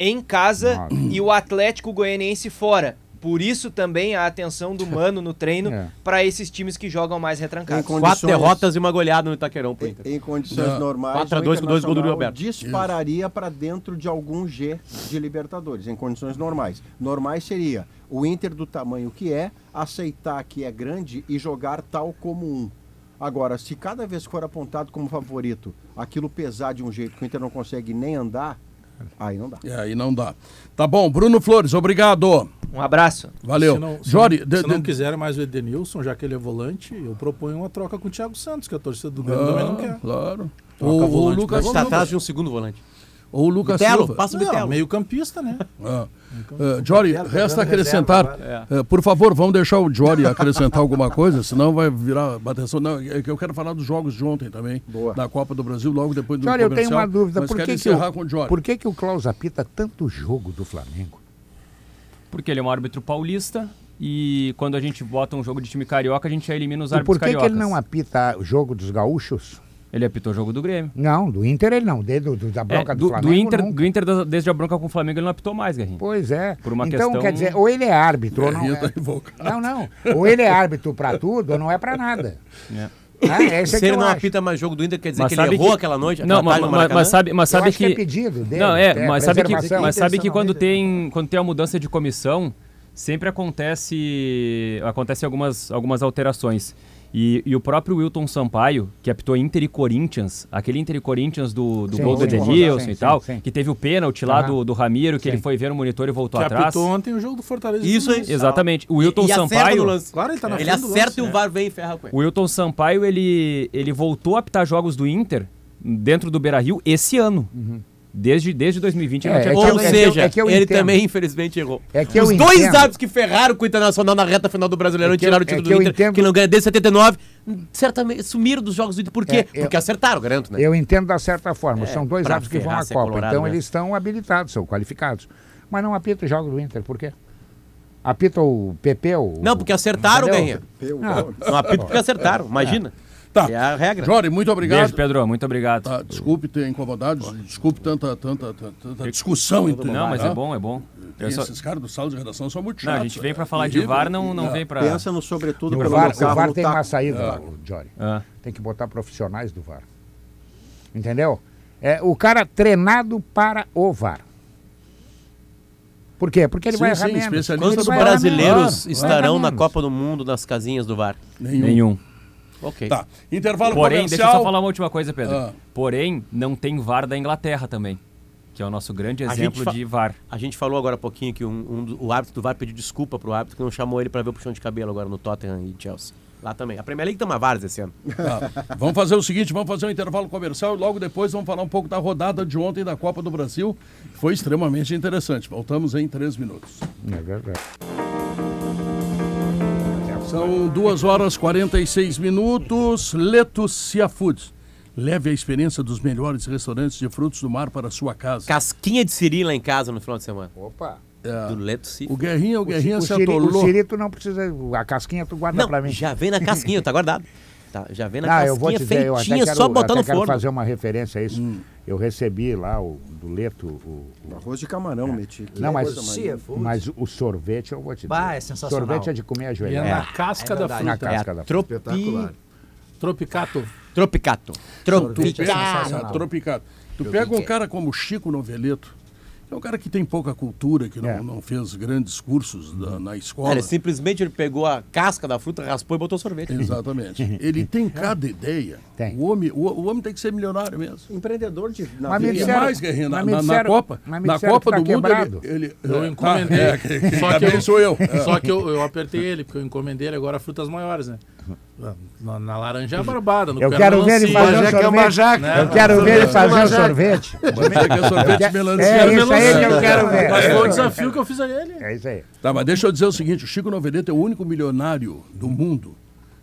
em casa Nove. e o Atlético Goianiense fora. Por isso também a atenção do Mano no treino É. para esses times que jogam mais retrancados. Em Quatro condições- derrotas e uma goleada no Itaquerão pro Em, Inter. em condições Não. normais, 4 a o 2 com dois gols do Internacional Alberto. dispararia para dentro de algum G de Libertadores, em condições normais. Normais seria o Inter do tamanho que é, aceitar que é grande e jogar tal como um. Agora, se cada vez que for apontado como favorito, aquilo pesar de um jeito que o Inter não consegue nem andar, aí não dá. E aí não dá. Tá bom, Bruno Flores, obrigado. Um abraço. Valeu. Se não, se Jory, não, de- se não de- quiser mais o Edenilson, já que ele é volante, eu proponho uma troca com o Thiago Santos, que a torcida do Grêmio também não Ah, quer. claro. Troca o volante Lucas Tá atrás de um segundo volante. Ou o Lucas Bitelo, Silva. passa o Não, meio campista, né? Ah. Ah, Jory, resta acrescentar. Eh, por favor, vamos deixar o Jory acrescentar alguma coisa, senão vai virar bateção. Não, é que eu quero falar dos jogos de ontem também, Boa. da Copa do Brasil, logo depois do Olha, eu tenho uma dúvida. Mas Por que, que, encerrar o, com o Jory. por que, que o Klaus apita tanto jogo do Flamengo? Porque ele é um árbitro paulista e quando a gente bota um jogo de time carioca, a gente já elimina os E árbitros por que, que ele não apita o jogo dos gaúchos? Ele apitou o jogo do Grêmio. Não, do Inter ele não. De, do, da É, bronca do, do, Flamengo. do Inter, nunca. do Inter desde a bronca com o Flamengo, ele não apitou mais, Guerrinho. Pois é. Por uma então, questão- quer dizer, ou ele é árbitro ou não Guerrinho é. tá. Não, não. Ou ele é árbitro pra tudo ou não é pra nada. É. Ah, esse é Se que ele não acho. apita mais jogo do Inter, quer dizer Mas que ele errou que- aquela noite? Não, aquela mas, mas- mas sabe, mas Eu sabe acho que é que. pedido dele, Não, é, é, mas sabe que, mas sabe que quando tem, quando tem a mudança de comissão, sempre acontece, acontece algumas, algumas alterações. E, e o próprio Wilton Sampaio, que apitou Inter e Corinthians, aquele Inter e Corinthians do, do Sim, gol do sim, Edenilson sim, e sim, tal, sim. que teve o pênalti lá Aham. do, do Ramiro, que Sim. ele foi ver no monitor e voltou Que atrás. apitou ontem o jogo do Fortaleza. Isso aí. Exatamente. O Wilton E- e Sampaio. Claro, ele tá na Ele acerta lance, e o? VAR vem e ferra com ele. O Wilton Sampaio, ele, ele voltou a apitar jogos do Inter dentro do Beira-Rio esse ano. Desde, desde 2020 ele É, não tinha é que Ou eu- é que eu- seja, é que eu ele entendo. também, infelizmente, errou. É que Os dois entendo. árbitros que ferraram com o Internacional na reta final do Brasileirão É e tiraram o título é do Inter, entendo- que não ganha desde 79, certamente sumiram dos jogos do Inter. Por quê? É, eu- Porque acertaram, garanto, né? Eu entendo da certa forma. É, São dois árbitros que vão à Copa. colorado, então né? eles estão habilitados, são qualificados. Mas não apita o jogo do Inter, por quê? Apita o PP, o. Não, porque acertaram? Guerrinha. Peu, Ah. Não apito porque acertaram, imagina. Tá. É a regra. Jory, muito obrigado. Beijo, Pedro. Muito obrigado. Tá, desculpe ter incomodado, desculpe tanta, tanta, tanta, tanta discussão entre Não, mas é bom, é bom. Eu só- Esses caras do sala de redação são muito Não, chatos. a gente vem pra é falar de terrível. VAR, não, não É. vem pra... Pensa no sobretudo O pelo VAR, o VAR no tem uma saída, É. lá, o Jory. Ah. Tem que botar profissionais do VAR. Entendeu? É o cara treinado para o VAR. Por quê? Porque ele Sim, vai sim, errar menos. especialista Ele Quantos brasileiros menos. estarão na menos. Copa do Mundo nas casinhas do VAR? Nenhum. Nenhum. Ok. Tá. Intervalo Porém, comercial. deixa eu só falar uma última coisa, Pedro. Ah. Porém, não tem VAR da Inglaterra também, que é o nosso grande exemplo de VAR. A gente falou agora há pouquinho que um, um o árbitro do VAR pediu desculpa pro árbitro que não chamou ele pra ver o puxão de cabelo agora no Tottenham e Chelsea. Lá também. A Premier League tem uma várzea esse ano. Tá. Vamos fazer o seguinte, vamos fazer um intervalo comercial e logo depois vamos falar um pouco da rodada de ontem da Copa do Brasil. Foi extremamente interessante. Voltamos em três minutos. É verdade. São duas horas 46 minutos. Letucia Foods. Leve a experiência dos melhores restaurantes de frutos do mar para a sua casa. Casquinha de siri lá em casa no final de semana. Opa. É. Do Leto Cif. O Guerrinha, o Guerrinha o, se siri, atolou. o Siri tu não precisa. A casquinha tu guarda Não, pra mim. já vem na casquinha, tá guardado. Tá, já vem na Não, casquinha eu vou te dizer, eu até feitinha, quero, só botar até no quero forno. fazer uma referência a isso. Eu recebi lá o do Leto. O, o- Arroz de camarão, meti. Que Não, mas, coisa mais Seafood. mas o sorvete eu vou te dizer. Bah, é sensacional. Sorvete é de comer E é ajoelhado. na casca é da verdade. Na fruta. casca da fruta. Espetacular. Tropicato. Tropicato. É sensacional. tropicado. Tu pega um cara como Chico Noveleto, é um cara que tem pouca cultura, que não, É. não fez grandes cursos da- na escola. Cara, simplesmente ele pegou a casca da fruta, raspou e botou sorvete. Exatamente. Ele tem cada ideia. Tem. O homem, o, o homem tem que ser milionário mesmo. Empreendedor de Mas navio. me E disseram- mais, Guerrinha, na, mas na- na Copa, mas na Copa que tá do Mundo, quebrado. ele... ele Eu é, encomendei. tá, é, Só que eu- sou eu. Só que eu, eu apertei ele, porque eu encomendei ele agora frutas maiores, né? Na, na laranja é barbada. No Eu quero ver ele fazer um Jaca é uma sorvete. Eu quero ver ele fazer um sorvete. Mas sorvete melancia? É aí que eu quero ver. Mas foi o desafio que eu fiz a ele. É isso aí. Tá, mas deixa eu dizer o seguinte, o Chico Noveleto é o único milionário do mundo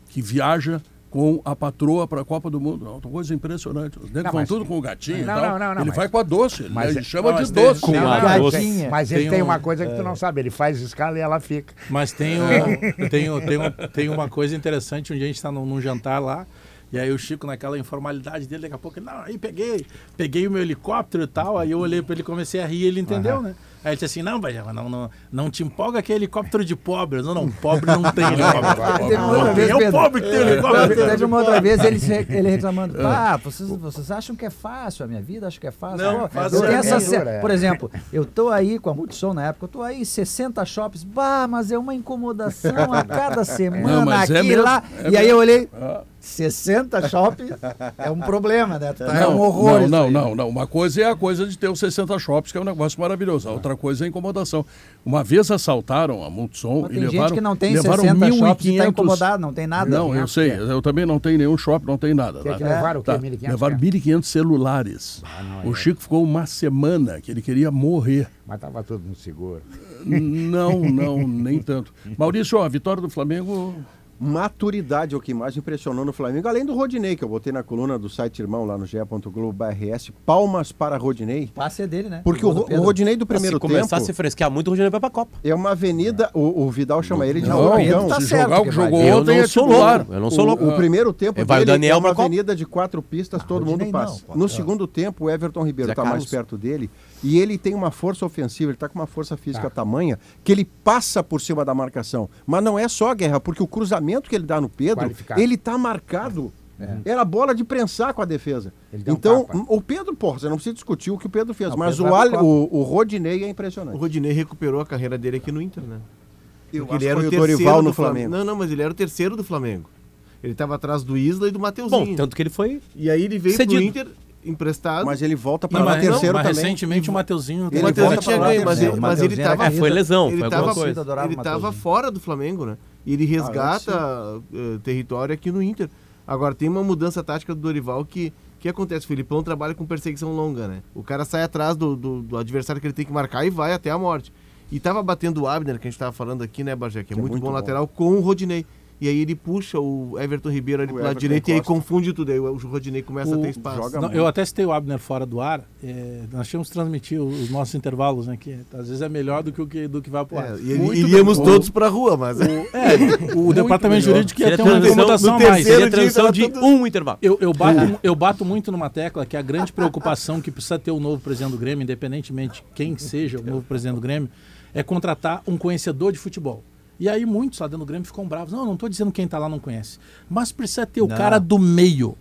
que viaja com a patroa para a Copa do Mundo. Não, uma coisa impressionante. Os negros Não, vão mas- tudo com o gatinho e Não, tal. não, não, não, ele mas- vai com a doce, ele, mas ele é- chama não, de mas tem- doce. Com Não, a mas doce. Mas ele Tem tem um- uma coisa que tu não sabe, ele faz escala e ela fica. Mas tem, um, tem, um- tem, tem uma coisa interessante, um dia a gente está num, num jantar lá, e aí o Chico, naquela informalidade dele, daqui a pouco, ele, não, aí peguei, peguei o meu helicóptero e tal, aí eu olhei para ele e comecei a rir, ele entendeu, né? Aí ele disse assim, não, Bajama, não, não, não te empolga que é helicóptero de pobre. Não, não, pobre não tem helicóptero. É o pobre que tem helicóptero. Teve uma outra vez ele, ele reclamando. Ah, vocês, vocês acham que é fácil a minha vida? Acho que é fácil. Não, fácil eu é essa é. Por exemplo, eu tô aí com a Multissom na época, eu tô aí em 60 shoppings. Bah, mas é uma incomodação a cada semana, é aqui e mesmo, lá. é e aí eu olhei, Ah. 60 shoppings é um problema, né? Tá- é um horror. Não, não, não, não. Uma coisa é a coisa de ter os 60 shops, que é um negócio maravilhoso. A outra coisa é a incomodação. Uma vez assaltaram a Multissom e tem levaram gente que não tem levaram 60 shops e tá 1.500 incomodado, não tem nada. Não, eu sei. Eu também não tenho nenhum shopping, não tem nada. Tem tá? que levar o quê? Tá, 1.500 Levaram quê? 1.500 celulares. o Chico ficou uma semana que ele queria morrer. Mas tava tudo no seguro. Não, não, nem tanto. Maurício, ó, a vitória do Flamengo. Maturidade é o que mais impressionou no Flamengo, além do Rodinei, que eu botei na coluna do site irmão lá no ge.globo.rs. Palmas para Rodinei. O passe é dele, né? Porque o, Ro- o. Rodinei do Se primeiro começar tempo a se fresquear muito, o Rogério vai pra Copa. é uma avenida. O, o Vidal chama ele de Não, furacão. tá se certo jogar o que vai. jogou Eu ontem não é sou louco, eu não sou louco. O, o primeiro tempo É, vai o dele Daniel é uma avenida de quatro pistas, todo mundo Rodinei passa. não, no É. segundo tempo, o Everton Ribeiro está mais perto dele e ele tem uma força ofensiva, ele está com uma força física Tá. tamanha que ele passa por cima da marcação. Mas não é só a guerra, porque o cruzamento que ele dá no Pedro, ele tá marcado. Era bola de prensar com a defesa. Ele um Então, tapa. o Pedro, porra, você não precisa discutir o que o Pedro fez, Não, o mas Pedro o, Ale- o, o Rodinei é O impressionante. Rodinei recuperou a carreira dele aqui no Inter, né? Eu que foi o Dorival do no Flamengo. Não, não, mas ele era o terceiro do Flamengo. Ele estava atrás do Isla e do Mateuzinho. Bom, tanto que ele foi. E aí ele veio Cedido. pro Inter emprestado. Mas ele volta para lá mas, terceiro mas também. recentemente o Mateuzinho... Ele o Mateuzinho tinha ganho, mas, terceiro. ele, mas ele tava. É, foi lesão, ele foi tava, coisa. ele o tava Mateuzinho. fora do Flamengo, né? E ele resgata eh, território aqui no Inter. Agora tem uma mudança tática do Dorival que que acontece? O Filipão trabalha com perseguição longa, né? O cara sai atrás do, do, do adversário que ele tem que marcar e vai até a morte. E tava batendo o Abner, que a gente tava falando aqui, né, Bajé? Que é, Que é muito, muito bom, bom. lateral, com o Rodinei. E aí ele puxa o Everton Ribeiro ali O pro lado direito e aí Costa. confunde tudo. Aí o Rodinei começa a ter espaço. Não, eu até citei o Abner fora do ar. é, nós tínhamos que transmitir os nossos intervalos, né? Que às vezes é melhor do que o que, do que vai pro ar. É, e- iríamos bem. todos pra rua, mas- O, é, o departamento melhor. jurídico ia Seria ter uma no a mais. Seria tava de um intervalo. Eu, eu, bato, eu bato muito numa tecla que a grande preocupação que precisa ter o novo presidente do Grêmio, independentemente de quem seja o novo presidente do Grêmio, é contratar um conhecedor de futebol. E aí muitos lá dentro do Grêmio ficam bravos. Não, não estou dizendo quem está lá não conhece. Mas precisa ter o Não. cara do meio.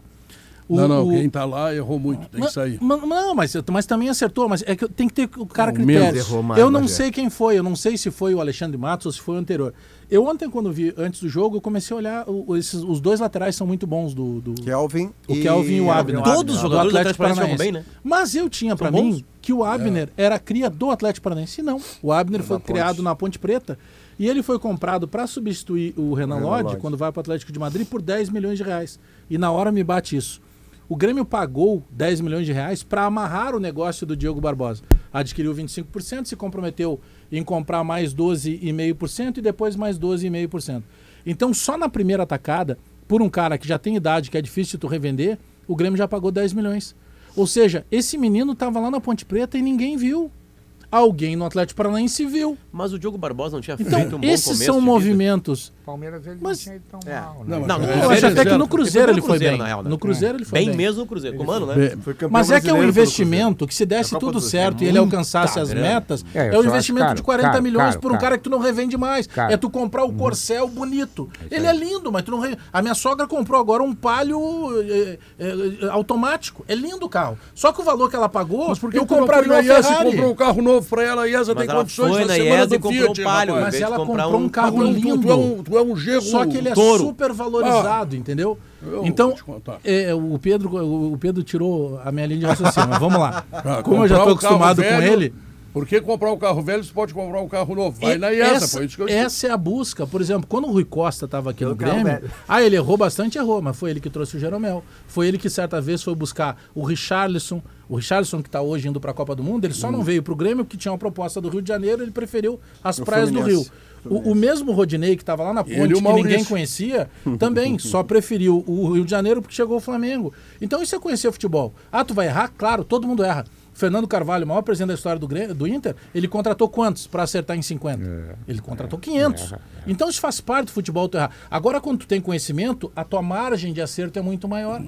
O- não, não, o- quem tá lá errou muito, tem Ma- que sair. ma- Não, mas, mas também acertou. Mas é que tem que ter o cara Não, critério. errou eu não sei quem foi. Eu não sei se foi o Alexandre Matos ou se foi o anterior. Eu ontem, quando vi antes do jogo, eu comecei a olhar. o- esses, os dois laterais são muito bons do. do Kelvin o e- Kelvin e o Abner. Todos os do jogadores do Atlético Atlético Paranaense bem, né? Mas eu tinha bons? mim que o Abner era cria do Atlético Paranaense. Não. O Abner foi Ponte. criado na Ponte Preta. E ele foi comprado para substituir o Renan Renan Lodge Lodge. quando vai para o Atlético de Madrid por 10 milhões de reais. E na hora me bate isso. O Grêmio pagou 10 milhões de reais para amarrar o negócio do Diogo Barbosa. Adquiriu 25%, se comprometeu em comprar mais 12,5% e depois mais 12,5%. Então, só na primeira atacada, por um cara que já tem idade, que é difícil de tu revender, o Grêmio já pagou 10 milhões. Ou seja, esse menino estava lá na Ponte Preta e ninguém viu. Alguém no Atlético Paranaense viu. Mas o Diogo Barbosa não tinha Então, feito um bom esses são de vida. movimentos. Palmeiras ele Mas- não tinha ido tão É. mal, né? Não, Não, é, Eu acho até que zero. no Cruzeiro ele no foi Cruzeiro, bem. real, né? No Cruzeiro ele foi Bem bem. mesmo no Cruzeiro, com o Mano, né? Mas é que é um investimento que se desse tudo do certo e ele alcançasse as metas, É, é, um investimento caro, de 40 caro, milhões caro, por um cara que tu não revende mais. É tu comprar o Corcel bonito. Ele é lindo, mas tu não re... A minha sogra comprou agora um palio é, é, é, automático. É lindo o carro. Só que o valor que ela pagou, Mas eu compraria uma e Ferrari. comprou um carro novo pra ela? A IESA Mas tem ela condições foi na na semana IESA do e comprou um Fiat, Palio, Mas ela comprar comprou um um- carro Tu é um- tu- lindo. Tu é um, tu é um gerro Só que ele é touro. super valorizado, entendeu? Eu então, contar. é, o, Pedro, o Pedro tirou a minha linha de raciocínio, mas vamos lá. Ah, Como eu já estou um acostumado com velho, ele, Por que comprar um carro velho se pode comprar um carro novo? Vai E- na IESA, essa, foi isso que eu disse. essa é a busca. Por exemplo, quando o Rui Costa estava aqui no carro Grêmio, ah, ele errou bastante, errou, mas foi ele que trouxe o Jeromel. Foi ele que certa vez foi buscar o Richarlison. O Richarlison, que está hoje indo para a Copa do Mundo, ele só Hum. não veio para o Grêmio porque tinha uma proposta do Rio de Janeiro, ele preferiu as O praias do Rio. O, o mesmo Rodinei, que estava lá na ponte, o que ninguém conhecia, também só preferiu o Rio de Janeiro porque chegou o Flamengo. Então isso é conhecer futebol. Ah, tu vai errar? Claro, todo mundo erra. Fernando Carvalho, o maior presidente da história do, do Inter, ele contratou quantos para acertar em 50? Ele contratou 500. Então isso faz parte do futebol tu errar. Agora, quando tu tem conhecimento, a tua margem de acerto é muito maior.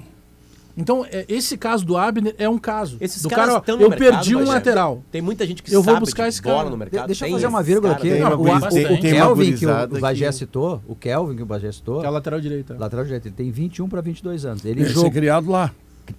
Então, é, esse caso do Abner é um caso. Esses do caras cara, ó, eu mercado, perdi um Bagé. lateral. Tem muita gente que Eu vou buscar de esse bola cara. no mercado. De- deixa eu fazer uma vírgula aqui. tem o, o tem Kelvin, que o, o Bagé que- citou, o Kelvin que o Bagé citou, Que é a lateral direita. lateral direito, ele tem 21 para 22 anos. Ele, jogou, é criado lá.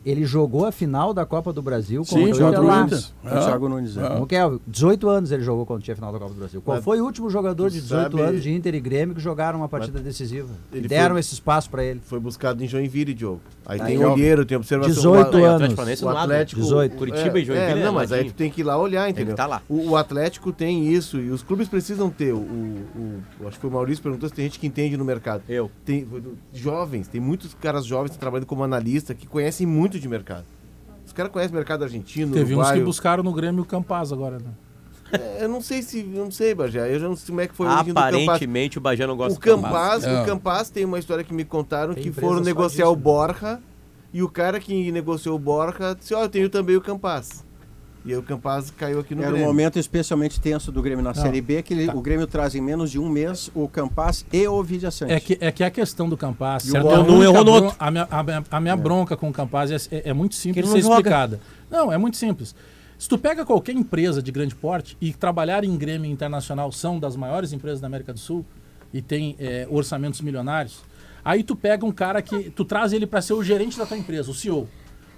ele jogou a final da Copa do Brasil com Sim, o o Inter. Inter. O Thiago Nunes, é. Com o Kelvin. 18 anos ele jogou quando tinha a final da Copa do Brasil. Qual foi o último jogador de 18 sabe- anos de Inter e Grêmio que jogaram uma partida decisiva? E deram foi- esse espaço para ele. Foi buscado em Joinville, Diogo. Aí Aí, tem ó, olheiro, tem observação. 18 o, o anos. Atlético Paranaense O do lado. Atlético. 18. Curitiba é, e Joinville É, é não, mas aí tu tem que ir lá olhar, entendeu? tá lá. O, o Atlético tem isso e os clubes precisam ter. O, o- o- acho que foi o Maurício que perguntou se tem gente que entende no mercado. Eu. Tem jovens, tem muitos caras jovens que trabalham como analista que conhecem muito de mercado. Os caras conhecem o mercado argentino, Teve uns que buscaram no Grêmio o Campaz agora, né? É, eu não sei se, eu não sei, Bajé. Eu já não sei como é que foi a origem do Campaz. Aparentemente o Bagé não gosta O do Campaz. É. o Campaz tem uma história que me contaram Tem que foram negociar disso, o né? Borja e o cara que negociou o Borja disse: Ó, eu tenho também o Campaz. E aí o Campaz caiu aqui no Era um Grêmio. momento especialmente tenso do Grêmio na Não. Série B, que ele- o Grêmio traz em menos de um mês o Campaz e o Vidia Sante. É que, é que a questão do Campaz. O certo? A não errou no outro. A minha, a minha- a minha bronca com o Campaz é, é- é muito simples Que de ele ser não joga. explicada. Não, é muito simples. Se tu pega qualquer empresa de grande porte e trabalhar em Grêmio Internacional são das maiores empresas da América do Sul e tem é, orçamentos milionários, aí tu pega um cara que tu traz ele para ser o gerente da tua empresa, o CEO.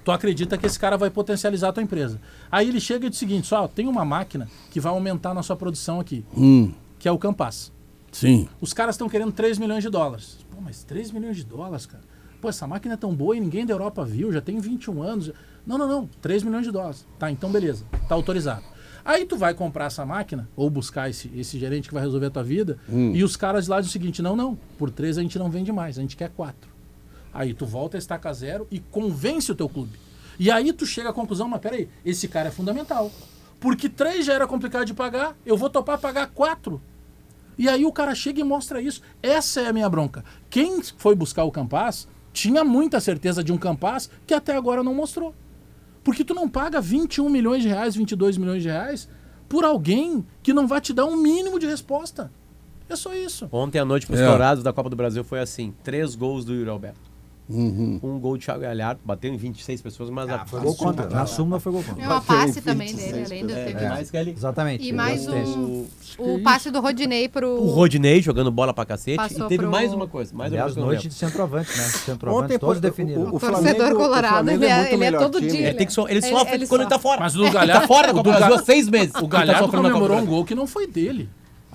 Tu acredita que esse cara vai potencializar a tua empresa. Aí ele chega e diz o seguinte, só tem uma máquina que vai aumentar na sua produção aqui, Hum, que é o Campaz. sim. Os caras estão querendo 3 milhões de dólares. Pô, mas 3 milhões de dólares, cara? Pô, essa máquina é tão boa e ninguém da Europa viu, já tem 21 anos. Não, não, não, 3 milhões de dólares. Tá, então beleza, tá autorizado. Aí tu vai comprar essa máquina, ou buscar esse, esse gerente que vai resolver a tua vida, e os caras lá dizem o seguinte, não, não, por 3 a gente não vende mais, a gente quer 4. Aí tu volta a estaca zero e convence o teu clube. E aí tu chega à conclusão, mas peraí, esse cara é fundamental. Porque 3 já era complicado de pagar, eu vou topar pagar 4. E aí o cara chega e mostra isso. Essa é a minha bronca. Quem foi buscar o Campaz tinha muita certeza de um Campaz que até agora não mostrou. Porque tu não paga 21 milhões de reais, 22 milhões de reais por alguém que não vai te dar um mínimo de resposta. É só isso. Ontem à noite, para os É. Dourados da Copa do Brasil, foi assim: três gols do Yuri Alberto. Uhum. Um gol de Thiago Galhardo, bateu em 26 pessoas, mas a Foi gol contra. Na súmula foi gol contra. É uma passe também dele, além do É, teve- mais que ali. Exatamente. E mais um, Que o passe do Rodinei pro. O Rodinei jogando bola pra cacete. Passou e teve pro- mais uma coisa. Mais uma Aliás, não noite de centroavante, né? Centroavante Ontem, todos definiram. o- o torcedor Flamengo- o colorado, Flamengo ele é é, ele é melhor todo time. dia. Ele, tem que so- ele Ele- sofre ele quando ele tá fora. Mas o Galhardo, tá fora da o Copa do Brasil há seis meses. O tá Galhardo do comemorou um gol que não foi dele.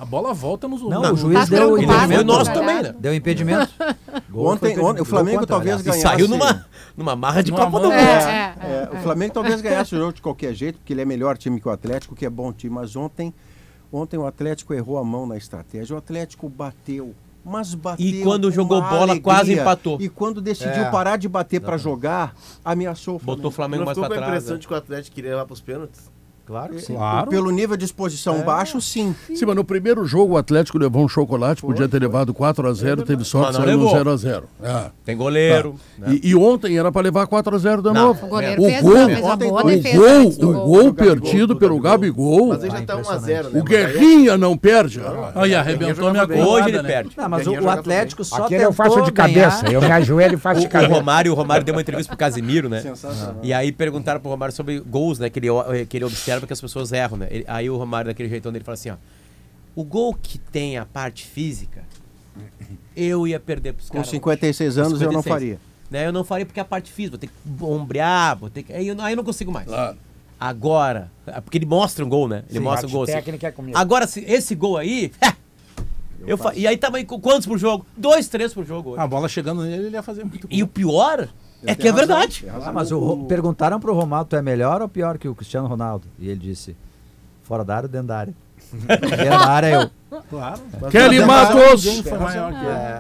A bola volta nos Não, no- o juiz Tá deu impedimento. Foi nosso com o também, né? Deu impedimento. Gol Ontem, foi ontem o. Flamengo talvez aliás. E ganhasse. saiu numa, numa marra de Numa Copa do Mundo. É, é, É, o Flamengo talvez ganhasse o jogo de qualquer jeito, porque ele é melhor time que o Atlético, que é bom time. Mas ontem, ontem o Atlético errou a mão na estratégia. O Atlético bateu, mas bateu. E quando com jogou uma bola, quase alegria. empatou. E quando decidiu É. parar de bater para jogar, ameaçou o Flamengo. Botou o Flamengo Não mais pra com a trás. impressão né? de que o Atlético queria levar pros pênaltis? Claro que sim. Claro. Pelo nível de exposição baixo, sim. Sim, mas no primeiro jogo o Atlético levou um chocolate, podia ter levado 4x0, teve sorte, saiu no levou. 0x0. É. Tem goleiro. né? E, e ontem era para levar 4x0 de novo. O goleiro O fez, gol, fez ontem boa o gol, o gol perdido pelo Gabigol. Mas ele já tá 1x0, né? O Guerrinha não perde. Aí arrebentou minha colada, Hoje ele né? perde. Não, mas o, Atlético só Aquele eu faço de cabeça. Eu me ajoelho e faço de O, o cabeça. Romário, o Romário deu uma entrevista pro Casimiro, né? Sensacional. E aí perguntaram pro Romário sobre gols, né? Que ele, que ele observa que as pessoas erram, né? Ele- aí o Romário, daquele jeitão dele, fala assim, ó. O gol que tem a parte física, eu ia perder pros Com caras. 56 anos eu não 56. faria. Né? Eu não faria porque a parte física, vou ter que ombrear, vou ter que... Aí eu, não- aí eu não consigo mais. Claro. Agora, é porque ele mostra um gol, né? Ele Sim, mostra um gol assim. técnica é comigo. Agora, se- esse gol aí... eu fa- E aí tava aí com quantos por jogo? Dois, três por jogo. hoje. A bola chegando nele, ele ia fazer muito E o pior é que é verdade. Ah, mas o, perguntaram pro Ronaldo, tu é melhor ou pior que o Cristiano Ronaldo? E ele disse, fora da área ou dentro da área? dentro da área eu. Claro. Kelly Mas Matos. Ele.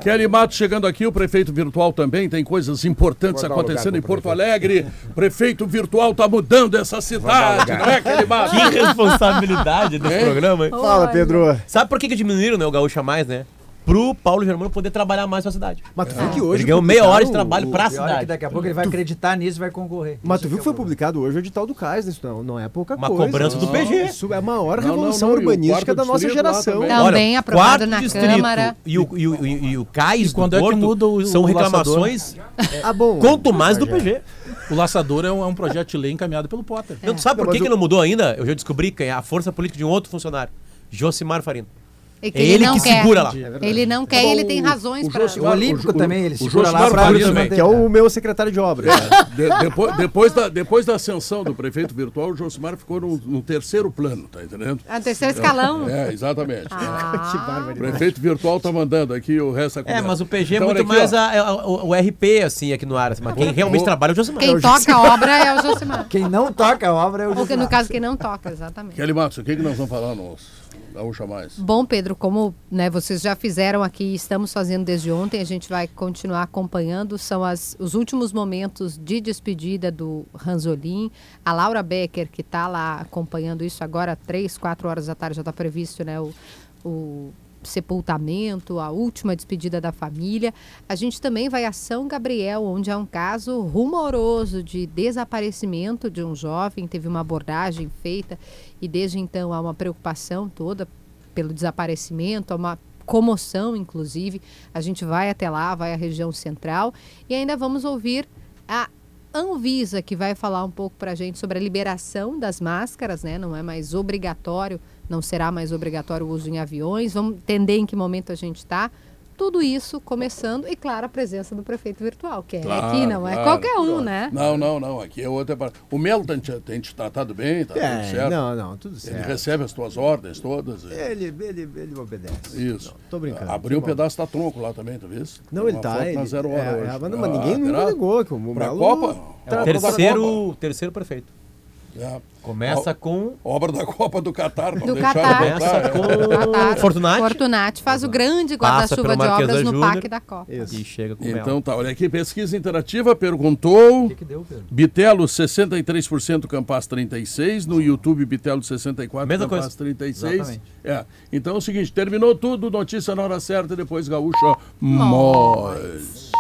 Kelly Matos chegando aqui, o prefeito virtual também, tem coisas importantes acontecendo em Porto Alegre. Prefeito virtual tá mudando essa cidade, não é, Kelly Matos? Que responsabilidade desse Hein? programa, hein? Fala, Pedro. Sabe por que, que diminuíram né, o Gaúcha mais, né? Pro Paulo Germano poder trabalhar mais pra cidade. Mas tu viu que hoje Ele ganhou meia hora de trabalho o- pra é que cidade. daqui a pouco ele vai acreditar nisso e vai concorrer. Mas tu viu que é foi publicado hoje o edital do CAIS, isso não, não é pouca Uma coisa. cobrança do Não, PG. Isso é a maior Não, revolução não, urbanística da nossa geração. também. Também aprovado na distrito Câmara. E o, e, o, e, o cais E quando do é que muda o- são reclamações Ah, bom. quanto mais do PG. O Laçador é um, é um projeto de lei encaminhado pelo Potter. Não, tu sabe por Não, que, que o- não mudou ainda? Eu já descobri quem é a força política de um outro funcionário. Josimar Farina. Que É ele não que quer. segura lá. Ele não quer e ele tem razões o para. Josimar- O Olímpico o- também, ele o segura lá Josimar manter. Que é o meu secretário de obras. De- depois, depois, da, depois da ascensão do prefeito virtual, o Josimar ficou no, no terceiro plano, tá entendendo? É o terceiro escalão. É, exatamente. Ah. O prefeito virtual tá mandando aqui o resto da É, mas o PG é Então, muito olha aqui, mais a- a- o, o RP, assim, aqui no ar. assim, mas quem realmente Vou- trabalha é o Josimar. Quem toca a obra é o Josimar. Quem não toca a obra é o Ou que, no Josimar. caso, quem não toca, exatamente. Kelly Matos, o que, que nós vamos falar no Gaúcha Mais? Bom, Pedro, como né, vocês já fizeram aqui, estamos fazendo desde ontem, a gente vai continuar acompanhando. São as, os últimos momentos de despedida do Ranzolin. A Laura Becker, que está lá acompanhando isso agora, três, quatro horas da tarde, já está previsto né, o, o sepultamento, a última despedida da família. A gente também vai a São Gabriel, onde há um caso rumoroso de desaparecimento de um jovem. Teve uma abordagem feita e desde então há uma preocupação toda pelo desaparecimento, há uma comoção, inclusive. A gente vai até lá, vai à região central e ainda vamos ouvir a Anvisa, que vai falar um pouco para a gente sobre a liberação das máscaras, né? Não é mais obrigatório, não será mais obrigatório o uso em aviões. Vamos entender em que momento a gente está. Tudo isso começando, e claro, a presença do prefeito virtual, que é aqui, não é claro, qualquer um, claro. né? Não, não, não. Aqui é outra parte. O Melo tem te, tem te tratado bem, tá É, tudo certo. não, não, tudo Ele certo. recebe as tuas ordens todas. Ele, ele, ele obedece. Isso. tô brincando. Abriu um Tá bom. pedaço da tronco lá também, tu viu? Não, ele tá. Ele, zero hora é, hoje. é, mas, Ah, mas ninguém nunca terá? negou que o Melo Copa? É o terceiro, terceiro prefeito. É. Começa O- com. Obra da Copa do Catar. não Do deixaram Catar. botar, é. Qatar. Fortunati. Fortunati faz o grande guarda-chuva de obras no Júnior. Parque da Copa. E chega com Então tá, olha aqui, pesquisa interativa perguntou. que deu, Pedro? Bitelo 63%, Campas 36%. No YouTube, Bitelo 64%, Mesma Campas coisa. 36%. Exatamente. É. Então é o seguinte, terminou tudo, notícia na hora certa e depois Gaúcha mais.